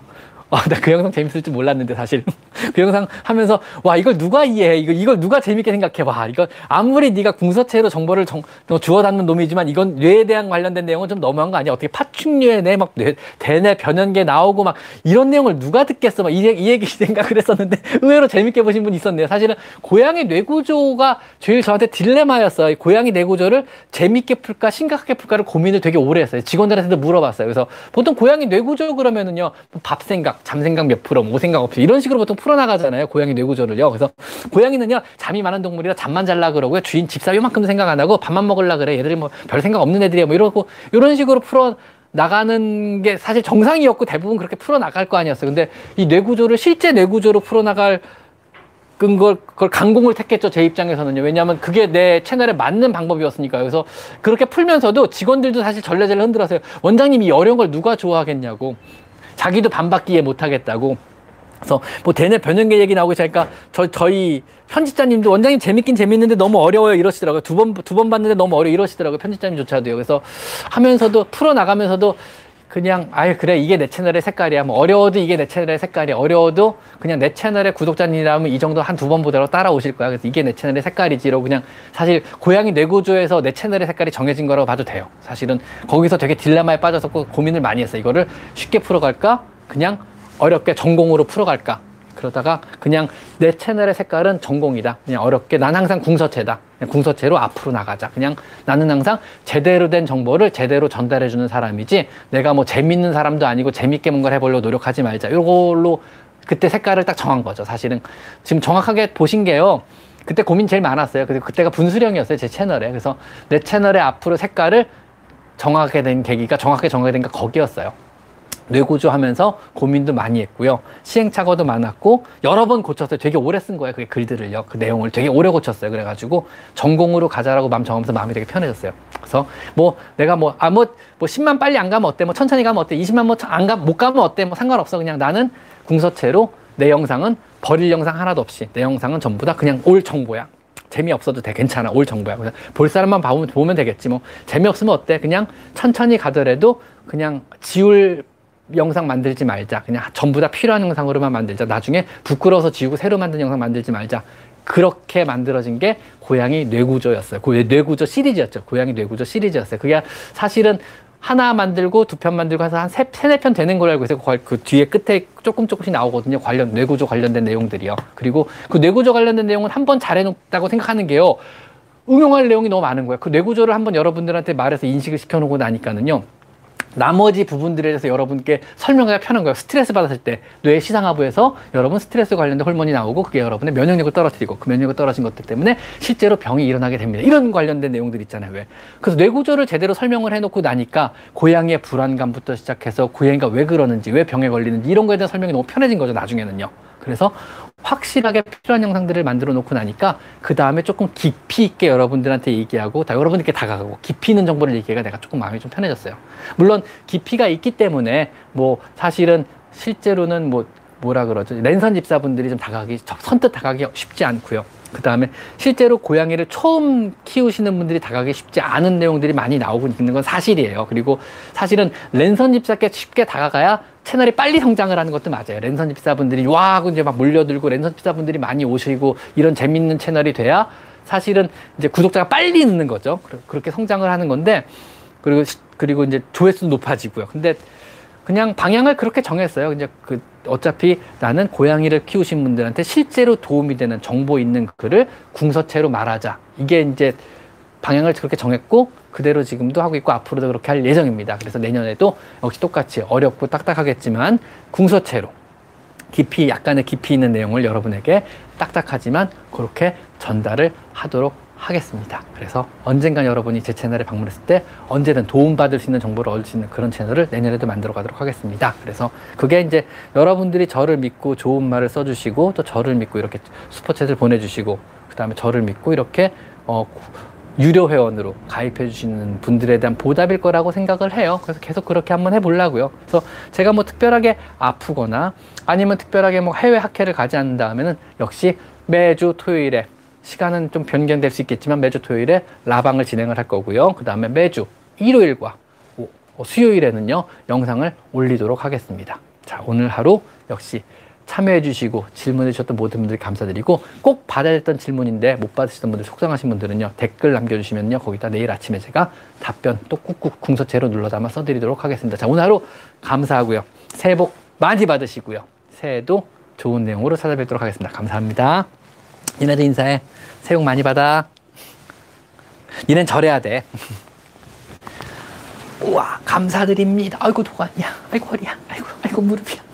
어, 나그 영상 재밌을 줄 몰랐는데 사실. 그 영상 하면서 와 이걸 누가 이해해? 이거 이걸 누가 재밌게 생각해 봐? 이거 아무리 네가 궁서체로 정보를 정, 주워 담는 놈이지만 이건 뇌에 대한 관련된 내용은 좀 너무한 거 아니야? 어떻게 파충류의 뇌막 대뇌 변연계 나오고 막 이런 내용을 누가 듣겠어? 막 이 이 얘기 생각을 했었는데 의외로 재밌게 보신 분 있었네요. 사실은 고양이 뇌구조가 제일 저한테 딜레마였어요. 고양이 뇌구조를 재밌게 풀까 심각하게 풀까를 고민을 되게 오래 했어요. 직원들한테도 물어봤어요. 그래서 보통 고양이 뇌구조 그러면은요 밥 생각 잠 생각 몇 프로 뭐 생각 없이 이런 식으로 보통 풀어나가잖아요. 고양이 뇌구조를요. 그래서 고양이는요, 잠이 많은 동물이라 잠만 잘라 그러고요. 주인 집사 요만큼 생각 안 하고 밥만 먹을라 그래. 얘들이 뭐 별 생각 없는 애들이야. 뭐 이러고, 이런 식으로 풀어 나가는 게 사실 정상이었고 대부분 그렇게 풀어 나갈 거 아니었어요. 근데 이 뇌구조를 실제 뇌구조로 풀어 나갈 걸, 그걸 강공을 택했죠. 제 입장에서는요. 왜냐하면 그게 내 채널에 맞는 방법이었으니까요. 그래서 그렇게 풀면서도 직원들도 사실 전례제를 흔들었어요. 원장님이 어려운 걸 누가 좋아하겠냐고. 자기도 반받기 에 못하겠다고. 그래서 뭐 대뇌 변형계 얘기 나오고 있으니까 저, 저희 편집자님도 원장님 재밌긴 재밌는데 너무 어려워요 이러시더라고요. 두 번, 두 번 봤는데 너무 어려워 이러시더라고요. 편집자님조차도요. 그래서 하면서도 풀어나가면서도 그냥 아유 그래 이게 내 채널의 색깔이야. 뭐 어려워도 이게 내 채널의 색깔이야. 어려워도 그냥 내 채널의 구독자님이라면 이 정도 한 두 번 보더라도 따라오실 거야. 그래서 이게 내 채널의 색깔이지로 그냥 사실 고양이 뇌구조에서 내 채널의 색깔이 정해진 거라고 봐도 돼요. 사실은 거기서 되게 딜레마에 빠져서 고민을 많이 했어요. 이거를 쉽게 풀어갈까? 그냥 어렵게 전공으로 풀어갈까? 그러다가 그냥 내 채널의 색깔은 전공이다. 그냥 어렵게. 난 항상 궁서체다. 궁서체로 앞으로 나가자. 그냥 나는 항상 제대로 된 정보를 제대로 전달해 주는 사람이지 내가 뭐 재밌는 사람도 아니고 재밌게 뭔가를 해보려고 노력하지 말자. 이걸로 그때 색깔을 딱 정한 거죠. 사실은 지금 정확하게 보신 게요. 그때 고민 제일 많았어요. 그리고 그때가 분수령이었어요. 제 채널에. 그래서 내 채널의 앞으로 색깔을 정하게 된 계기가 정확하게 정하게 된 게 거기였어요. 뇌구조 하면서 고민도 많이 했고요. 시행착오도 많았고 여러 번 고쳤어요. 되게 오래 쓴 거예요. 그 글들을요. 그 내용을 되게 오래 고쳤어요. 그래가지고 전공으로 가자라고 마음 정하면서 마음이 되게 편해졌어요. 그래서 뭐 내가 뭐아 뭐뭐 뭐 10만 빨리 안 가면 어때? 뭐 천천히 가면 어때? 20만 뭐안가못 가면 어때? 뭐 상관없어. 그냥 나는 궁서체로 내 영상은 버릴 영상 하나도 없이 내 영상은 전부 다 그냥 올 정보야. 재미없어도 돼. 괜찮아. 올 정보야. 그냥 볼 사람만 보면, 보면 되겠지. 뭐. 재미없으면 어때? 그냥 천천히 가더라도 그냥 지울 영상 만들지 말자. 그냥 전부 다 필요한 영상으로만 만들자. 나중에 부끄러워서 지우고 새로 만든 영상 만들지 말자. 그렇게 만들어진 게 고양이 뇌구조였어요. 뇌구조 시리즈였죠. 고양이 뇌구조 시리즈였어요. 그게 사실은 하나 만들고 두 편 만들고 해서 한 세, 세네 편 되는 걸로 알고 있어요. 그, 그 뒤에 끝에 조금 조금씩 나오거든요. 관련, 뇌구조 관련된 내용들이요. 그리고 그 뇌구조 관련된 내용은 한 번 잘해놓다고 생각하는 게요. 응용할 내용이 너무 많은 거예요. 그 뇌구조를 한번 여러분들한테 말해서 인식을 시켜놓고 나니까는요. 나머지 부분들에 대해서 여러분께 설명하기가 편한 거예요. 스트레스 받았을 때 뇌 시상하부에서 여러분 스트레스 관련된 호르몬이 나오고 그게 여러분의 면역력을 떨어뜨리고 그 면역력을 떨어진 것들 때문에 실제로 병이 일어나게 됩니다. 이런 관련된 내용들 있잖아요. 왜? 그래서 뇌 구조를 제대로 설명을 해놓고 나니까 고양이의 불안감부터 시작해서 고양이가 왜 그러는지 왜 병에 걸리는지 이런 거에 대한 설명이 너무 편해진 거죠. 나중에는요. 그래서 확실하게 필요한 영상들을 만들어 놓고 나니까 그 다음에 조금 깊이 있게 여러분들한테 얘기하고 다 여러분들께 다가가고 깊이 있는 정보를 얘기하기가 내가 조금 마음이 좀 편해졌어요. 물론 깊이가 있기 때문에 뭐 사실은 실제로는 뭐 뭐라 그러죠 랜선 집사분들이 좀 다가가기 선뜻 다가가기 쉽지 않고요. 그 다음에 실제로 고양이를 처음 키우시는 분들이 다가가기 쉽지 않은 내용들이 많이 나오고 있는 건 사실이에요. 그리고 사실은 랜선 집사께 쉽게 다가가야 채널이 빨리 성장을 하는 것도 맞아요. 랜선 집사분들이 와 하고 이제 막 몰려들고 랜선 집사분들이 많이 오시고 이런 재밌는 채널이 돼야 사실은 이제 구독자가 빨리 늦는 거죠. 그렇게 성장을 하는 건데 그리고 그리고 이제 조회수도 높아지고요. 근데 그냥 방향을 그렇게 정했어요. 이제 그 어차피 나는 고양이를 키우신 분들한테 실제로 도움이 되는 정보 있는 글을 궁서체로 말하자. 이게 이제 방향을 그렇게 정했고 그대로 지금도 하고 있고 앞으로도 그렇게 할 예정입니다. 그래서 내년에도 역시 똑같이 어렵고 딱딱하겠지만 궁서체로 깊이 약간의 깊이 있는 내용을 여러분에게 딱딱하지만 그렇게 전달을 하도록 하겠습니다. 그래서 언젠간 여러분이 제 채널에 방문했을 때 언제든 도움받을 수 있는 정보를 얻을 수 있는 그런 채널을 내년에도 만들어 가도록 하겠습니다. 그래서 그게 이제 여러분들이 저를 믿고 좋은 말을 써주시고 또 저를 믿고 이렇게 슈퍼챗을 보내주시고 그 다음에 저를 믿고 이렇게 어, 유료 회원으로 가입해 주시는 분들에 대한 보답일 거라고 생각을 해요. 그래서 계속 그렇게 한번 해보려고요. 그래서 제가 뭐 특별하게 아프거나 아니면 특별하게 뭐 해외 학회를 가지 않는다 하면은 역시 매주 토요일에 시간은 좀 변경될 수 있겠지만 매주 토요일에 라방을 진행을 할 거고요. 그 다음에 매주 일요일과 수요일에는요 영상을 올리도록 하겠습니다. 자 오늘 하루 역시 참여해 주시고 질문해 주셨던 모든 분들 감사드리고 꼭 받아야 했던 질문인데 못 받으셨던 분들 속상하신 분들은요 댓글 남겨주시면요 거기다 내일 아침에 제가 답변 또 꾹꾹 궁서체로 눌러 담아 써드리도록 하겠습니다. 자 오늘 하루 감사하고요. 새해 복 많이 받으시고요. 새해도 좋은 내용으로 찾아뵙도록 하겠습니다. 감사합니다. 니네도 인사해. 새해 복 많이 받아. 니넨 절해야 돼. 우와 감사드립니다. 아이고 도관이야. 아이고 허리야. 아이고 아이고 무릎이야